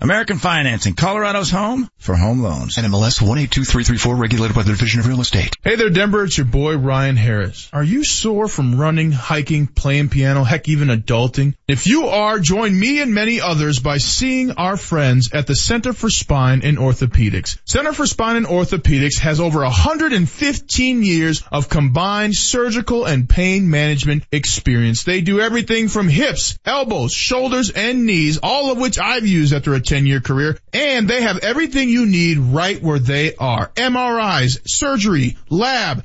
American Financing, Colorado's home for home loans. NMLS 182334 regulated by the Division of Real Estate. Hey there, Denver. It's your boy Ryan Harris. Are you sore from running, hiking, playing piano, heck, even adulting? If you are, join me and many others by seeing our friends at the Center for Spine and Orthopedics. Center for Spine and Orthopedics has over 115 years of combined surgical and pain management experience. They do everything from hips, elbows, shoulders, and knees, all of which I've used after a 10 year career. And they have everything you need right where they are. MRIs, surgery, lab,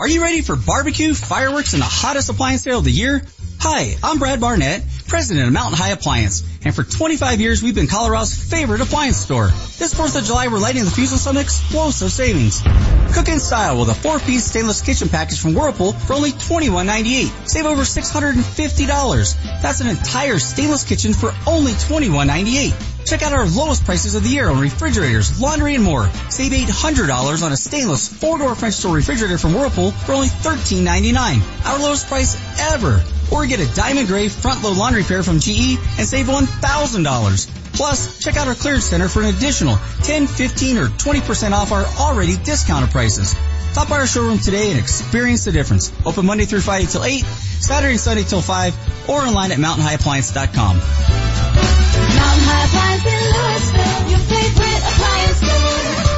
Are you ready for barbecue, fireworks, and the hottest appliance sale of the year? Hi, I'm Brad Barnett, president of Mountain High Appliance, and for 25 years we've been Colorado's favorite appliance store. This 4th of July we're lighting the fuse on some explosive savings. Cook in style with a 4-piece stainless kitchen package from Whirlpool for only $21.98. Save over $650. That's an entire stainless kitchen for only $21.98. Check out our lowest prices of the year on refrigerators, laundry, and more. Save $800 on a stainless four-door French door refrigerator from Whirlpool for only $13.99. Our lowest price ever. Or get a diamond gray front load laundry pair from GE and save $1,000. Plus, check out our clearance center for an additional 10, 15, or 20% off our already discounted prices. Stop by our showroom today and experience the difference. Open Monday through Friday till 8, Saturday and Sunday till 5, or online at mountainhighappliance.com. Mountain High Appliance in Louisville, your favorite appliance store.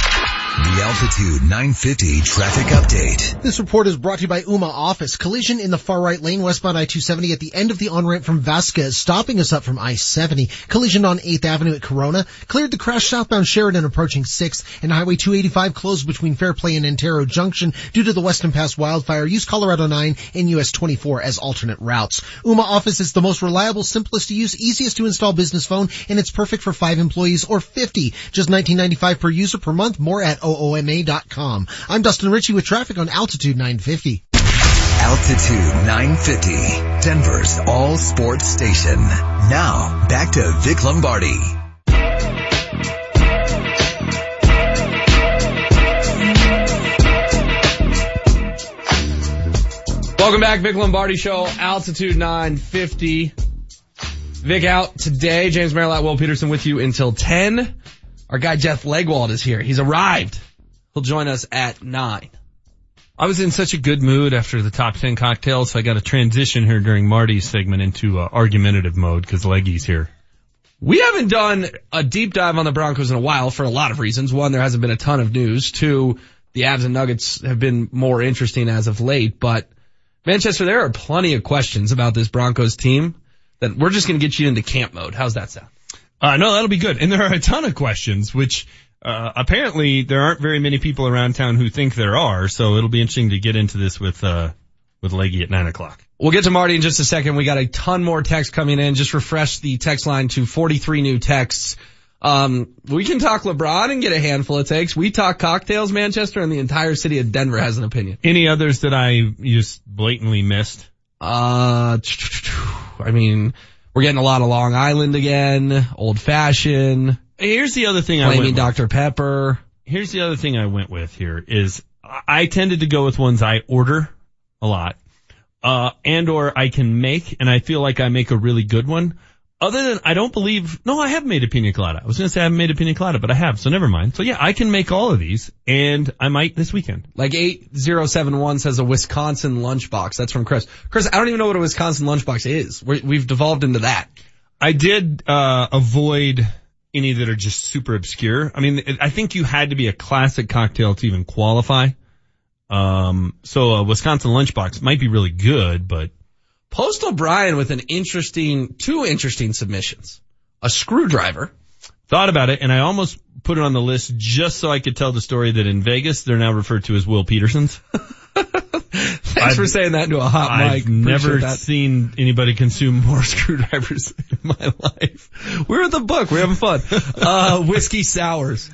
The Altitude 950 traffic update. This report is brought to you by Ooma Office. Collision in the far right lane westbound I-270 at the end of the on-ramp from Vasquez, stopping us up from I-70. Collision on 8th Avenue at Corona. Cleared the crash southbound Sheridan approaching 6th and Highway 285 closed between Fairplay and Antero Junction due to the Weston Pass wildfire. Use Colorado 9 and US 24 as alternate routes. Ooma Office is the most reliable, simplest to use, easiest to install business phone and it's perfect for 5 employees or 50. Just 19.95 per user per month. More at OOMA.com. I'm Dustin Ritchie with traffic on Altitude 950. Altitude 950, Denver's all sports station. Now, back to Vic Lombardi. Welcome back, Vic Lombardi Show, Altitude 950. Vic out today. James Merilatt, Will Peterson with you until 10. Our guy Jeff Legwold is here. He's arrived. He'll join us at 9. I was in such a good mood after the top 10 cocktails, so I got to transition here during Marty's segment into uh, argumentative mode because Leggy's here. We haven't done a deep dive on the Broncos in a while for a lot of reasons. One, there hasn't been a ton of news. Two, the Avs and Nuggets have been more interesting as of late, but Manchester, there are plenty of questions about this Broncos team that we're just going to get you into camp mode. How's that sound? Uh, no, that'll be good. And there are a ton of questions, which, uh, apparently there aren't very many people around town who think there are. So it'll be interesting to get into this with, uh, with Leggy at nine o'clock. We'll get to Marty in just a second. We got a ton more text coming in. Just refresh the text line to 43 new texts. Um, we can talk LeBron and get a handful of takes. We talk cocktails, Manchester, and the entire city of Denver has an opinion. Any others that I just blatantly missed? Uh, I mean, we're getting a lot of Long Island again, old fashioned. Here's the other thing I went Dr. Pepper. Here's the other thing I went with here is I- I tended to go with ones I order a lot, uh, and or I can make, and I feel like I make a really good one. Other than, I don't believe, no, I have made a pina colada. I was going to say I haven't made a pina colada, but I have, so never mind. So yeah, I can make all of these, and I might this weekend. Like 8071 says a Wisconsin lunchbox. That's from Chris. Chris, I don't even know what a Wisconsin lunchbox is. We're, we've devolved into that. I did, uh, avoid any that are just super obscure. I mean, I think you had to be a classic cocktail to even qualify. Um, so a Wisconsin lunchbox might be really good, but Postal Brian with an interesting, two interesting submissions. A screwdriver. thought about it and I almost put it on the list just so I could tell the story that in Vegas they're now referred to as Will Petersons. Thanks I've- for saying that into a hot mic. I've never that. seen anybody consume more screwdrivers in my life. We're at the book. We're having fun. Uh, whiskey sours.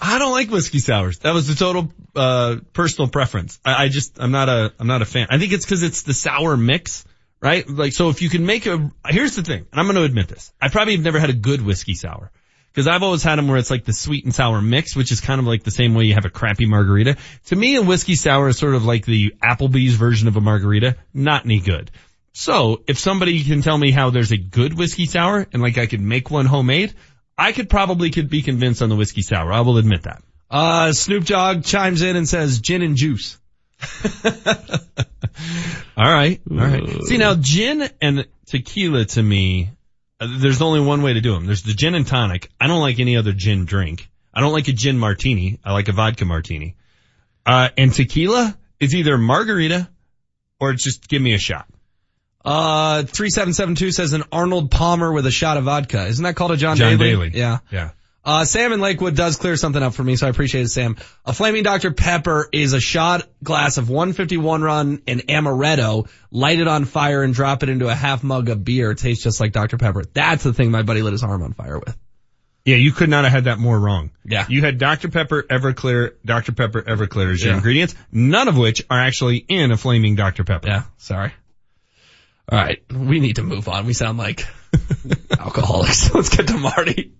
I don't like whiskey sours. That was the total uh personal preference. I, I just I'm not a I'm not a fan. I think it's because it's the sour mix, right? Like so, if you can make a here's the thing, and I'm going to admit this, I probably have never had a good whiskey sour because I've always had them where it's like the sweet and sour mix, which is kind of like the same way you have a crappy margarita. To me, a whiskey sour is sort of like the Applebee's version of a margarita, not any good. So if somebody can tell me how there's a good whiskey sour and like I could make one homemade, I could probably could be convinced on the whiskey sour. I will admit that. Uh, Snoop Dogg chimes in and says gin and juice. All right. All right. See now gin and tequila to me, uh, there's only one way to do them. There's the gin and tonic. I don't like any other gin drink. I don't like a gin martini. I like a vodka martini. Uh, and tequila is either margarita or it's just give me a shot. Uh, 3772 says an Arnold Palmer with a shot of vodka. Isn't that called a John, John Daly? Daly. Yeah. Yeah. Uh, Sam in Lakewood does clear something up for me, so I appreciate it, Sam. A Flaming Dr. Pepper is a shot glass of 151 run and amaretto, light it on fire and drop it into a half mug of beer. It tastes just like Dr. Pepper. That's the thing my buddy lit his arm on fire with. Yeah, you could not have had that more wrong. Yeah. You had Dr. Pepper Everclear, Dr. Pepper Everclear as your Yeah. ingredients, none of which are actually in a flaming Dr. Pepper. Yeah, sorry. All right, we need to move on. We sound like alcoholics. Let's get to Marty.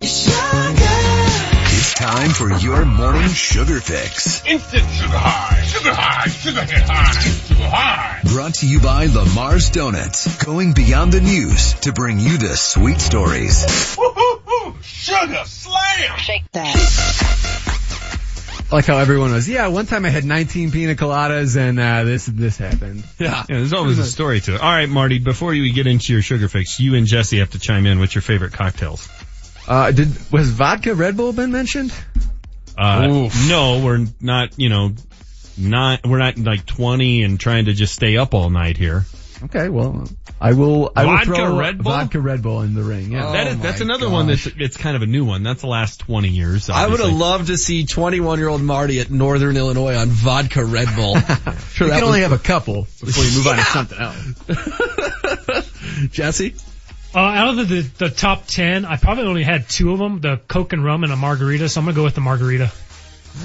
It's time for your morning sugar fix. Instant sugar high, sugar high, sugar hit high, sugar high. Brought to you by Lamar's Donuts, going beyond the news to bring you the sweet stories. Woo-hoo-hoo, sugar slam. Shake that. I like how everyone was, yeah, one time I had 19 pina coladas and, uh, this, this happened. Yeah. Yeah, there's always a story to it. All right, Marty, before you get into your sugar fix, you and Jesse have to chime in. What's your favorite cocktails? Uh, did, was vodka Red Bull been mentioned? Uh, no, we're not, you know, not, we're not like 20 and trying to just stay up all night here. Okay, well, I will, I will Vodka throw Red Bull? vodka Red Bull in the ring, yeah. that is, that's another one that's, it's kind of a new one. That's the last 20 years. I would have loved to see 21 year old Marty at Northern Illinois on vodka Red Bull. sure, you that can was- only have a couple before you move on to something else. Jesse? Uh, out of the, the, the top 10, I probably only had two of them, the Coke and rum and a margarita, so I'm gonna go with the margarita.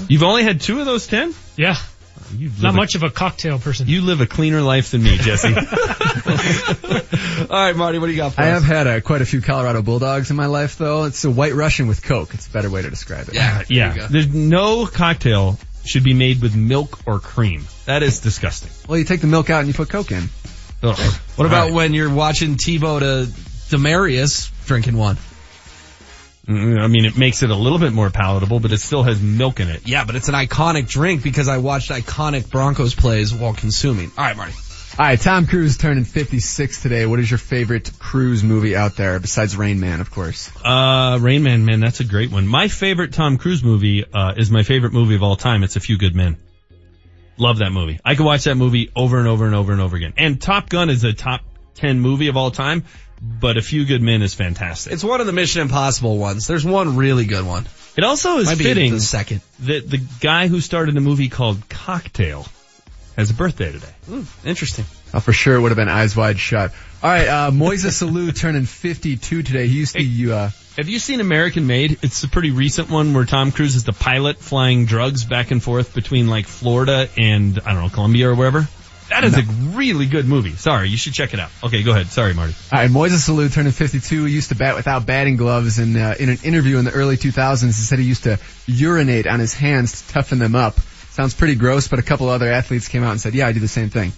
You've only had two of those 10? Yeah. You live Not a- much of a cocktail person. You live a cleaner life than me, Jesse. All right, Marty, what do you got for I us? have had uh, quite a few Colorado Bulldogs in my life though. It's a white Russian with Coke. It's a better way to describe it. Yeah, there yeah. There's no cocktail should be made with milk or cream. That is disgusting. Well, you take the milk out and you put Coke in. Ugh. What about All right. when you're watching Tebow to Demaryius drinking one? Mm, I mean, it makes it a little bit more palatable, but it still has milk in it. Yeah, but it's an iconic drink because I watched iconic Broncos plays while consuming. All right, Marty. All right, Tom Cruise turning 56 today. What is your favorite cruise movie out there besides Rain Man, of course? Uh, Rain Man, man, that's a great one. My favorite Tom Cruise movie, uh, is my favorite movie of all time. It's A Few Good Men. Love that movie. I could watch that movie over and over and over and over again. And Top Gun is a top 10 movie of all time, but A Few Good Men is fantastic. It's one of the Mission Impossible ones. There's one really good one. It also is Might be fitting the second. that the guy who started a movie called Cocktail has a birthday today. Hmm, interesting. Oh, for sure it would have been eyes wide shut. All right, uh, Moises Alou turning 52 today. He used to, uh, Have you seen American Made? It's a pretty recent one where Tom Cruise is the pilot flying drugs back and forth between like Florida and I don't know Colombia or wherever. That is a really good movie. Sorry, you should check it out. Okay, go ahead. Sorry, Marty. All right, Moises Alou turning 52. He used to bat without batting gloves, and uh, in an interview in the early 2000s, he said he used to urinate on his hands to toughen them up. Sounds pretty gross, but a couple other athletes came out and said, "Yeah, I do the same thing."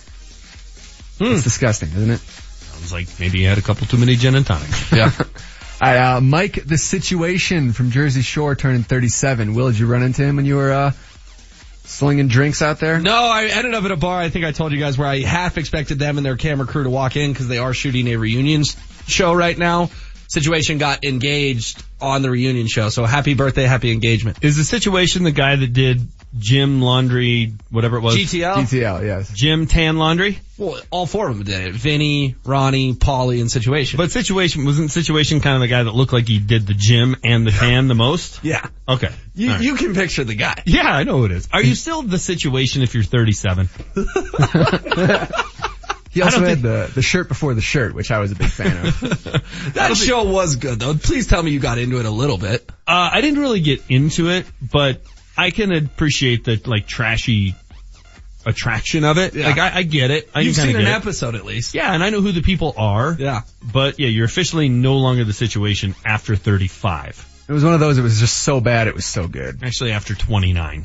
It's disgusting, isn't it? Sounds like maybe he had a couple too many gin and tonics. Yeah. All right, uh, Mike, the situation from Jersey Shore turning 37. Will, did you run into him when you were uh, slinging drinks out there? No, I ended up at a bar. I think I told you guys where I half expected them and their camera crew to walk in because they are shooting a reunion show right now. Situation got engaged on the reunion show. So happy birthday, happy engagement. Is the situation the guy that did Gym Laundry, whatever it was? GTL? GTL, yes. Gym Tan Laundry? Well, all four of them did it. Vinny, Ronnie, Paulie, and Situation. But Situation, wasn't Situation kind of the guy that looked like he did the gym and the tan the most? Yeah. Okay. You, All right. you can picture the guy. Yeah, I know who it is. Are you still the situation if you're 37? He also had the, the shirt before the shirt, which I was a big fan of. That show was good though. Please tell me you got into it a little bit. Uh, I didn't really get into it, but I can appreciate the like trashy attraction of it. Yeah. Like I, I get it. I You've seen an get it. episode at least. Yeah, and I know who the people are. Yeah. But yeah, you're officially no longer the situation after 35. It was one of those, it was just so bad, it was so good. Actually, after 29.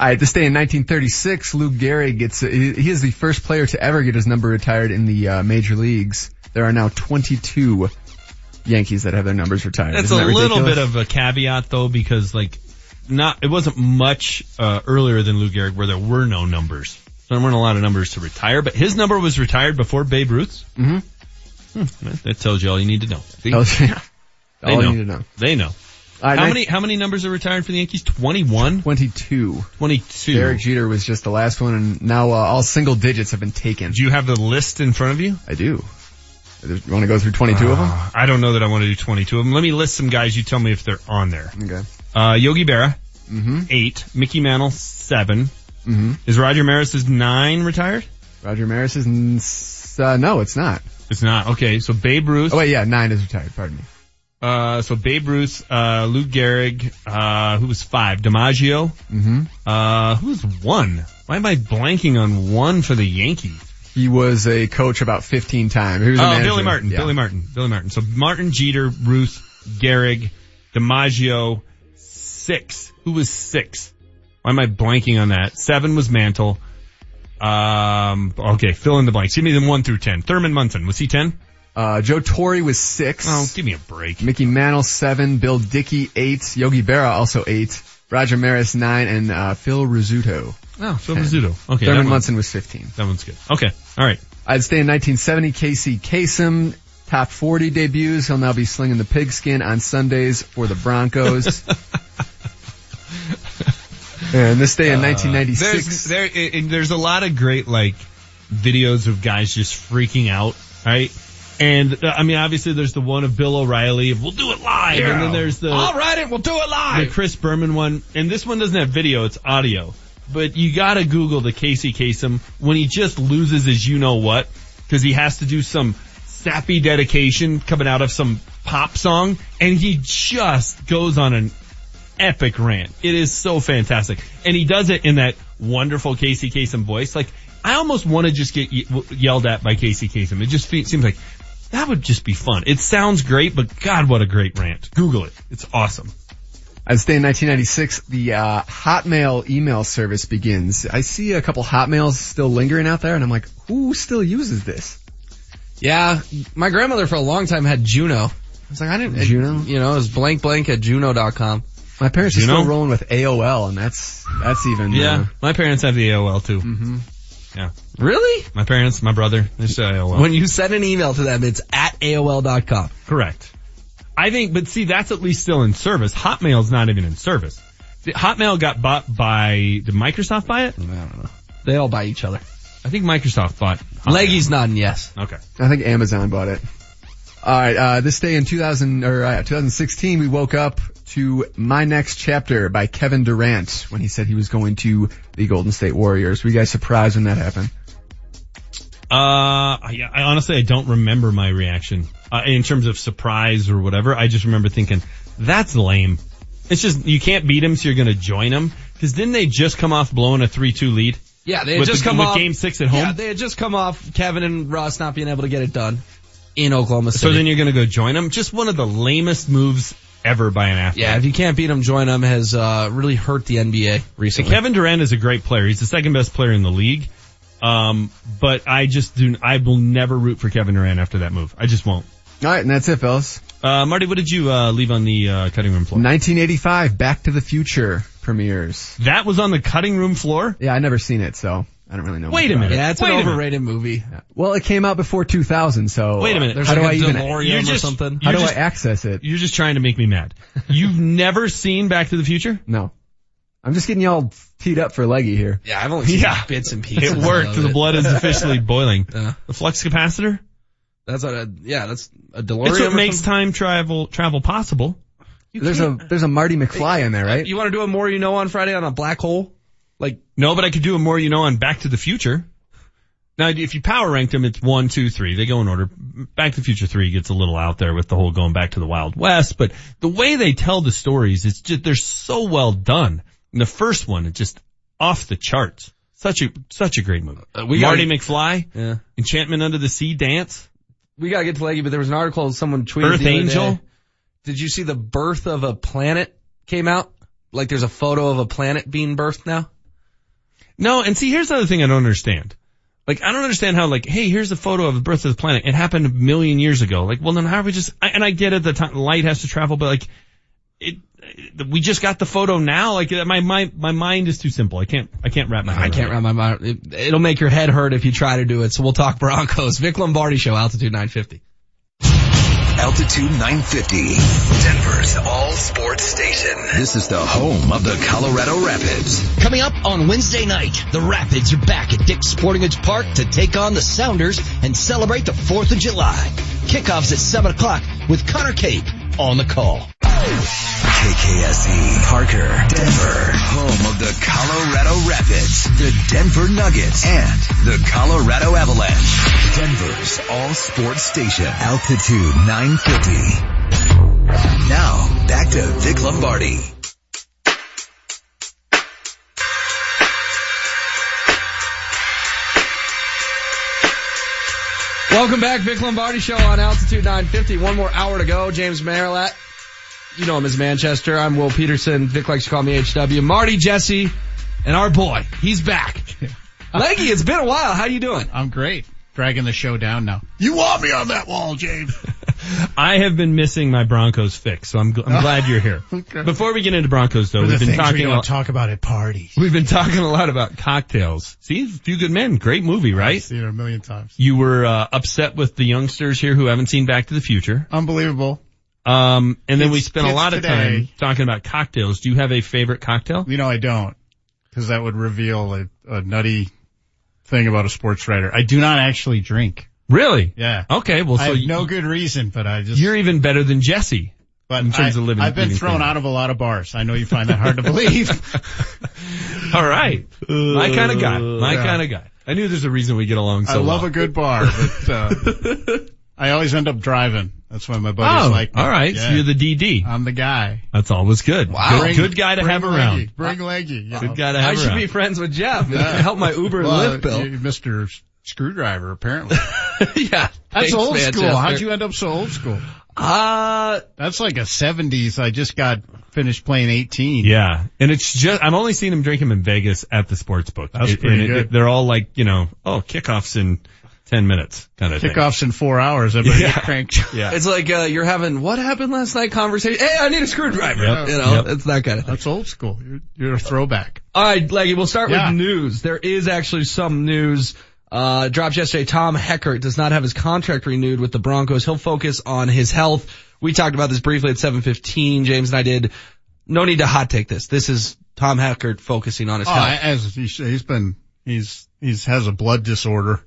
All right, this day in 1936, Lou Gehrig gets, uh, he he is the first player to ever get his number retired in the uh, major leagues. There are now 22 Yankees that have their numbers retired. That's Isn't a that little bit of a caveat though, because like, not, it wasn't much, uh, earlier than Lou Gehrig where there were no numbers. There weren't a lot of numbers to retire, but his number was retired before Babe Ruth's. Mm-hmm. Hmm, that tells you all you need to know. See? Tells yeah. They All you know. need to know. They know. All right, how nine- many how many numbers are retired for the Yankees? Twenty one. 22. 22. Derek Jeter was just the last one, and now uh, all single digits have been taken. Do you have the list in front of you? I do. You want to go through 22 of them? Uh, I don't know that I want to do 22 of them. Let me list some guys. You tell me if they're on there. Okay. Uh, Yogi Berra, Mm-hmm. eight. Mickey Mantle, seven. Mm-hmm. Is Roger Maris's nine retired? Roger Maris is, n- uh, no, it's not. It's not. Okay, so Babe Ruth. Oh wait, yeah, nine is retired, pardon me. Uh, so Babe Ruth, uh, Lou Gehrig, uh, who was five? DiMaggio. Mm-hmm. Uh, who's one? Why am I blanking on one for the Yankees? He was a coach about 15 times. He was Oh, manager. Billy Martin. Yeah. Billy Martin. Billy Martin. So Martin, Jeter, Ruth, Gehrig, DiMaggio, six. Who was six? Why am I blanking on that? Seven was Mantle. Um, okay, fill in the blanks. Give me them one through ten. Thurman Munson. Was he ten? Uh, Joe Torre was six. Oh, give me a break. Mickey Mantle seven. Bill Dickey eight. Yogi Berra also eight. Roger Maris nine, and uh, Phil Rizzuto. Oh, Phil Rizzuto. Okay. Thurman Munson was 15. That one's good. Okay. All right. I'd stay in 1970. Casey Kasem, top 40 debuts. He'll now be slinging the pigskin on Sundays for the Broncos. and this day in 1996. There's, there, and there's a lot of great like videos of guys just freaking out, right? And uh, I mean, obviously, there's the one of Bill O'Reilly of "We'll do it live," and then there's the I'll write it. We'll do it live." the. Chris Berman one, and this one doesn't have video; it's audio. But you gotta Google the Casey Kasem when he just loses his you know what because he has to do some sappy dedication coming out of some pop song, and he just goes on an epic rant. It is so fantastic. And he does it in that wonderful Casey Kasem voice. Like, I almost want to just get ye- yelled at by Casey Kasem. It just fe- seems like that would just be fun. It sounds great, but God, what a great rant. Google it. It's awesome. I'd stay in 1996. The uh, Hotmail email service begins. I see a couple Hotmails still lingering out there, and I'm like, who still uses this? Yeah, my grandmother for a long time had Juno. I was like, I didn't, Juno? you know, it was blank blank at Juno.com. My parents are still rolling with AOL, and that's that's even. Yeah. Uh, My parents have the AOL too. Mm-hmm. Yeah. Really? My parents, my brother, they still AOL. When you send an email to them, it's at AOL.com. Correct. I think, but see, that's at least still in service. Hotmail's not even in service. Hotmail got bought by, did Microsoft buy it? I don't know. They all buy each other. I think Microsoft bought. Hotmail. Leggy's nodding yes. Okay. I think Amazon bought it. All right, uh, this day in 2000 or uh, 2016, we woke up to My Next Chapter by Kevin Durant when he said he was going to the Golden State Warriors. Were you guys surprised when that happened? Uh, I, I honestly, I don't remember my reaction, uh, in terms of surprise or whatever. I just remember thinking, that's lame. It's just, you can't beat them, so you're gonna join them. Cause didn't they just come off blowing a 3-2 lead? Yeah, they had just the- come with off game six at home? Yeah, they had just come off Kevin and Russ not being able to get it done in Oklahoma City. So then you're gonna go join them? Just one of the lamest moves ever by an athlete. yeah, if you can't beat them, join them has uh, really hurt the NBA recently. Kevin Durant is a great player. He's the second best player in the league. Um, but I just do, I will never root for Kevin Durant after that move. I just won't. Alright, and that's it, fellas. Uh, Marty, what did you, uh, leave on the, uh, cutting room floor? 1985, Back to the Future premieres. That was on the cutting room floor? Yeah, I never seen it, so I don't really know. Wait a minute. it. yeah, it's Wait a an minute. overrated movie. Well, it came out before 2000, so. Wait a minute. There's How do like I a even? DeLorean You're or just- something. How do just- I access it? You're just trying to make me mad. You've never seen Back to the Future? No. I'm just getting y'all teed up for leggy here. Yeah, I've only seen Yeah. bits and pieces. It worked. The it. blood is officially boiling. Yeah. The flux capacitor? That's a, yeah, that's a DeLorean. It's what makes something. time travel, travel possible. There's a there's a Marty McFly in there, right? You want to do a more you know on Friday on a black hole? Like, No, but I could do a more you know on Back to the Future. Now, if you power ranked them, it's one, two, three. They go in order. Back to the Future 3 gets a little out there with the whole going back to the Wild West, but the way they tell the stories, it's just, they're so well done. And the first one, it's just off the charts. Such a, such a great movie. Uh, we Marty gotta- McFly, yeah. Enchantment Under the Sea dance, We gotta get to Leggy, but there was an article someone tweeted Earth Angel. day. Did you see the birth of a planet came out? Like there's a photo of a planet being birthed now? No, and see, here's the other thing I don't understand. Like, I don't understand how, like, hey, here's a photo of the birth of the planet. It happened a million years ago. Like, well, then how are we just, I, and I get it, the time, light has to travel, but like, it- we just got the photo now. Like, uh, my, my, my mind is too simple. I can't, I can't wrap my head I can't wrap my mind. It, it'll make your head hurt if you try to do it. So we'll talk Broncos. Vic Lombardi Show, Altitude 950. Altitude 950, Denver's all sports station. This is the home of the Colorado Rapids. Coming up on Wednesday night, the Rapids are back at Dick's Sporting Goods Park to take on the Sounders and celebrate the 4th of July. Kickoffs at 7 o'clock with Connor Cape on the call. KKSE, Parker, Denver, home of the Colorado Rapids, the Denver Nuggets, and the Colorado Avalanche. Denver's all sports station, Altitude 950. Now, back to Vic Lombardi. Welcome back, Vic Lombardi Show on Altitude 950. One more hour to go. James Merilatt. You know him as Manchester. I'm Will Peterson. Vic likes to call me HW. Marty Jesse and our boy. He's back. Leggy, it's been a while. How you doing? I'm great. Dragging the show down now. You want me on that wall, James. I have been missing my Broncos fix, so I'm, gl- I'm glad you're here. Okay. Before we get into Broncos though, For we've been things we talking don't about, talk about at parties. we've been talking a lot about cocktails. See, Few Good Men, great movie, right? I've seen it a million times. You were uh, upset with the youngsters here who haven't seen Back to the Future. Unbelievable. Um, and then we Kids- spent a lot of today- time talking about cocktails. Do you have a favorite cocktail? You know, I don't. Cause that would reveal a, a nutty thing about a sports writer. I do not actually drink. Really? Yeah. Okay, well, I so you- no good reason, but I just. You're even better than Jesse. But in terms I, of living. I've been thrown clean. out of a lot of bars. I know you find that hard to believe. All right, my kind of guy. My Yeah. kind of guy. I knew there's a reason we get along so I love well. a good bar, but uh, I always end up driving. That's why my buddy's oh, like. All right, yeah. so you're the DD. I'm the guy. That's always good. Wow. Good, good guy to bring have leggy, around. Bring leggy. Yeah. Good guy to have I should be friends with Jeff. Yeah. Help my Uber well, and Lyft bill. Mr. Screwdriver, apparently. yeah. That's thanks, old man, school. How'd you end up so old school? Uh, that's like a seventies. I just got finished playing 18. Yeah. And it's just, I'm only seeing him drink them in Vegas at the sports book. That's it, pretty good. It, they're all like, you know, oh, kickoffs and 10 minutes kind of Kickoffs thing. in four hours. Everybody yeah. cranked. Yeah. It's like, uh, you're having, what happened last night conversation? Hey, I need a screwdriver. Yep. You know, yep. it's that kind of thing. That's old school. You're, you're a throwback. All right, Leggy, we'll start yeah. with news. There is actually some news. Uh, dropped yesterday. Tom Heckert does not have his contract renewed with the Broncos. He'll focus on his health. We talked about this briefly at 7:15. James and I did. No need to hot take this. This is Tom Heckert focusing on his oh, health. As he, he's been, he's he's has a blood disorder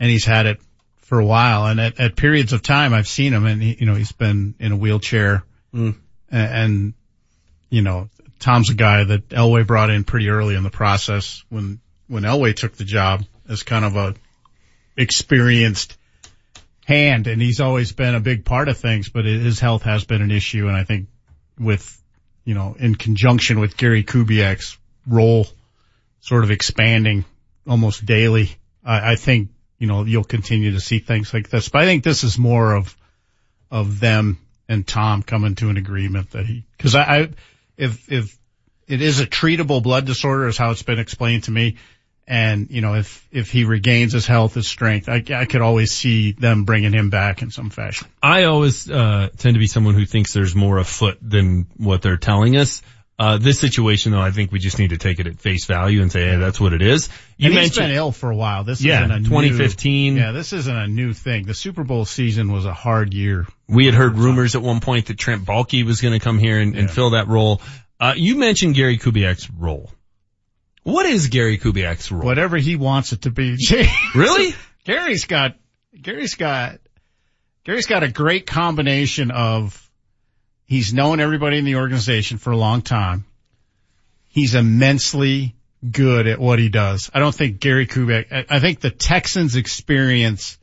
and he's had it for a while. And at, at periods of time I've seen him and he, you know, he's been in a wheelchair Mm. and, and you know, Tom's a guy that Elway brought in pretty early in the process when, when Elway took the job as kind of a experienced hand and he's always been a big part of things, but his health has been an issue. And I think with, you know, in conjunction with Gary Kubiak's role sort of expanding almost daily, I, I think, you know, you'll continue to see things like this, but I think this is more of, of them and Tom coming to an agreement that he, cause I, I if, if it is a treatable blood disorder is how it's been explained to me. And, you know, if, if he regains his health, his strength, I, I could always see them bringing him back in some fashion. I always uh, tend to be someone who thinks there's more afoot than what they're telling us. Uh, this situation though, I think we just need to take it at face value and say, hey, that's what it is. You and he's been ill for a while. This yeah, isn't a 2015. New, yeah, this isn't a new thing. The Super Bowl season was a hard year. We had heard rumors at one point that Trent Baalke was going to come here and, yeah. and fill that role. Uh, you mentioned Gary Kubiak's role. What is Gary Kubiak's role? Whatever he wants it to be. really? Gary's got, Gary's got, Gary's got a great combination of, he's known everybody in the organization for a long time. He's immensely good at what he does. I don't think Gary Kubiak, I think the Texans experience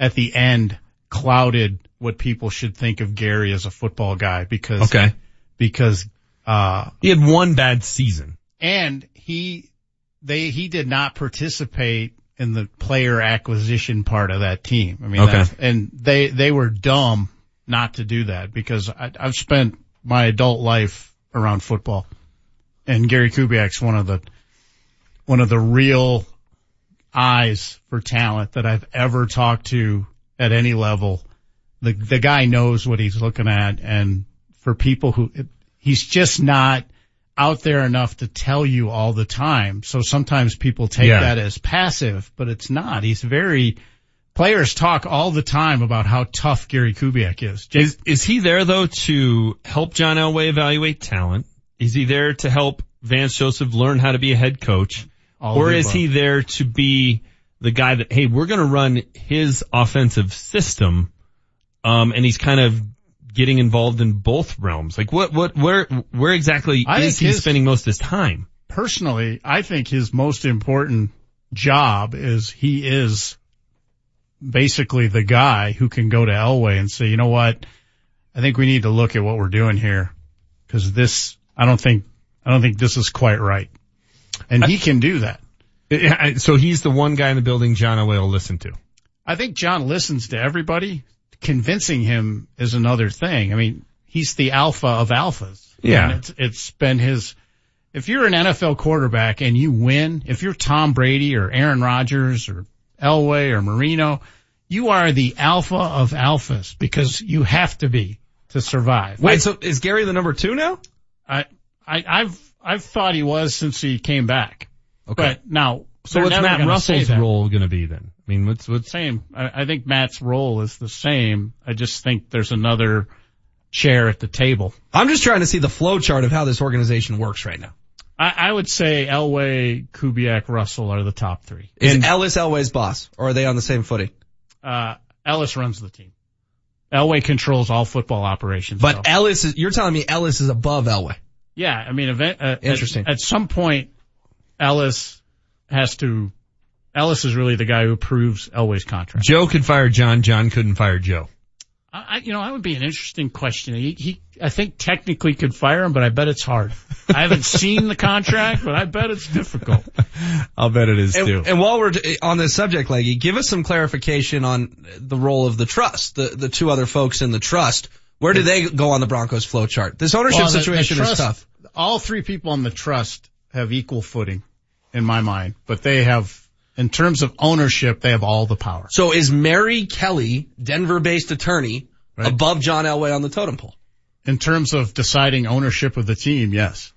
at the end clouded what people should think of Gary as a football guy because, okay. because, uh, he had one bad season and he they he did not participate in the player acquisition part of that team. I mean, okay. and they they were dumb not to do that because I, I've spent my adult life around football, and Gary Kubiak's one of the one of the real eyes for talent that I've ever talked to at any level. The the guy knows what he's looking at, and for people who he's just not out there enough to tell you all the time. So sometimes people take Yeah. that as passive, but it's not. He's very, players talk all the time about how tough Gary Kubiak is. Is, is he there though to help John Elway evaluate talent? Is he there to help Vance Joseph learn how to be a head coach? Or is above. he there to be the guy that, hey, we're going to run his offensive system, um, and he's kind of getting involved in both realms? Like what, what, where, where exactly I is he his- spending most of his time? personally, I think his most important job is he is basically the guy who can go to Elway and say, you know what? I think we need to look at what we're doing here because this, I don't think, I don't think this is quite right. And he can do that. So he's the one guy in the building John Elway will listen to. I think John listens to everybody. Convincing him is another thing. I mean, he's the alpha of alphas. Yeah. And it's, it's been his, if you're an NFL quarterback and you win, if you're Tom Brady or Aaron Rodgers or Elway or Marino, you are the alpha of alphas because you have to be to survive. Wait, so is Gary the number two now? I, I, I've, I've thought he was since he came back. Okay. But now, So what's Matt Russell's role going to be then? I mean, what's, what's, Same. I, I think Matt's role is the same. I just think there's another chair at the table. I'm just trying to see the flow chart of how this organization works right now. I, I would say Elway, Kubiak, Russell are the top three. Is And, Ellis Elway's boss, or are they on the same footing? uh, Ellis runs the team. Elway controls all football operations. But though. Ellis is, you're telling me Ellis is above Elway. yeah, I mean, event, uh, Interesting. At, at some point, Ellis has to. Ellis is really the guy who approves Elway's contract. Joe could fire John, John couldn't fire Joe. I, I- you know, that would be an interesting question. He, he, I think technically could fire him, but I bet it's hard. I haven't seen the contract, but I bet it's difficult. I'll bet it is too. And, and while we're eh, on this subject, Leggy, give us some clarification on the role of the trust, the, the two other folks in the trust. Where do they go on the Broncos flow chart? This ownership Well, the- the situation trust- is tough. All three people on the trust have equal footing in my mind, but they have, in terms of ownership, they have all the power. So is Mary Kelly, Denver-based attorney, above John Elway on the totem pole? In terms of deciding ownership of the team, yes.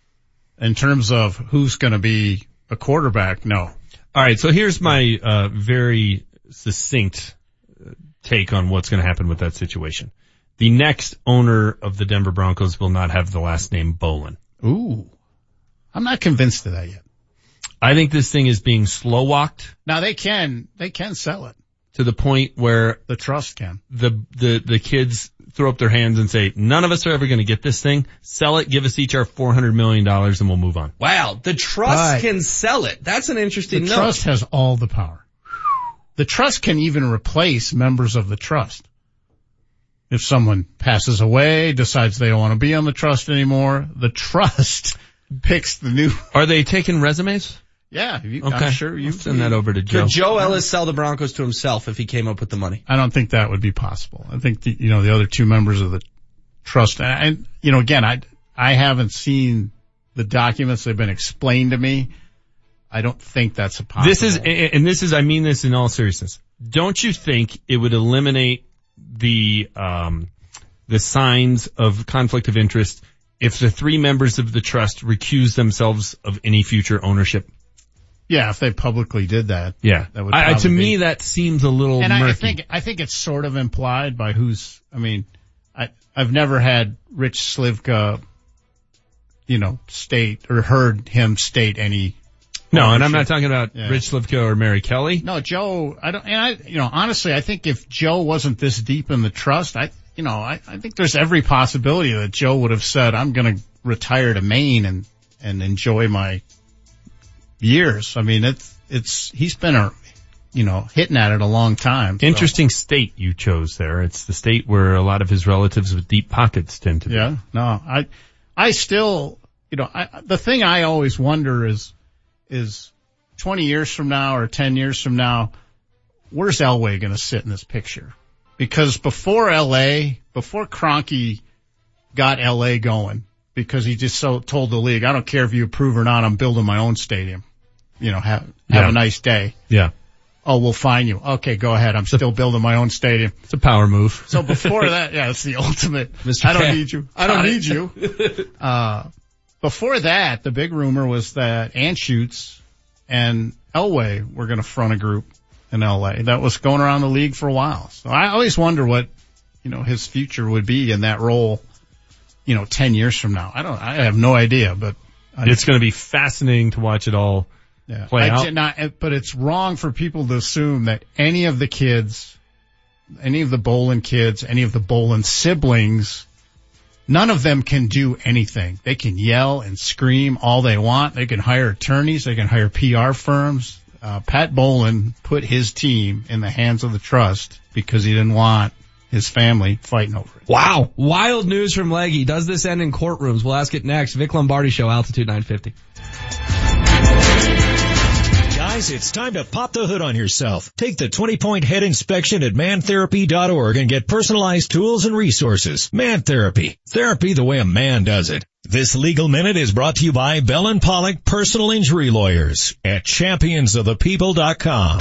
In terms of who's going to be a quarterback, no. All right, so here's my uh, very succinct uh, take on what's going to happen with that situation. The next owner of the Denver Broncos will not have the last name Bowlen. Ooh. I'm not convinced of that yet. I think this thing is being slow walked. Now they can, they can sell it. to the point where the trust can. the the the kids throw up their hands and say, "None of us are ever going to get this thing. Sell it, give us each our four hundred million dollars, and we'll move on." Wow, the trust But- can sell it. That's an The interesting note. The trust has all the power. The trust can even replace members of the trust. If someone passes away, decides they don't want to be on the trust anymore, the trust picks the new. Are they taking resumes? Yeah, you, Okay, I'm sure you I'll send that over to Joe. Could Joe Ellis sell the Broncos to himself if he came up with the money? I don't think that would be possible. I think the, you know the other two members of the trust, and, and you know again, I I haven't seen the documents. They've been explained to me. I don't think that's a possible. This is, and this is, I mean this in all seriousness. Don't you think it would eliminate the, um, the signs of conflict of interest if the three members of the trust recuse themselves of any future ownership? Yeah. If they publicly did that, Yeah. that would I, to probably be- me, that seems a little and I, I think I think it's sort of implied by who's. I mean, I I've never had Rich Slivka, you know, state or heard him state any. no, and I'm not talking about Yeah. Rich Slivka or Mary Kelly. No, Joe. I don't. And I, you know, honestly, I think if Joe wasn't this deep in the trust, I, you know, I, I think there's every possibility that Joe would have said, "I'm going to retire to Maine and and enjoy my years." I mean, it's it's he's been a, you know, hitting at it a long time. so- Interesting state you chose there. It's the state where a lot of his relatives with deep pockets tend to be. Yeah, no, I, I still, you know, I, the thing I always wonder is, is 20 years from now or 10 years from now, where's Elway going to sit in this picture? Because before LA, before Kroenke got LA going, because he just so told the league, I don't care if you approve or not, I'm building my own stadium. You know, have, have Yeah. a nice day. Yeah. Oh, we'll find you. Okay, go ahead. I'm still building my own stadium. It's a power move. So before that, yeah, it's the ultimate. Mr. I don't need you. I don't need you. Uh, before that, the big rumor was that Anschutz and Elway were going to front a group in LA that was going around the league for a while. So I always wonder what, you know, his future would be in that role, you know, 10 years from now. I don't, I have no idea, but I, It's going to be fascinating to watch it all yeah. play I out. not, but it's wrong for people to assume that any of the kids, any of the Bowlen kids, any of the Bowlen siblings, none of them can do anything. They can yell and scream all they want. They can hire attorneys. They can hire PR firms. Uh, Pat Bowlen put his team in the hands of the trust because he didn't want his family fighting over it. Wow. Wild news from Leggy. Does this end in courtrooms? We'll ask it next. Vic Lombardi Show, Altitude 950. Guys, it's time to pop the hood on yourself. Take the 20 point head inspection at mantherapy.org and get personalized tools and resources. Man Therapy. Therapy the way a man does it. This legal minute is brought to you by Bell and Pollock Personal Injury Lawyers at championsofthepeople.com.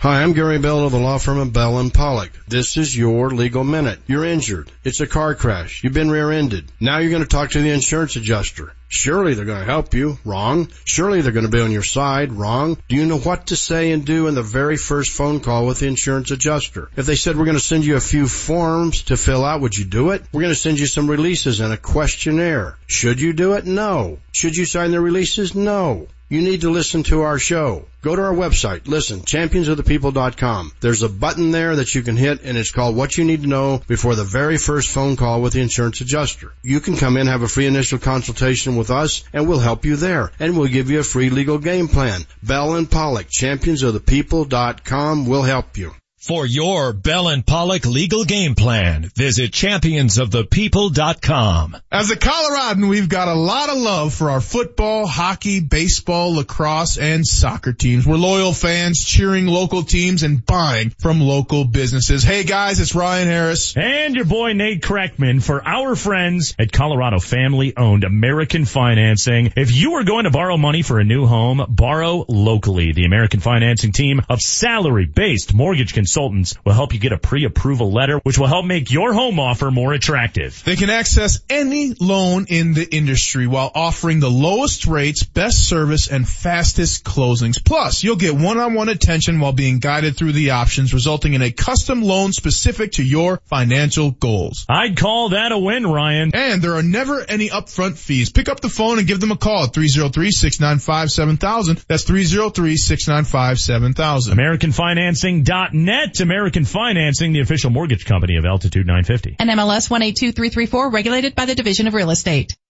Hi, I'm Gary Bell of the law firm of Bell and Pollock. This is your legal minute. You're injured. It's a car crash. You've been rear-ended. Now you're going to talk to the insurance adjuster. Surely they're going to help you. Wrong. Surely they're going to be on your side. Wrong. Do you know what to say and do in the very first phone call with the insurance adjuster? If they said we're going to send you a few forms to fill out, would you do it? We're going to send you some releases and a questionnaire. Should you do it? No. Should you sign the releases? No. You need to listen to our show. Go to our website. Listen, championsofthepeople.com. There's a button there that you can hit and it's called what you need to know before the very first phone call with the insurance adjuster. You can come in, have a free initial consultation with us and we'll help you there. And we'll give you a free legal game plan. Bell and Pollock, championsofthepeople.com will help you. For your Bell and Pollock legal game plan, visit championsofthepeople.com. As a Coloradan, we've got a lot of love for our football, hockey, baseball, lacrosse, and soccer teams. We're loyal fans cheering local teams and buying from local businesses. Hey guys, it's Ryan Harris. And your boy Nate Kreckman for our friends at Colorado family owned American Financing. If you are going to borrow money for a new home, borrow locally. The American Financing team of salary based mortgage consultants consultants will help you get a pre-approval letter, which will help make your home offer more attractive. They can access any loan in the industry while offering the lowest rates, best service, and fastest closings. Plus, you'll get one-on-one attention while being guided through the options, resulting in a custom loan specific to your financial goals. I'd call that a win, Ryan. And there are never any upfront fees. Pick up the phone and give them a call at 303-695-7000. That's 303-695-7000. AmericanFinancing.net. American Financing, the official mortgage company of Altitude 950. And MLS 182334 regulated by the Division of Real Estate.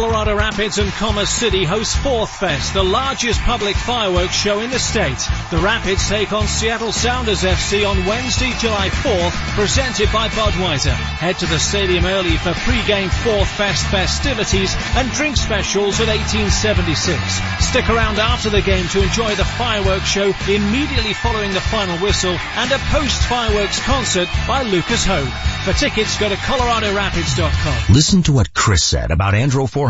Colorado Rapids and Commerce City host Fourth Fest, the largest public fireworks show in the state. The Rapids take on Seattle Sounders FC on Wednesday, July 4th, presented by Budweiser. Head to the stadium early for pre-game Fourth Fest festivities and drink specials at 1876. Stick around after the game to enjoy the fireworks show immediately following the final whistle and a post-fireworks concert by Lucas Hoge. For tickets, go to coloradorapids.com. Listen to what Chris said about Andro 400.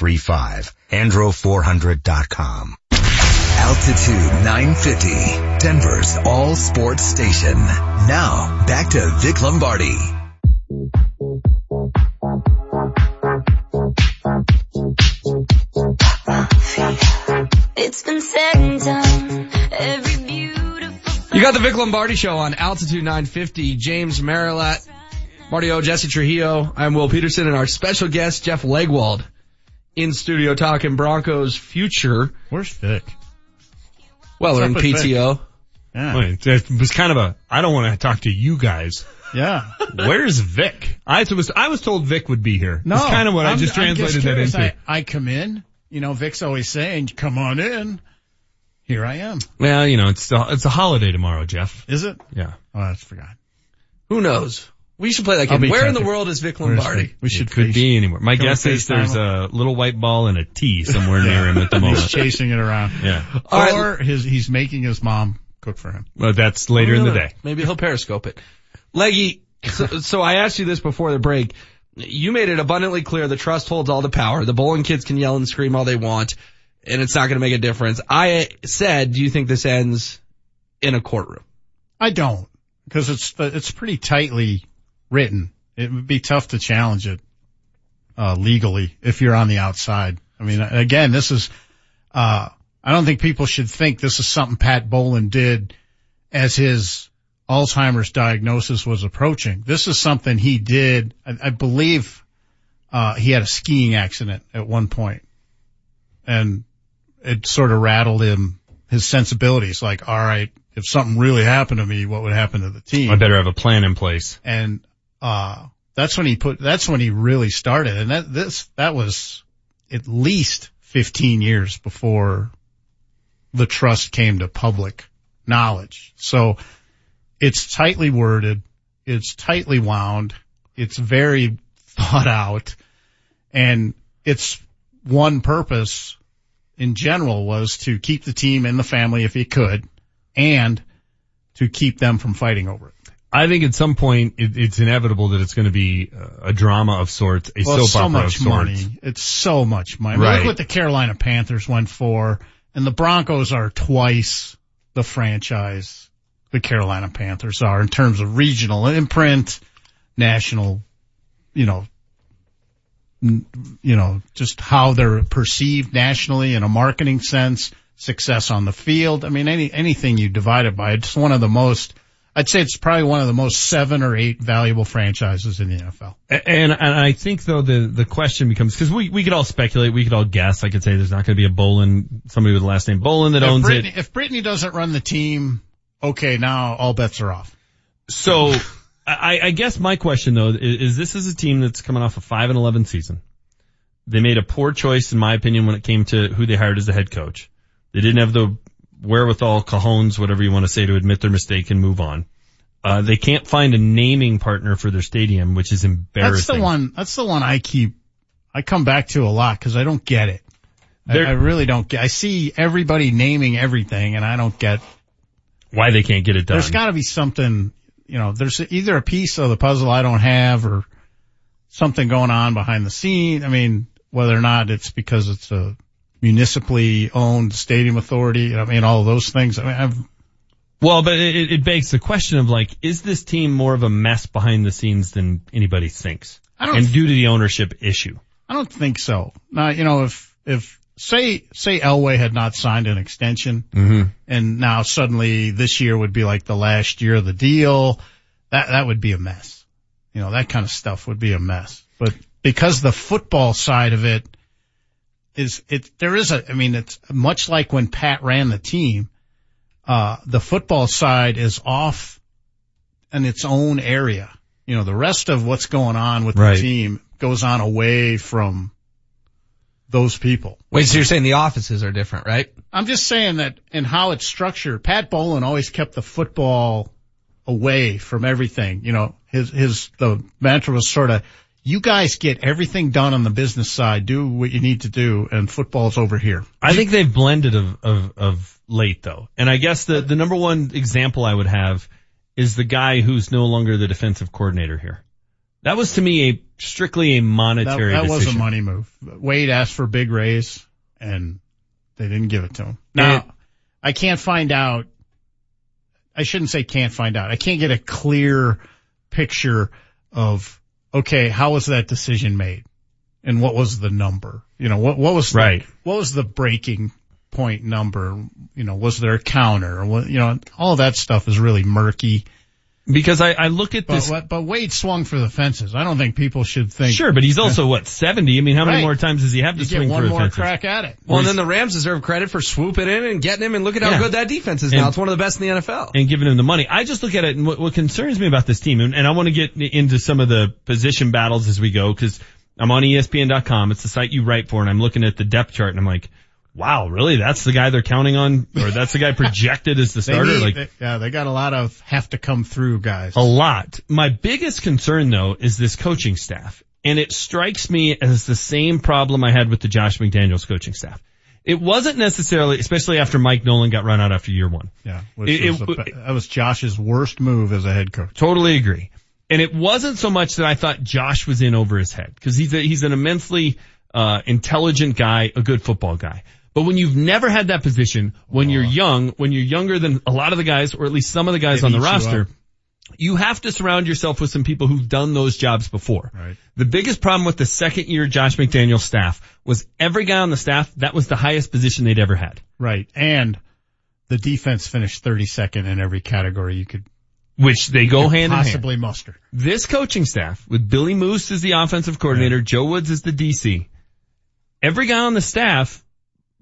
Andro400.com. Altitude 950, Denver's all sports station. Now, back to Vic Lombardi. It's been said and done. Every beautiful You got the Vic Lombardi show on Altitude 950. James Merilatt, Marty O, Jesse Trujillo. I'm Will Peterson and our special guest, Jeff Legwold in studio talking Broncos future. Where's Vic? Well, What's they're up in with Vic? PTO. Yeah. Wait, it was kind of a, I don't want to talk to you guys. Yeah. Where's Vic? I was, I was told Vic would be here. No, That's kind of what i I'm- just I'm translated that into. I, I come in, you know, Vic's always saying, come on in. Here I am. well, you know, it's a, it's a holiday tomorrow, Jeff. Is it? Yeah. Oh, I forgot. Who knows? We should play that I'll game. be Where in the world is Vic Where's Lombardi? Vic? We should it could face- be anywhere. My guess is there's a little white ball and a T somewhere near him at the moment. He's moment. chasing it around. Yeah. All right. or his, he's making his mom cook for him. Well, that's later in the day. Maybe he'll periscope it. Leggy, so, so I asked you this before the break. You made it abundantly clear the trust holds all the power. The Bowlen kids can yell and scream all they want, and it's not going to make a difference. I said, do you think this ends in a courtroom? I don't, because it's it's pretty tightly written. It would be tough to challenge it uh, legally if you're on the outside. I mean, again, this is. Uh, I don't think people should think this is something Pat Bowlen did as his Alzheimer's diagnosis was approaching. This is something he did. I, I believe uh, he had a skiing accident at one point, and it sort of rattled him his sensibilities. Like, all right, if something really happened to me, what would happen to the team? I better have a plan in place. and uh that's when he put that's when he really started. And that this that was at least 15 years before the trust came to public knowledge. So it's tightly worded it's tightly wound it's very thought out and its one purpose in general was to keep the team and the family if he could and to keep them from fighting over it I think at some point it, it's inevitable that it's going to be uh, a drama of sorts, a well, soap so opera much of sorts. money. It's so much money. Right. Look what the Carolina Panthers went for, and the Broncos are twice the franchise the Carolina Panthers are in terms of regional imprint, national, you know, n- you know, just how they're perceived nationally in a marketing sense, success on the field. I mean, any anything you divide it by, it's one of the most. I'd say it's probably one of the most seven or eight valuable franchises in the NFL. And, and I think though the, the question becomes, cause we, we could all speculate, we could all guess. I could say there's not going to be a Bowlen, somebody with the last name Bowlen that if owns Brittany, it. If Brittany doesn't run the team, okay, now all bets are off. So I, I guess my question though is, is this is a team that's coming off a 5 and 11 season. They made a poor choice in my opinion when it came to who they hired as the head coach. They didn't have the wherewithal, cajones, whatever you want to say to admit their mistake and move on. Uh, they can't find a naming partner for their stadium, which is embarrassing. That's the one. That's the one I keep. I come back to a lot because I don't get it. I, I really don't get. I see everybody naming everything, and I don't get. Why they can't get it done. There's got to be something. You know, there's either a piece of the puzzle I don't have, or something going on behind the scene. I mean, whether or not it's because it's a municipally owned stadium authority. I mean, all of those things. I mean, I've Well, but it, it begs the question of like, is this team more of a mess behind the scenes than anybody thinks? I don't and due to the ownership issue. I don't think so. Now, you know, if, if, say, say Elway had not signed an extension Mm-hmm. and now suddenly this year would be like the last year of the deal, that, that would be a mess. You know, that kind of stuff would be a mess. But because the football side of it is, it, there is a, I mean, it's much like when Pat ran the team, uh, the football side is off in its own area. You know, the rest of what's going on with Right. the team goes on away from those people. Wait, so you're saying the offices are different, right? I'm just saying that in how it's structured, Pat Bowlen always kept the football away from everything. You know, his, his, the mantra was sort of, you guys get everything done on the business side, do what you need to do, and football's over here. I think they've blended of, of, of late though. And I guess the, the number one example I would have is the guy who's no longer the defensive coordinator here. That was to me a strictly a monetary that was decision. a money move. Wade asked for a big raise and they didn't give it to him. Now, And- I can't find out. I shouldn't say can't find out. I can't get a clear picture of, okay, how was that decision made? And what was the number? You know, what, what was the, Right. what was the breaking point number? You know, was there a counter? What, you know, all that stuff is really murky. Because I, I look at But, this. what- but Wade swung for the fences. I don't think people should think. Sure, but he's also what, 70? I mean, how many Right. more times does he have to You swing get one for the more crack at it. Well, and then the Rams deserve credit for swooping in and getting him and look at how Yeah. good that defense is And- now. It's one of the best in the NFL. and giving him the money. I just look at it and what, what concerns me about this team, and, and I want to get into some of the position battles as we go, because I'm on ESPN.com. It's the site you write for, and I'm looking at the depth chart, and I'm like, wow, really? That's the guy they're counting on, or that's the guy projected as the starter? need- like, they- yeah, they got a lot of have to come through guys. a lot. My biggest concern though is this coaching staff. And it strikes me as the same problem I had with the Josh McDaniels coaching staff. It wasn't necessarily, especially after Mike Nolan got run out after year one. Yeah, It- was it- a- that was Josh's worst move as a head coach. Totally agree. And it wasn't so much that I thought Josh was in over his head because he's a, he's an immensely uh, intelligent guy, a good football guy. But when you've never had that position, when you're young, when you're younger than a lot of the guys, or at least some of the guys It on the eats you roster, you have to surround yourself with some people who've done those jobs before. Right. The biggest problem with the second year Josh McDaniel staff was every guy on the staff, that was the highest position they'd ever had. Right. And the defense finished 32nd in every category you could Which they go hand in hand. possibly muster. This coaching staff with Billy Moose as the offensive coordinator, Joe Woods as the DC, every guy on the staff,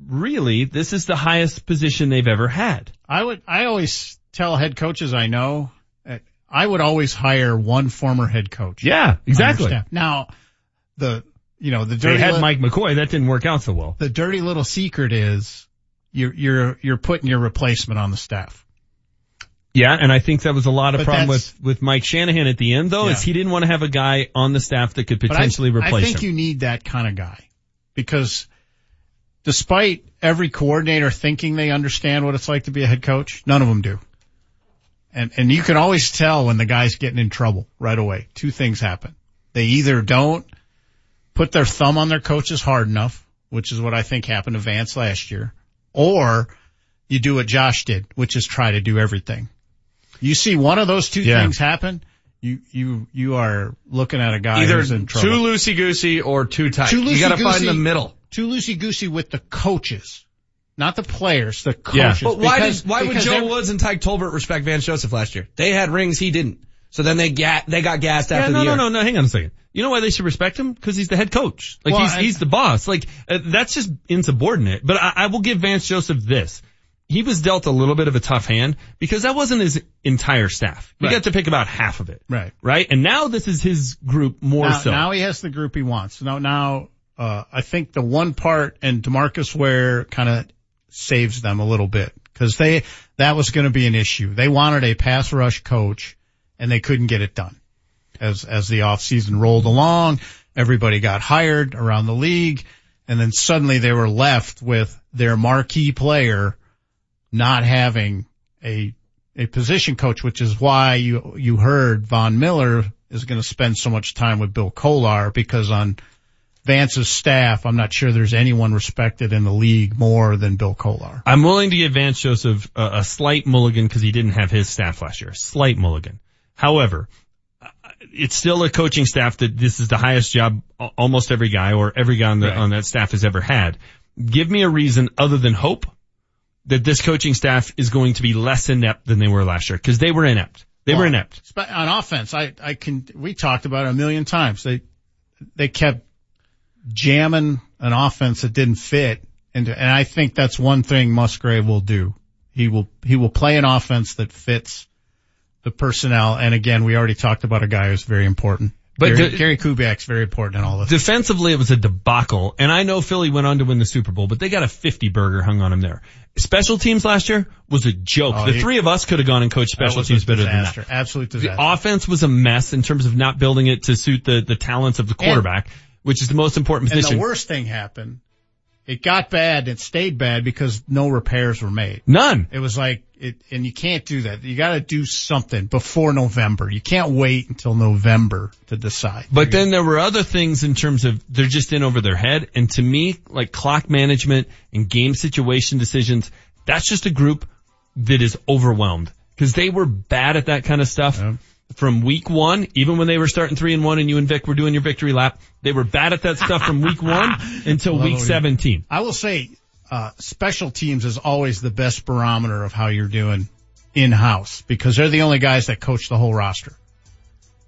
really, this is the highest position they've ever had. I would, I always tell head coaches I know, uh, I would always hire one former head coach. Yeah, exactly. Now, the, you know, the dirty. They had li- Mike McCoy. That didn't work out so well. the dirty little secret is you're, you're, you're putting your replacement on the staff. Yeah, and I think that was a lot of But problem with, with Mike Shanahan at the end though, is he didn't want to have a guy on the staff that could potentially I- him. I, think him. you need that kind of guy because despite every coordinator thinking they understand what it's like to be a head coach, none of them do. And, and you can always tell when the guy's getting in trouble right away. Two things happen. They either don't put their thumb on their coaches hard enough, which is what I think happened to Vance last year, or you do what Josh did, which is try to do everything. You see one of those two Yeah. things happen, you, you, you are looking at a guy Either who's in trouble. too loosey goosey or too tight. Too you gotta find the middle. Too loosey goosey with the coaches, not the players, the coaches. Yeah. But why Because- did why would Joe Woods and Tyke Tolbert respect Vance Joseph last year? They had rings, he didn't. So then they ga- they got gassed Yeah, after no, the year. no, no, no. Hang on a second. You know why they should respect him? Because he's the head coach. Like Well, he's I- he's the boss. Like uh, that's just insubordinate. But I, I will give Vance Joseph this. He was dealt a little bit of a tough hand because that wasn't his entire staff. He Right. got to pick about half of it. Right. Right. And now this is his group more now, so. now he has the group he wants. Now, now, uh, I think the one part and DeMarcus Ware kind of saves them a little bit because they, that was going to be an issue. They wanted a pass rush coach and they couldn't get it done. As, as the off season rolled along, everybody got hired around the league and then suddenly they were left with their marquee player not having a a position coach, which is why you you heard Von Miller is going to spend so much time with Bill Kollar because on Vance's staff, I'm not sure there's anyone respected in the league more than Bill Kollar. I'm willing to give Vance Joseph a, a slight mulligan because he didn't have his staff last year. A slight mulligan. However, it's still a coaching staff that this is the highest job almost every guy or every guy on, the, Right. on that staff has ever had. Give me a reason other than hope that this coaching staff is going to be less inept than they were last year because they were inept. They were inept. On offense, I, I can, we talked about it a million times. They, they kept jamming an offense that didn't fit. And, and I think that's one thing Musgrave will do. He will, he will play an offense that fits the personnel. And again, we already talked about a guy who's very important. But Gary, the- Gary Kubiak's very important in all this. Defensively, it was a debacle, and I know Philly went on to win the Super Bowl, but they got a 50 burger hung on him there. Special teams last year was a joke. Oh, the three of us could have gone and coached special teams better disaster. than that. Absolute disaster. The offense was a mess in terms of not building it to suit the, the talents of the quarterback, which is the most important position. And the worst thing happened. It got bad. And it stayed bad because no repairs were made. None. It was like it, and you can't do that. You got to do something before November. You can't wait until November to decide. But then there were other things in terms of they're just in over their head. And to me, like clock management and game situation decisions, that's just a group that is overwhelmed because they were bad at that kind of stuff. From week one, even when they were starting three and one and you and Vic were doing your victory lap, they were bad at that stuff from week one until Well, week 17. I will say, uh, special teams is always the best barometer of how you're doing in house because they're the only guys that coach the whole roster.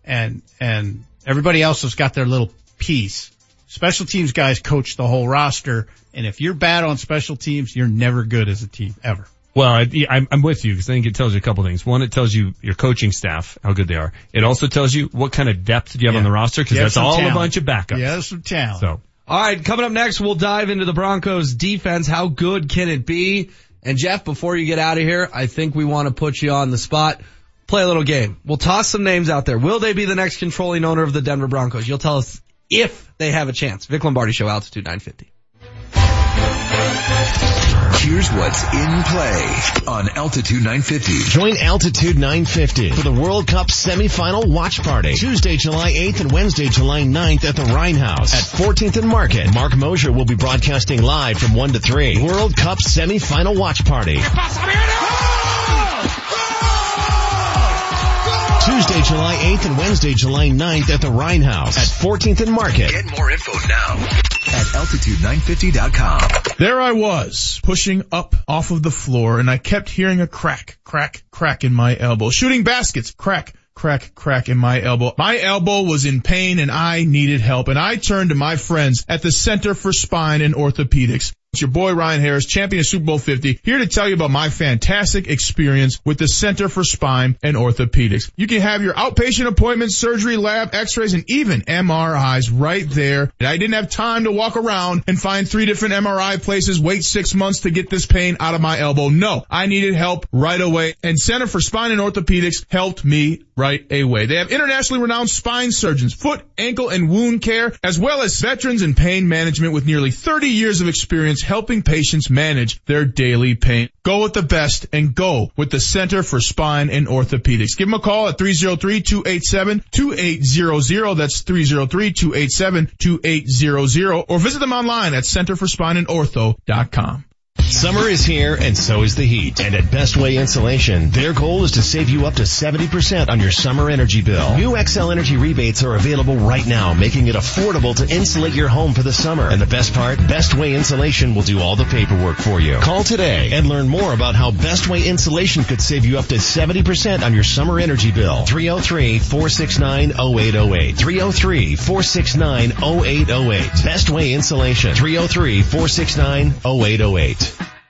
And, and everybody else has got their little piece. Special teams guys coach the whole roster. And if you're bad on special teams, you're never good as a team ever. Well, I, I'm, I'm with you because I think it tells you a couple things. One, it tells you your coaching staff, how good they are. It also tells you what kind of depth do you have on the roster because that's all talent. a bunch of backups. Have some talent. So. All right, coming up next, we'll dive into the Broncos defense. How good can it be? And Jeff, before you get out of here, I think we want to put you on the spot. Play a little game. We'll toss some names out there. Will they be the next controlling owner of the Denver Broncos? You'll tell us if they have a chance. Vic Lombardi Show, Altitude 950. Here's what's in play on Altitude 950. Join Altitude 950 for the World Cup semifinal watch party. Tuesday, July 8th and Wednesday, July 9th at the Rhein Haus at 14th and Market. Marc Moser will be broadcasting live from 1 to 3. World Cup semifinal watch party. Tuesday, July 8th and Wednesday, July 9th at the Rhein Haus at 14th and Market. Get more info now at altitude950.com. There I was, pushing up off of the floor and I kept hearing a crack, crack, crack in my elbow. Shooting baskets, crack, crack, crack in my elbow. My elbow was in pain and I needed help and I turned to my friends at the Center for Spine and Orthopedics. It's your boy Ryan Harris, champion of Super Bowl 50, here to tell you about my fantastic experience with the Center for Spine and Orthopedics. You can have your outpatient appointments, surgery, lab, x-rays, and even MRIs right there. And I didn't have time to walk around and find three different MRI places, wait six months to get this pain out of my elbow. No, I needed help right away. And Center for Spine and Orthopedics helped me right away. They have internationally renowned spine surgeons, foot, ankle, and wound care, as well as veterans in pain management with nearly 30 years of experience helping patients manage their daily pain. Go with the best and go with the Center for Spine and Orthopedics. Give them a call at 303-287-2800. That's 303-287-2800 or visit them online at centerforspineandortho.com. Summer is here and so is the heat. And at Best Way Insulation, their goal is to save you up to 70% on your summer energy bill. New Xcel Energy rebates are available right now, making it affordable to insulate your home for the summer. And the best part, Best Way Insulation will do all the paperwork for you. Call today and learn more about how Best Way Insulation could save you up to 70% on your summer energy bill. 303-469-0808. 303-469-0808. Best Way Insulation. 303-469-0808.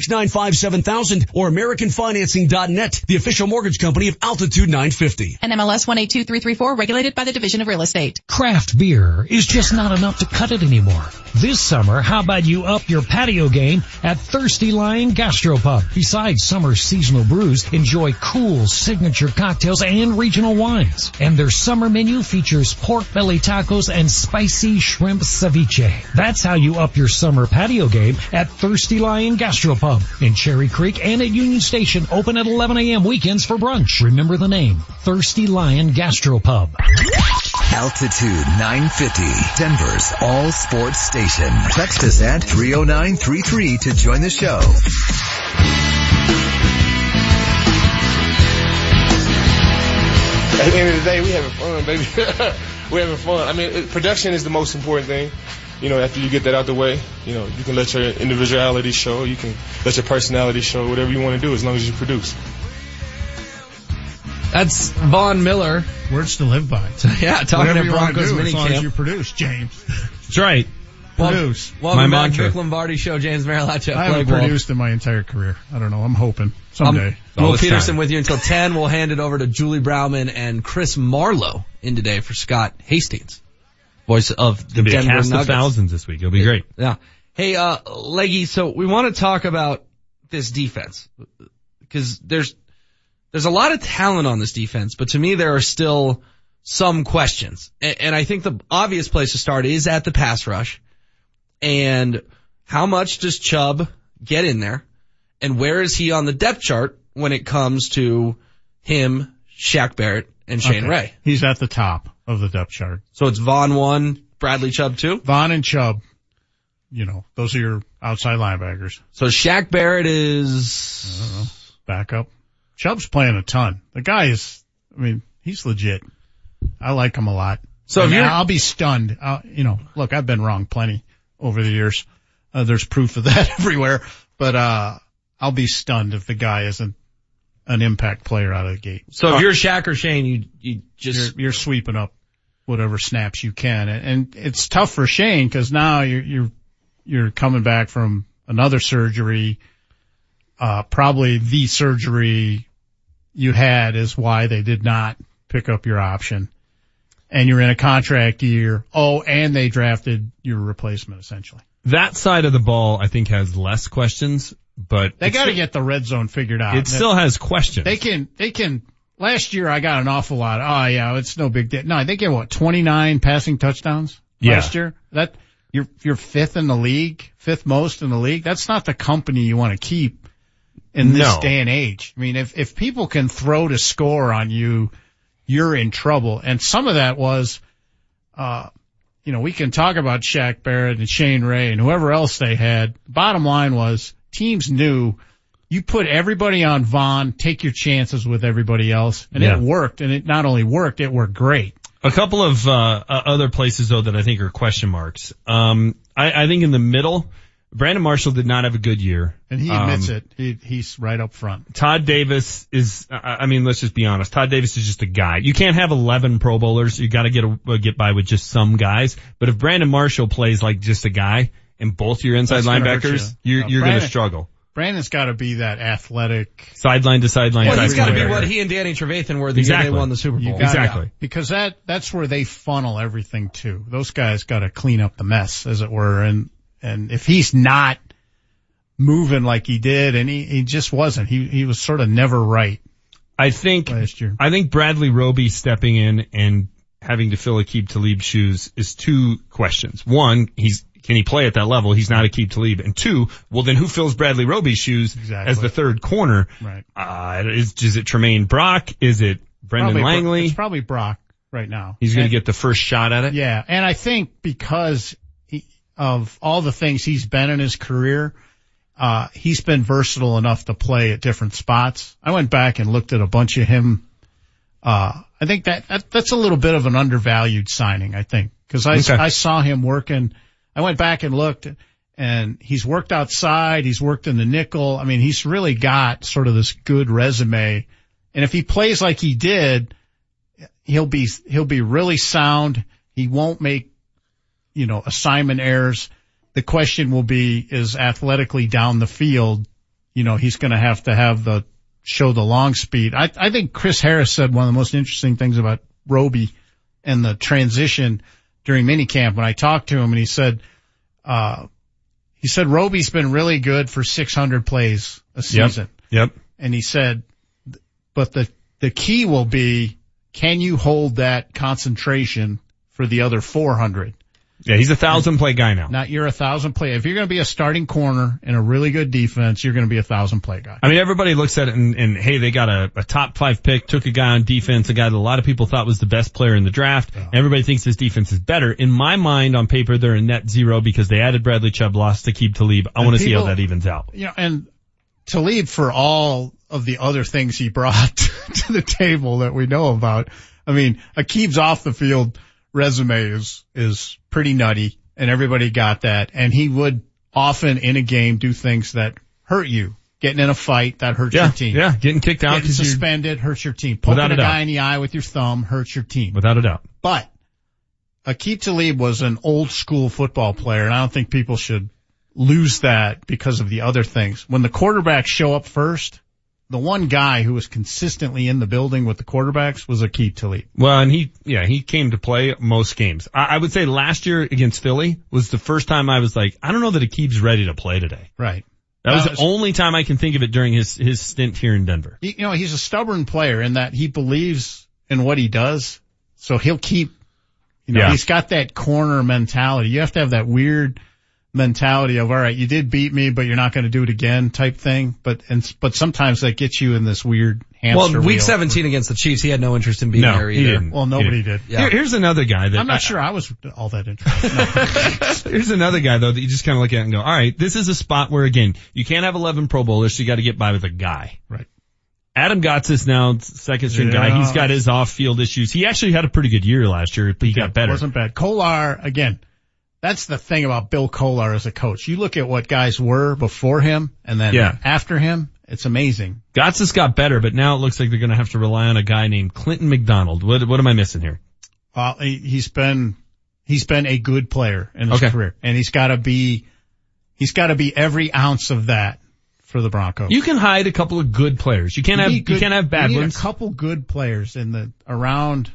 303-695-7000 or AmericanFinancing.net, the official mortgage company of Altitude 950. NMLS 182334, regulated by the Division of Real Estate. Craft beer is just not enough to cut it anymore. This summer, how about you up your patio game at Thirsty Lion Gastropub? Besides summer seasonal brews, enjoy cool signature cocktails and regional wines. And their summer menu features pork belly tacos and spicy shrimp ceviche. That's how you up your summer patio game at Thirsty Lion Gastropub in Cherry Creek and at Union Station, open at 11 a.m. weekends for brunch. Remember the name, Thirsty Lion Gastropub. Altitude 950, Denver's all sports station. Text us at 30933 to join the show. At the end of the day, we having fun, baby. we having fun. I mean, production is the most important thing. You know, after you get that out the way, you know, you can let your individuality show. You can let your personality show. Whatever you want to do, as long as you produce. That's Von Miller. Words to live by. yeah, talking Whatever to Broncos do, as long as you produce, James. That's right. Produce. Well, welcome back, Vic Lombardi Show, James Merilatt, I haven't Blake. produced in my entire career. I don't know. I'm hoping someday. Um, Will Peterson with you until 10. We'll hand it over to Julie Browman and Chris Marlowe in today for Scott Hastings, voice of the Denver cast of Nuggets. thousands this week. It'll be great. Yeah. Hey, uh, Leggy, so we want to talk about this defense because there's, there's a lot of talent on this defense, but to me there are still some questions. And, and I think the obvious place to start is at the pass rush. And how much does Chubb get in there? And where is he on the depth chart when it comes to him, Shaq Barrett, and Shane Okay. Ray? He's at the top of the depth chart. So it's Von one, Bradley Chubb two? Von and Chubb. You know, those are your outside linebackers. So Shaq Barrett is backup. Chubb's playing a ton. The guy is, I mean, he's legit. I like him a lot. So if you're- I'll be stunned. Uh, you know, look, I've been wrong plenty over the years. Uh, there's proof of that everywhere, but, uh, I'll be stunned if the guy isn't an impact player out of the gate. So if you're Shaq or Shane, you, you just, you're, you're sweeping up whatever snaps you can. And, it's tough for Shane because now you're, you're, you're coming back from another surgery. Uh, probably the surgery you had is why they did not pick up your option. And you're in a contract year. Oh, and they drafted your replacement essentially. That side of the ball, I think, has less questions, but They got to get the red zone figured out. It still has questions. They can, they can, last year I got an awful lot. Oh yeah, it's no big deal. No, I they get what, 29 passing touchdowns Yeah. last year? That, you're, you're fifth in the league, fifth most in the league. That's not the company you want to keep in this No. day and age. I mean, if, if people can throw to score on you, you're in trouble. And some of that was, uh, you know, we can talk about Shaq Barrett and Shane Ray and whoever else they had. Bottom line was teams knew you put everybody on Von, take your chances with everybody else, and Yeah. it worked. And it not only worked, it worked great. A couple of uh, uh, other places though that I think are question marks. Um, I, I think in the middle, Brandon Marshall did not have a good year, And he admits Um, it. He, he's right up front. Todd Davis is, I mean, let's just be honest. Todd Davis is just a guy. You can't have 11 Pro Bowlers. You got to get a, get by with just some guys. But if Brandon Marshall plays like just a guy and both your inside That's linebackers, you. you're, No, you're going to struggle. Brandon's got to be that athletic. Sideline to sideline. Well, he's got to be what he and Danny Trevathan were the Exactly. year they won the Super Bowl. gotta- Because that, that's where they funnel everything to. Those guys got to clean up the mess, as it were. And, and if he's not moving like he did, and he, he just wasn't, he, he was sort of never right. I think, last year. I think Bradley Roby stepping in and having to fill Aqib Talib's shoes is two questions. One, he's, can he play at that level? He's not Aqib Talib. And two, well then who fills Bradley Roby's shoes Exactly. as the third corner? Right. Uh, is, is it Tramaine Brock? Is it Brendan Probably Langley? It's probably Brock right now. He's going to get the first shot at it. Yeah, and I think because he, of all the things he's been in his career, uh, he's been versatile enough to play at different spots. I went back and looked at a bunch of him. Uh, I think that, that that's a little bit of an undervalued signing. I think because I Okay. I saw him working. I went back and looked, and he's worked outside. He's worked in the nickel. I mean, he's really got sort of this good resume. And if he plays like he did, he'll be he'll be really sound. He won't make you know assignment errors. The question will be is athletically down the field. You know he's going to have to have the show the long speed. I I think Chris Harris said one of the most interesting things about Roby and the transition during minicamp when I talked to him and he said uh he said Roby's been really good for 600 plays a season. Yep. And he said, but the, the key will be, can you hold that concentration for the other 400? Yeah, he's a thousand play guy now. Not you're a thousand play. If you're going to be a starting corner in a really good defense, you're going to be a thousand play guy. I mean, everybody looks at it and, and hey, they got a, a top five pick, took a guy on defense, a guy that a lot of people thought was the best player in the draft. Everybody thinks this defense is better. In my mind, on paper, they're a net zero because they added Bradley Chubb, lost Aqib Talib. I And want to see how that evens out. You know, and Talib for all of the other things he brought to the table that we know about. I mean, Aqib's off the field resume is, is pretty nutty and everybody got that. And he would often in a game do things that hurt you. Getting in a fight, that hurts Yeah, your team. yeah, getting kicked out Getting suspended hurts your team. Poking Without a a guy in the eye with your thumb hurts your team. Without a doubt. But Aqib Talib was an old school football player, and I don't think people should lose that because of the other things. When the quarterbacks show up first, the one guy who was consistently in the building with the quarterbacks was Aqib Talib. Well, and he, yeah, he came to play most games. I, I would say last year against Philly was the first time I was like, I don't know that Aqib's ready to play today. Right. That was the only time I can think of it during his, his stint here in Denver. You know, he's a stubborn player in that he believes in what he does, so he'll keep. You know, Yeah. he's got that corner mentality. You have to have that weird mentality of all right, you did beat me, but you're not going to do it again type thing. But and but sometimes that gets you in this weird hamster Well, week wheel. 17 against the Chiefs, he had no interest in being No, there he either. didn't. Well, nobody did. Yeah. Here- here's another guy that I'm not I- sure I was all that interested. Here's another guy though that you just kind of look at and go, all right, this is a spot where again, you can't have 11 Pro Bowlers, so you got to get by with a guy. Right. Adam Gotsis is now second string guy. He's got his off field issues. He actually had a pretty good year last year, but he got better. Wasn't bad. Kollar again. That's the thing about Bill Kollar as a coach. You look at what guys were before him and then Yeah. after him. It's amazing. Gotsis has got better, but now it looks like they're going to have to rely on a guy named Clinton McDonald. What, what am I missing here? Uh, he, he's been, he's been a good player in his Okay. career and he's got to be, he's got to be every ounce of that for the Broncos. You can hide a couple of good players. You can't You have, need you can't have bad you need ones. A couple good players in the around.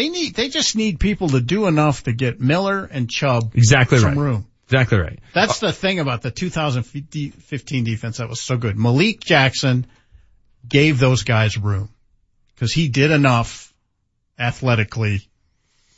They need. They just need people to do enough to get Miller and Chubb Exactly some right. room. Exactly right. That's the thing about the 2015 defense that was so good. Malik Jackson gave those guys room because he did enough athletically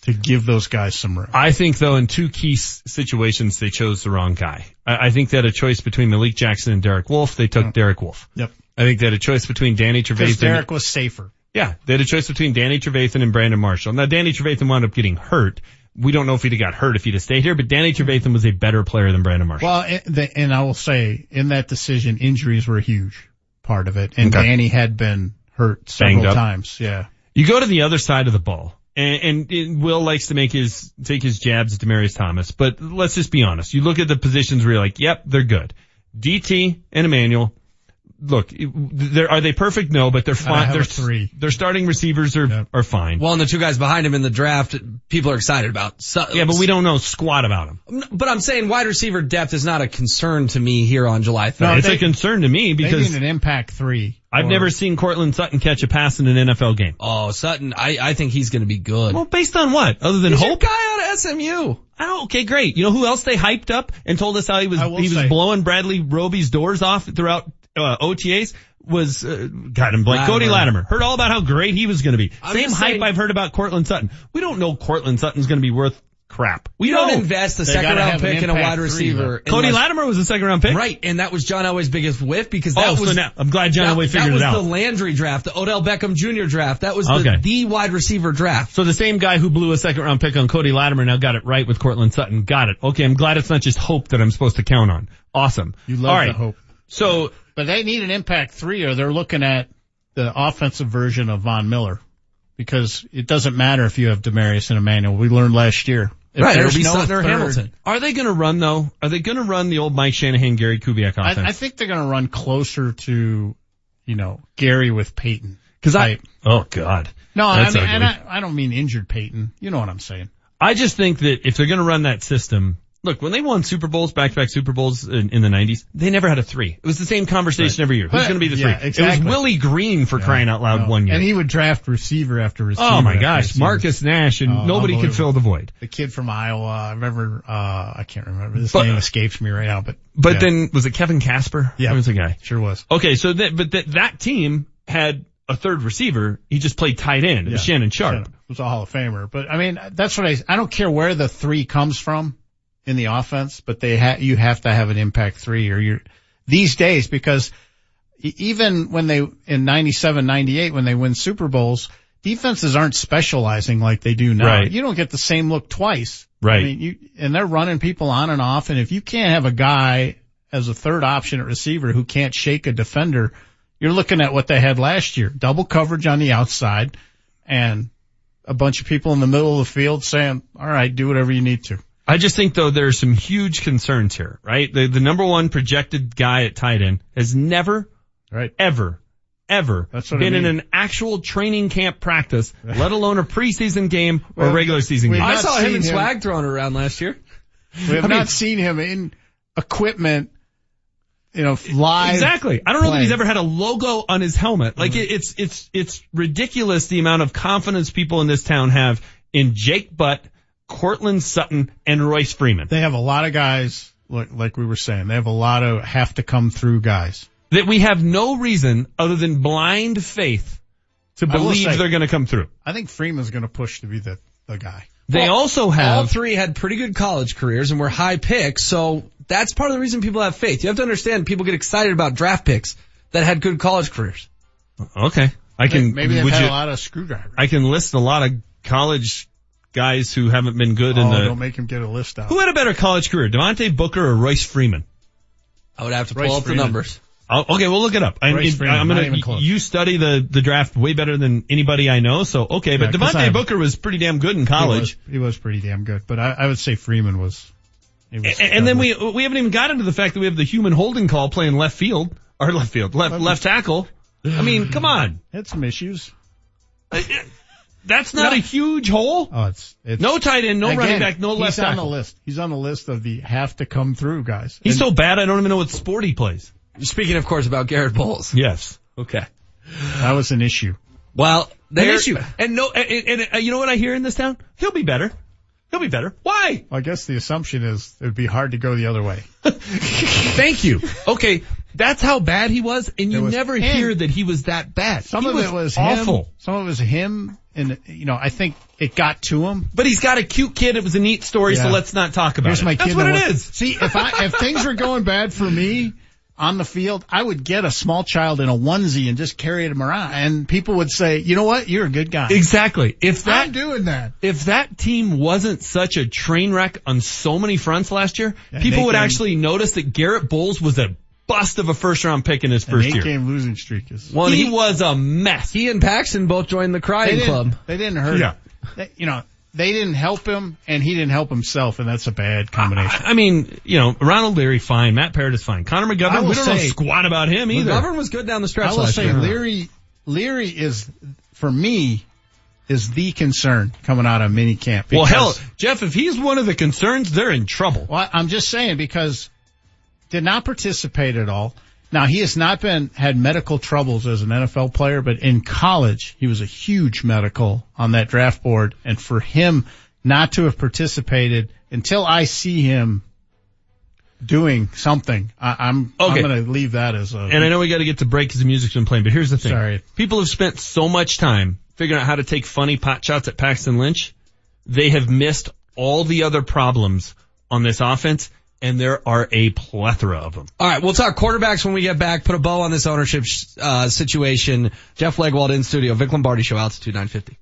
to give those guys some room. I think though in two key s- situations they chose the wrong guy. I, I think they had a choice between Malik Jackson and Derek Wolfe. They took Derek Wolfe. Yep. I think they had a choice between Danny Because Trevathan. Derek was safer. Yeah, they had a choice between Danny Trevathan and Brandon Marshall. Now Danny Trevathan wound up getting hurt, we don't know if he'd have got hurt if he'd have stayed here, but Danny Trevathan was a better player than Brandon Marshall. Well, and, the, and I will say in that decision, injuries were a huge part of it, and Okay. Danny had been hurt several times. Yeah. You go to the other side of the ball, and, and Will likes to make his take his jabs at Demaryius Thomas, but let's just be honest. You look at the positions where you're like, yep, they're good. DT and Emmanuel. Look, they're, are they perfect? No, but they're fine. They're a three. Their starting receivers are are fine. Well, and the two guys behind him in the draft, people are excited about. So, yeah, but we don't know squat about them. But I'm saying wide receiver depth is not a concern to me here on July 3rd. No, it's a concern to me They because need an impact three. I've or- never seen Courtland Sutton catch a pass in an NFL game. Oh, Sutton, I, I think he's going to be good. Well, based on what? Other than He's hope? guy out of SMU. Oh, okay, great. You know who else they hyped up and told us how he was he was say- blowing Bradley Roby's doors off throughout uh, OTAs was uh, God and blank Cody Latimer. Latimer. Heard all about how great he was going to be. I'm Same hype saying- I've heard about Courtland Sutton. We don't know Courtland Sutton's going to be worth crap. We don't don't invest a They second round pick in a impact wide three, receiver. Cody unless- Latimer was a second round pick. Right, and that was John Elway's biggest whiff because that Oh, was so now I'm glad John that, Elway figured it out. That was the Landry draft, the Odell Beckham Jr. draft. That was Okay. the, the wide receiver draft. So the same guy who blew a second round pick on Cody Latimer now got it right with Courtland Sutton. Got it. Okay, I'm glad it's not just hope that I'm supposed to count on. Awesome. You love all right. the hope. So But they need an impact three or they're looking at the offensive version of Von Miller because it doesn't matter if you have Demaryius and Emmanuel. We learned last year. If Right, it'll there's be no Sutton or third- Hamilton. Are they going to run though? Are they going to run the old Mike Shanahan, Gary Kubiak offense? I, I think they're going to run closer to, you know, Gary with Peyton. Because I, type. oh god, No, I mean, and. I, I don't mean injured Peyton. You know what I'm saying. I just think that if they're going to run that system, look, when they won Super Bowls, back-to-back Super Bowls in, in the '90s, they never had a three. It was the same conversation every year. Who's going to be the yeah, three? It was Willie Green for crying out loud No. one year. And he would draft receiver after receiver. oh my gosh. Marcus Nash, and Oh, nobody could fill the void. The kid from Iowa. I remember, uh, I can't remember. This But- name escapes me right now, but. But yeah, then was it Kevin Kasper? Yeah. Who was the guy? Sure was. Okay, so that but that that team had a third receiver. He just played tight end. It was Yeah. Shannon Sharpe. Shannon was a Hall of Famer. But I mean, that's what I, I don't care where the three comes from in the offense, but they ha, you have to have an impact three or you're, these days because even when they, in 97, 98, when they win Super Bowls, defenses aren't specializing like they do now. Right. You don't get the same look twice. Right. I mean, you, and they're running people on and off. And if you can't have a guy as a third option at receiver who can't shake a defender, you're looking at what they had last year. Double coverage on the outside and a bunch of people in the middle of the field saying, all right, do whatever you need to. I just think though there are some huge concerns here, right? The the number one projected guy at tight end has never, Right. ever, ever That's what I been in an actual training camp practice, let alone a preseason game or Well, regular season game. I saw him in. Swag thrown around last year. We have I mean- not seen him in equipment, you know, live. Exactly. I don't know that he's ever had a logo on his helmet. Like it, it's it's it's ridiculous the amount of confidence people in this town have in Jake Butt, Courtland Sutton, and Royce Freeman. They have a lot of guys, like, like we were saying, they have a lot of have to come through guys. That we have no reason other than blind faith to believe say- they're going to come through. I think Freeman's going to push to be the, the guy. They Well, also have. All three had pretty good college careers and were high picks, so that's part of the reason people have faith. You have to understand people get excited about draft picks that had good college careers. okay. I can Maybe they've had you- a lot of screwdrivers. I can list a lot of college guys who haven't been good in oh, the. don't make him get a list out. Who had a better college career, Devontae Booker or Royce Freeman? I would have to pull Royce up the Freeman. numbers. Oh, okay, we'll look it up. I, Royce Freeman, I'm gonna. even close. You study the the draft way better than anybody I know, so okay. But Yeah, 'cause Devontae Booker was pretty damn good in college. He was, he was pretty damn good, but I, I would say Freeman was. he was A- And then we we haven't even got into the fact that we have the human holding call playing left field or left field left left tackle. I mean, come on, had some issues. Uh, that's not a huge hole. Oh, it's, it's No tight end, no Again, running back, no left He's on tackle. the list. He's on the list of the have to come through guys. He's And so bad, I don't even know what sport he plays. Speaking, of course, about Garett Bolles. Yes. Okay. that was an issue. Well, An issue. And no, and, and, and uh, you know what I hear in this town? He'll be better. He'll be better. Why? Well, I guess the assumption is it would be hard to go the other way. Thank you. Okay, that's how bad he was, and you was- never and hear that he was that bad. Some he of was it was awful. him. Some of it was him, and you know I think it got to him. But he's got a cute kid. It was a neat story, so let's not talk about Here's it. my That's what it is. See, if I if things were going bad for me, on the field, I would get a small child in a onesie and just carry him around, and people would say, "You know what? You're a good guy." Exactly. If that I'm doing that. if that team wasn't such a train wreck on so many fronts last year, And people would can- actually notice that Garett Bolles was a bust of a first round pick in his An first year. eight-game losing streak is. Well, he, was a mess. He and Paxton both joined the crying didn't, club. They didn't hurt. Yeah. him. They- you know, they didn't help him, and he didn't help himself, and that's a bad combination. I mean, you know, Ronald Leary fine, Matt Paradis is fine. Connor McGovern, we don't know say- squat about him either. McGovern was good down the stretch I will last say year. Leary, Leary is for me is the concern coming out of mini camp. well, hell, Jeff, if he's one of the concerns, they're in trouble. Well, I'm just saying because did not participate at all. Now he has not been had medical troubles as an NFL player, but in college he was a huge medical on that draft board, and for him not to have participated until I see him doing something, I, I'm Okay. I'm going to leave that as a. And I know we got to get to break because the music's been playing, but here's the thing. Sorry. People have spent so much time figuring out how to take funny pot shots at Paxton Lynch. They have missed all the other problems on this offense, and there are a plethora of them. All right, we'll talk quarterbacks when we get back. Put a bow on this ownership uh, situation. Jeff Legwold in studio. Vic Lombardi Show, Altitude 950.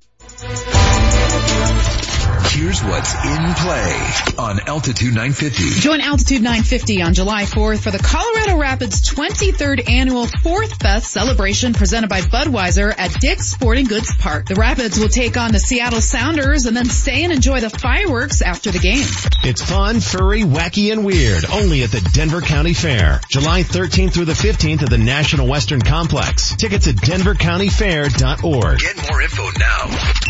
Here's what's in play on Altitude 950. Join Altitude 950 on July 4th for the Colorado Rapids 23rd annual Fourth Fest celebration presented by Budweiser at Dick's Sporting Goods Park. The Rapids will take on the Seattle Sounders and then stay and enjoy the fireworks after the game. It's fun, furry, wacky, and weird. Only at the Denver County Fair. July 13th through the 15th at the National Western Complex. Tickets at denvercountyfair.org. Get more info now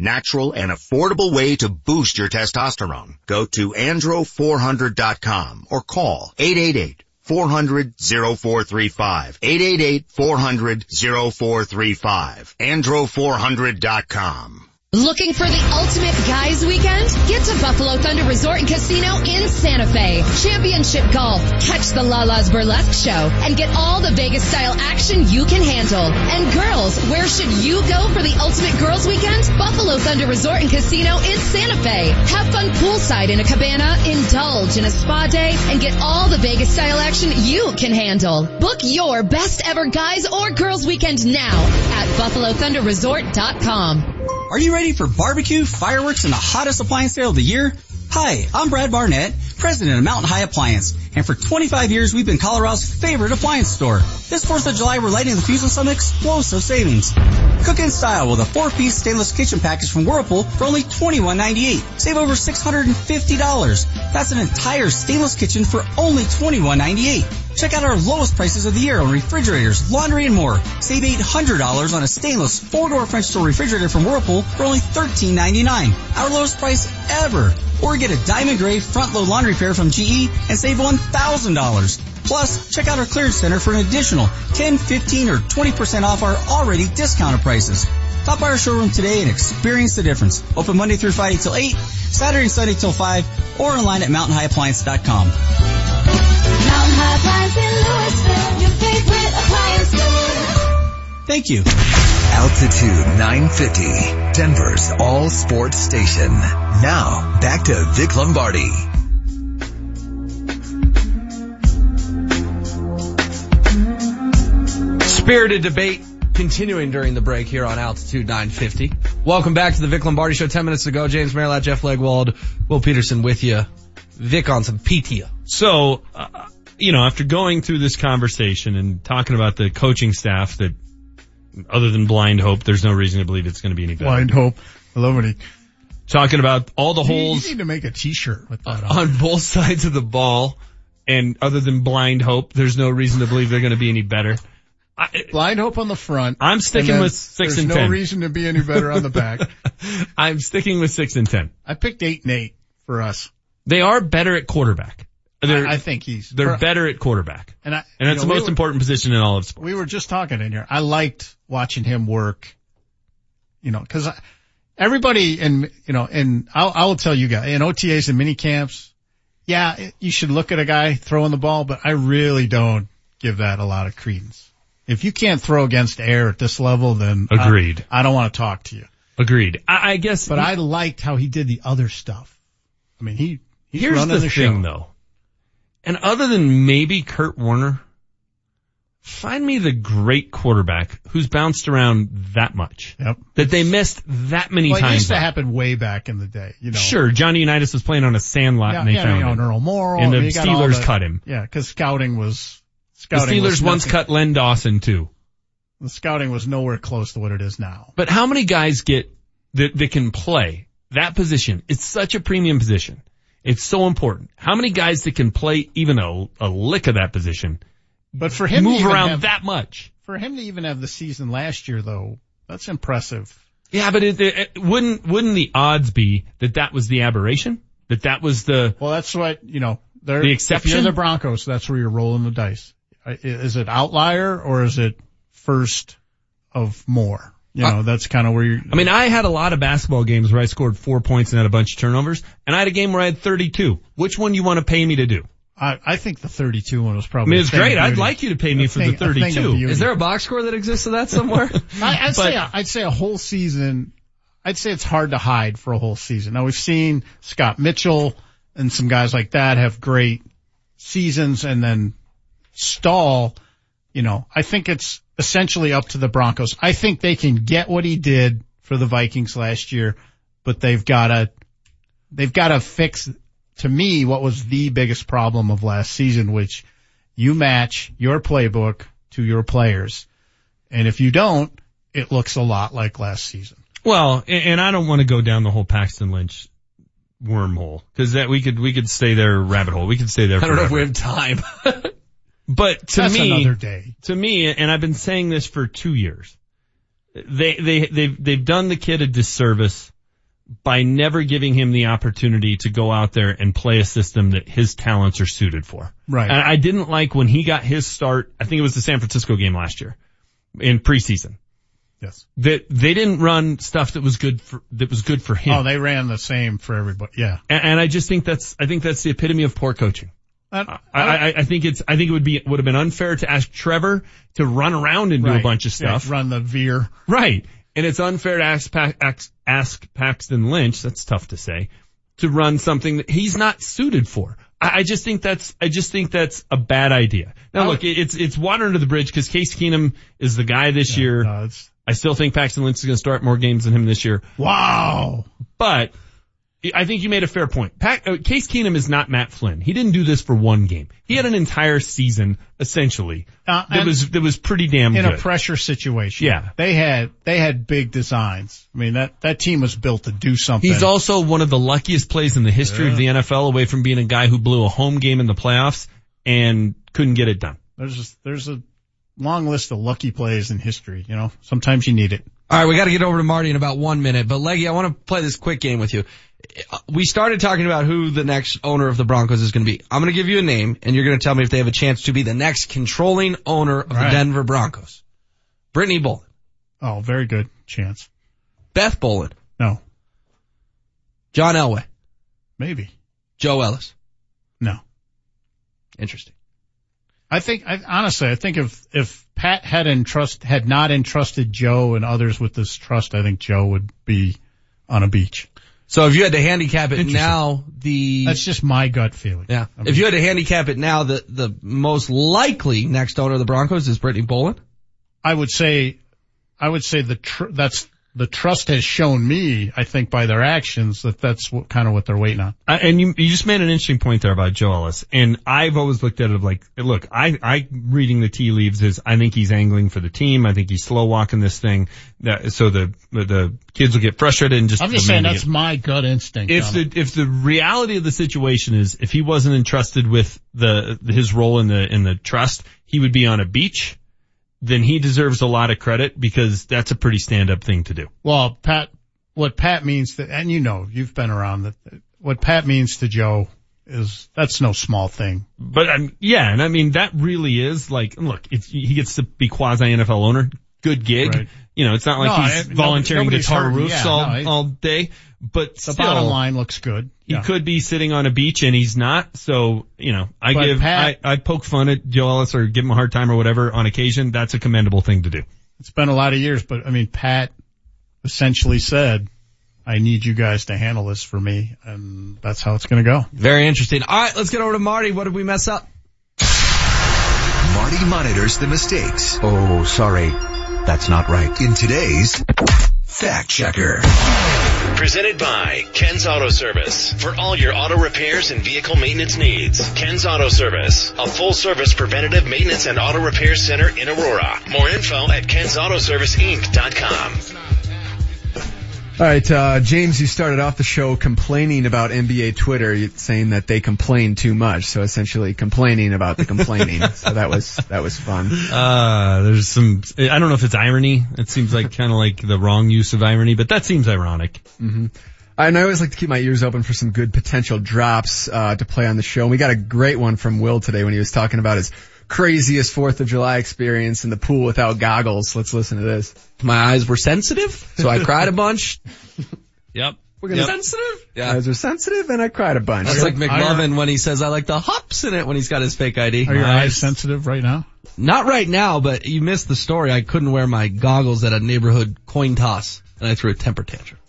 natural, and affordable way to boost your testosterone. Go to andro400.com or call 888 400 0435. 888 400 0435. Andro400.com. Looking for the ultimate guys weekend? Get to Buffalo Thunder Resort and Casino in Santa Fe. Championship golf, catch the Lala's Burlesque show, and get all the Vegas style action you can handle. And girls, where should you go for the ultimate girls weekend? Buffalo Thunder Resort and Casino in Santa Fe. Have fun poolside in a cabana, indulge in a spa day, and get all the Vegas style action you can handle. Book your best ever guys or girls weekend now at BuffaloThunderResort.com. Are you ready for barbecue, fireworks, and the hottest appliance sale of the year? Hi, I'm Brad Barnett, president of Mountain High Appliance, and for 25 years we've been Colorado's favorite appliance store. This 4th of July we're lighting the fuse with some explosive savings. Cook in style with a 4-piece stainless kitchen package from Whirlpool for only $21.98. Save over $650. That's an entire stainless kitchen for only $21.98. Check out our lowest prices of the year on refrigerators, laundry, and more. Save $800 on a stainless four-door French door refrigerator from Whirlpool for only $13.99. Our lowest price ever. Or get a diamond gray front load laundry pair from GE and save $1,000. Plus, check out our clearance center for an additional 10, 15, or 20% off our already discounted prices. Stop by our showroom today and experience the difference. Open Monday through Friday till 8, Saturday and Sunday till 5, or online at mountainhighappliance.com. Mountain High Appliance in Louisville, your favorite appliance store. Thank you. Altitude 950, Denver's all sports station. Now, back to Vic Lombardi. Spirited debate continuing during the break here on Altitude 950. Welcome back to the Vic Lombardi Show. 10 minutes ago, James Merilatt, Jeff Legwold, Will Peterson with you. Vic on some PTO. So, uh, you know, after going through this conversation and talking about the coaching staff that, other than blind hope, there's no reason to believe it's going to be any better. Blind hope. I love when he Talking about all the You- holes You need to make a T-shirt with that on. on both sides of the ball, and other than blind hope, there's no reason to believe they're going to be any better. Blind hope on the front. I'm sticking with six there's and no ten. reason to be any better on the back. I'm sticking with six and ten. I picked eight and eight for us. They are better at quarterback. They're, I, I think he's they're better at quarterback, And I, and that's know, the we most were- important position in all of sports. We were just talking in here. I liked watching him work, you know, cause everybody in, you know, and I'll, I will tell you guys in OTAs and mini camps, yeah, you should look at a guy throwing the ball, but I really don't give that a lot of credence. If you can't throw against air at this level, then Agreed. I, don't want to talk to you. Agreed. I, I guess, But I liked how he did the other stuff. I mean, he, he's Here's running the, the, thing show. though. And other than maybe Kurt Warner, find me the great quarterback who's bounced around that much. Yep. That they missed that many Well, it used to happen way back in the day, you know. Sure, Johnny Unitas was playing on a sand lot Yeah, and they yeah, found you know, him. Earl Morrall. and I the mean, you got all Steelers the- cut him. Yeah, because scouting was scouting. was Steelers once cut Len Dawson too. The scouting was nowhere close to what it is now. But how many guys get that, that can play that position? It's such a premium position. It's so important. How many guys that can play even a, a lick of that position? But for him to move around have- that much. For him to even have the season last year, though, that's impressive. Yeah, but it, it, wouldn't wouldn't the odds be that that was the aberration? That that was the Well, that's what you know. They're, The If exception? you're the Broncos, that's where you're rolling the dice. I- Is it outlier or is it first of more? You know, uh, that's kind of where you. I mean, I had a lot of basketball games where I scored four points and had a bunch of turnovers, and I had a game where I had 32. Which one do you want to pay me to do? I, I think the 32 one was probably. I probably. mean, it's great. I'd like you to pay me A for thing- the a thing of 32. Is there a box score that exists of that somewhere? I, I'd But- say I'd say a whole season. I'd say it's hard to hide for a whole season. Now we've seen Scott Mitchell and some guys like that have great seasons, and then Stahl. You know, I think it's essentially up to the Broncos. I think they can get what he did for the Vikings last year, but they've got to they've got to fix to me what was the biggest problem of last season, which you match your playbook to your players. And if you don't, it looks a lot like last season. Well, and, and I don't want to go down the whole Paxton Lynch wormhole because that we could we could stay there rabbit hole. We could stay there. I don't know if we have time. But to That's me, another day. to me, and I've been saying this for two years, they they they've they've done the kid a disservice by never giving him the opportunity to go out there and play a system that his talents are suited for. Right. And I didn't like when he got his start. I think it was the San Francisco game last year in preseason. Yes. That they didn't run stuff that was good for that was good for him. Oh, they ran the same for everybody. Yeah. and, and I just think that's I think that's the epitome of poor coaching. I, I, I, I think it's I think it would be would have been unfair to ask Trevor to run around and do a bunch of Yeah, stuff. run the veer. Right. And it's unfair to ask, ask, ask Paxton Lynch, that's tough to say, to run something that he's not suited for. I, I just think that's, I just think that's a bad idea. Now look, it- it's, it's water under the bridge because Case Keenum is the guy this year. No, I still think Paxton Lynch is going to start more games than him this year. wow. But I think you made a fair point. Pat, uh, Case Keenum is not Matt Flynn. He didn't do this for one game. He had an entire season, essentially, Uh, that was, that was pretty damn in good. a pressure situation. Yeah. They had, they had big designs. I mean, that, that team was built to do something. He's also one of the luckiest plays in the history of the NFL away from being a guy who blew a home game in the playoffs and couldn't get it done. there's just, there's a long list of lucky plays in history. You know, sometimes you need it. All right, we got to get over to Marty in about one minute. But Leggy, I want to play this quick game with you. We started talking about who the next owner of the Broncos is going to be. I'm going to give you a name, and you're going to tell me if they have a chance to be the next controlling owner of the Denver Broncos. Brittany Bowlen, Oh, very good chance. Beth Bowlen, No, John Elway, maybe. Joe Ellis. No. Interesting. I think, I, honestly, I think if, if Pat had entrust, had not entrusted Joe and others with this trust, I think Joe would be on a beach. So if you had to handicap it now, the That's just my gut feeling. yeah. I mean- If you had to handicap it now, the the most likely next owner of the Broncos is Brittany Bowlen. I would say, I would say the tr- that's the trust has shown me, I think, by their actions that that's what, kind of what they're waiting on. Uh, and you, you just made an interesting point there about Joe Ellis. And I've always looked at it like, look, I, I reading the tea leaves is I think he's angling for the team. I think he's slow walking this thing that, so the, the kids will get frustrated and just. I'm just saying that's it. my gut instinct. If the it. if the reality of the situation is if he wasn't entrusted with the his role in the in the trust, he would be on a beach. Then he deserves a lot of credit because that's a pretty stand up thing to do. Well, Pat, what Pat means to, and you know, you've been around that, what Pat means to Joe is, that's no small thing. But um, yeah, and I mean that really is like look, it's he gets to be quasi NFL owner. Good gig. Right. You know, it's not like No, he's I- volunteering nobody's guitar roofs Yeah, all no, it- all day. But The still, bottom line looks good. He Yeah. could be sitting on a beach and he's not. So, you know, I But give, Pat- I, I poke fun at Joe Ellis or give him a hard time or whatever on occasion. That's a commendable thing to do. It's been a lot of years, but I mean, Pat essentially said, I need you guys to handle this for me, and that's how it's gonna go. Very interesting. All right, let's get over to Marty. What did we mess up? Marty monitors the mistakes Oh, sorry. That's not right. in today's Fact Checker. Presented by Ken's Auto Service. For all your auto repairs and vehicle maintenance needs. Ken's Auto Service. A full service preventative maintenance and auto repair center in Aurora. More info at kensautoserviceinc.com. All right, uh, James, you started off the show complaining about NBA Twitter, saying that they complain too much. So essentially complaining about the complaining. so that was, that was fun. Uh, there's some, I don't know if it's irony. It seems like kind of like the wrong use of irony, but that seems ironic. hmm And I always like to keep my ears open for some good potential drops, uh, to play on the show. And we got a great one from Will today when he was talking about his craziest 4th of July experience in the pool without goggles. Let's listen to this. My eyes were sensitive, so I cried a bunch. Yep. We're gonna- sensitive? Yeah. Eyes are sensitive and I cried a bunch. That's like McLovin when he says I like the hops in it when he's got his fake ID. Are your eyes sensitive right now? Not right now, but you missed the story. I couldn't wear my goggles at a neighborhood coin toss and I threw a temper tantrum.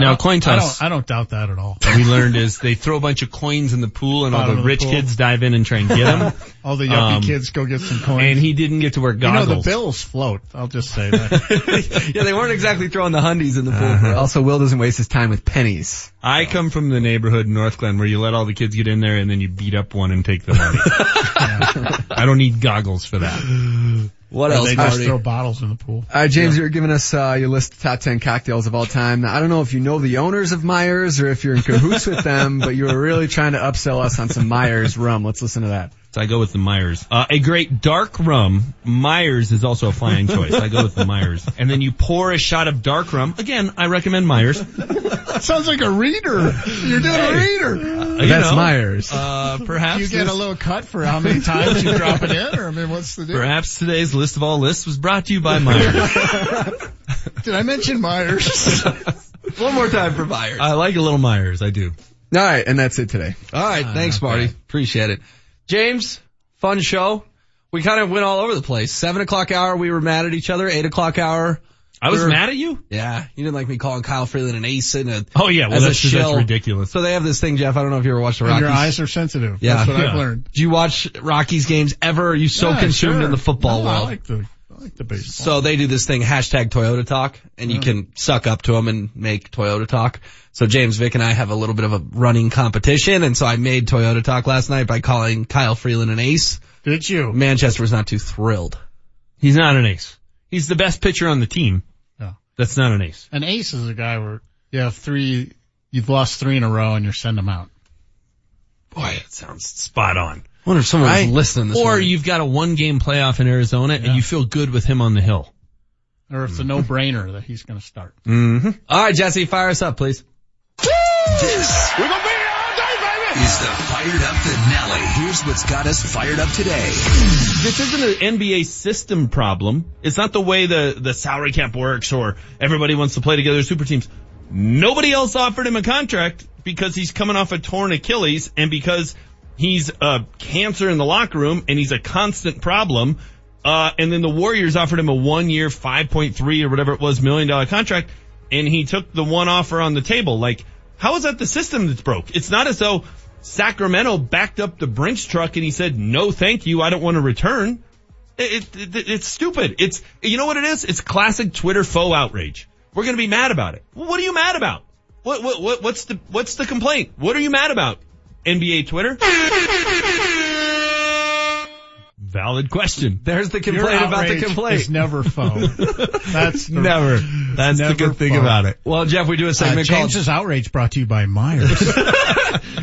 Now, coin I toss. don't, I don't doubt that at all. What we learned is they throw a bunch of coins in the pool and all the the rich pool. kids dive in and try and get them. All the yuppie kids go get some coins. And he didn't get to wear You know, the bills float. I'll just say that. yeah, they weren't exactly throwing the hundies in the pool. Uh-huh. Also, Will doesn't waste his time with pennies. I come from the neighborhood in Northglenn where you let all the kids get in there and then you beat up one and take the money. I don't need goggles for that. What Or else, They just Marty? throw bottles in the pool. Uh, James, you're giving us uh, your list of top 10 cocktails of all time. Now, I don't know if you know the owners of Myers or if you're in cahoots with them, but you were really trying to upsell us on some Myers rum. Let's listen to that. So I go with the Myers. Uh, a great dark rum. Myers is also a fine choice. I go with the Myers. And then you pour a shot of dark rum. Again, I recommend Myers. Sounds like a reader. You're doing a reader. You That's know, Myers. Uh, perhaps you get this- a little cut for how many times you drop it in, or I mean, what's the deal? Perhaps today's list of all lists was brought to you by Myers. Did I mention Myers? One more time for Myers. I like a little Myers. I do. All right, and that's it today. All right, thanks, Marty. Appreciate it. James, fun show. We kind of went all over the place. Seven o'clock hour, we were mad at each other. Eight o'clock hour, I was we were- mad at you? Yeah, you didn't like me calling Kyle Freeland an ace and a. Oh yeah, well as a that's, just, that's ridiculous. So they have this thing, Jeff. I don't know if you ever watched the And Rockies. your eyes are sensitive. Yeah. That's what Yeah. I've learned. Do you watch Rockies games ever? Are you so Yeah, consumed sure. in the football No, I world? like the, I like the baseball. So they do this thing, hashtag Toyota Talk, and you mm-hmm. can suck up to them and make Toyota Talk. So James, Vic and I have a little bit of a running competition, and so I made Toyota Talk last night by calling Kyle Freeland an ace. Did you? Manchester was not too thrilled. He's not an ace. He's the best pitcher on the team. Yeah. That's not an ace. An ace is a guy where you have three, you've lost three in a row and you're sending them out. Boy, that sounds spot on. I wonder if someone Right? was listening this Or morning. you've got a one game playoff in Arizona and you feel good with him on the hill. Or it's a no-brainer that he's going to start. Mm-hmm. All right, Jesse, fire us up, please. This we're going to be here all day, baby. is the Fired Up Finale. Here's what's got us fired up today. This isn't an NBA system problem. It's not the way the, the salary cap works or everybody wants to play together super teams. Nobody else offered him a contract because he's coming off a torn Achilles and because he's a cancer in the locker room and he's a constant problem. Uh, and then the Warriors offered him a one year, 5.3 or whatever it was million dollar contract and he took the one offer on the table. Like, how is that the system that's broke? It's not as though Sacramento backed up the Brinks truck and he said, no thank you, I don't want to return. It, it, it, it's stupid. It's, you know what it is? It's classic Twitter faux outrage. We're going to be mad about it. What are you mad about? What, what, what, what's the, what's the complaint? What are you mad about? NBA Twitter? Valid question. There's the complaint about the complaint. is never phone. That's the, Never. That's the good thing phone. about it. Well, Jeff, we do a Uh, segment called James's outrage brought to you by Myers.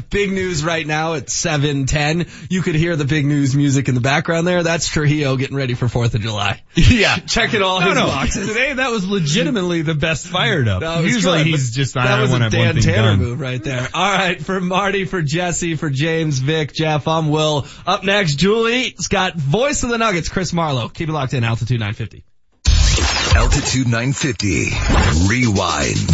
Big News right now at 710. You could hear the Big News music in the background there. That's Trujillo getting ready for 4th of July. Yeah. Checking all No, his no. boxes. Today that was legitimately the best fired up. Was Usually good, he's just, I that was a to have one Dan Tanner done. move right there. All right, for Marty, for Jesse, for James, Vic, Jeff, I'm Will. Up next, Julie's got voice of the Nuggets, Chris Marlow. Keep it locked in, altitude 950. Altitude 950. Rewind.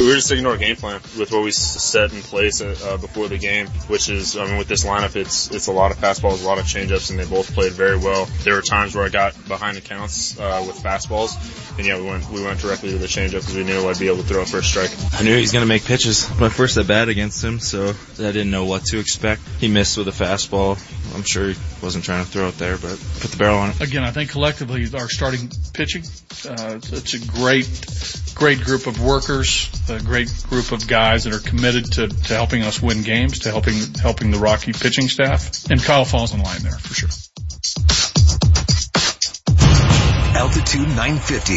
We were just sticking to our game plan with what we set in place uh, before the game, which is, I mean, with this lineup, it's it's a lot of fastballs, a lot of changeups, and they both played very well. There were times where I got behind the counts uh, with fastballs, and yeah, we went we went directly to the changeup because we knew I'd be able to throw a first strike. I knew he was going to make pitches. My first at bat against him, so I didn't know what to expect. He missed with a fastball. I'm sure he wasn't trying to throw it there, but put the barrel on it. Again, I think collectively our starting pitching, uh, Uh, it's, it's a great, great group of workers, a great group of guys that are committed to, to helping us win games, to helping helping the Rocky pitching staff, and Kyle falls in line there for sure. Altitude 950.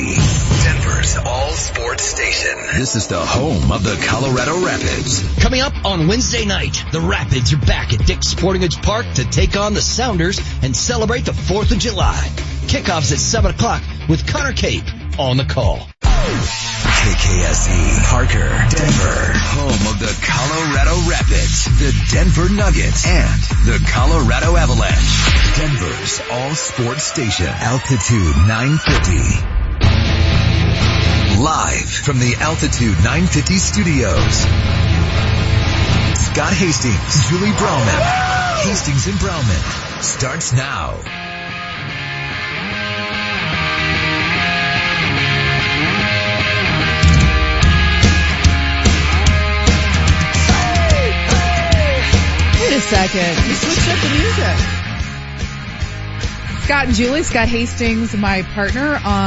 Denver's all sports station. This is the home of the Colorado Rapids. Coming up on Wednesday night, the Rapids are back at Dick's Sporting Goods Park to take on the Sounders and celebrate the 4th of July. Kickoffs at 7 o'clock with Connor Cape on the call. KKSE, Parker, Denver, home of the Colorado Rapids, the Denver Nuggets, and the Colorado Avalanche. Denver's all sports station, altitude 950. Live from the Altitude 950 studios. Scott Hastings, Julie Browman. Hastings and Browman starts now. A second. You switched up the music. Scott and Julie, Scott Hastings, my partner on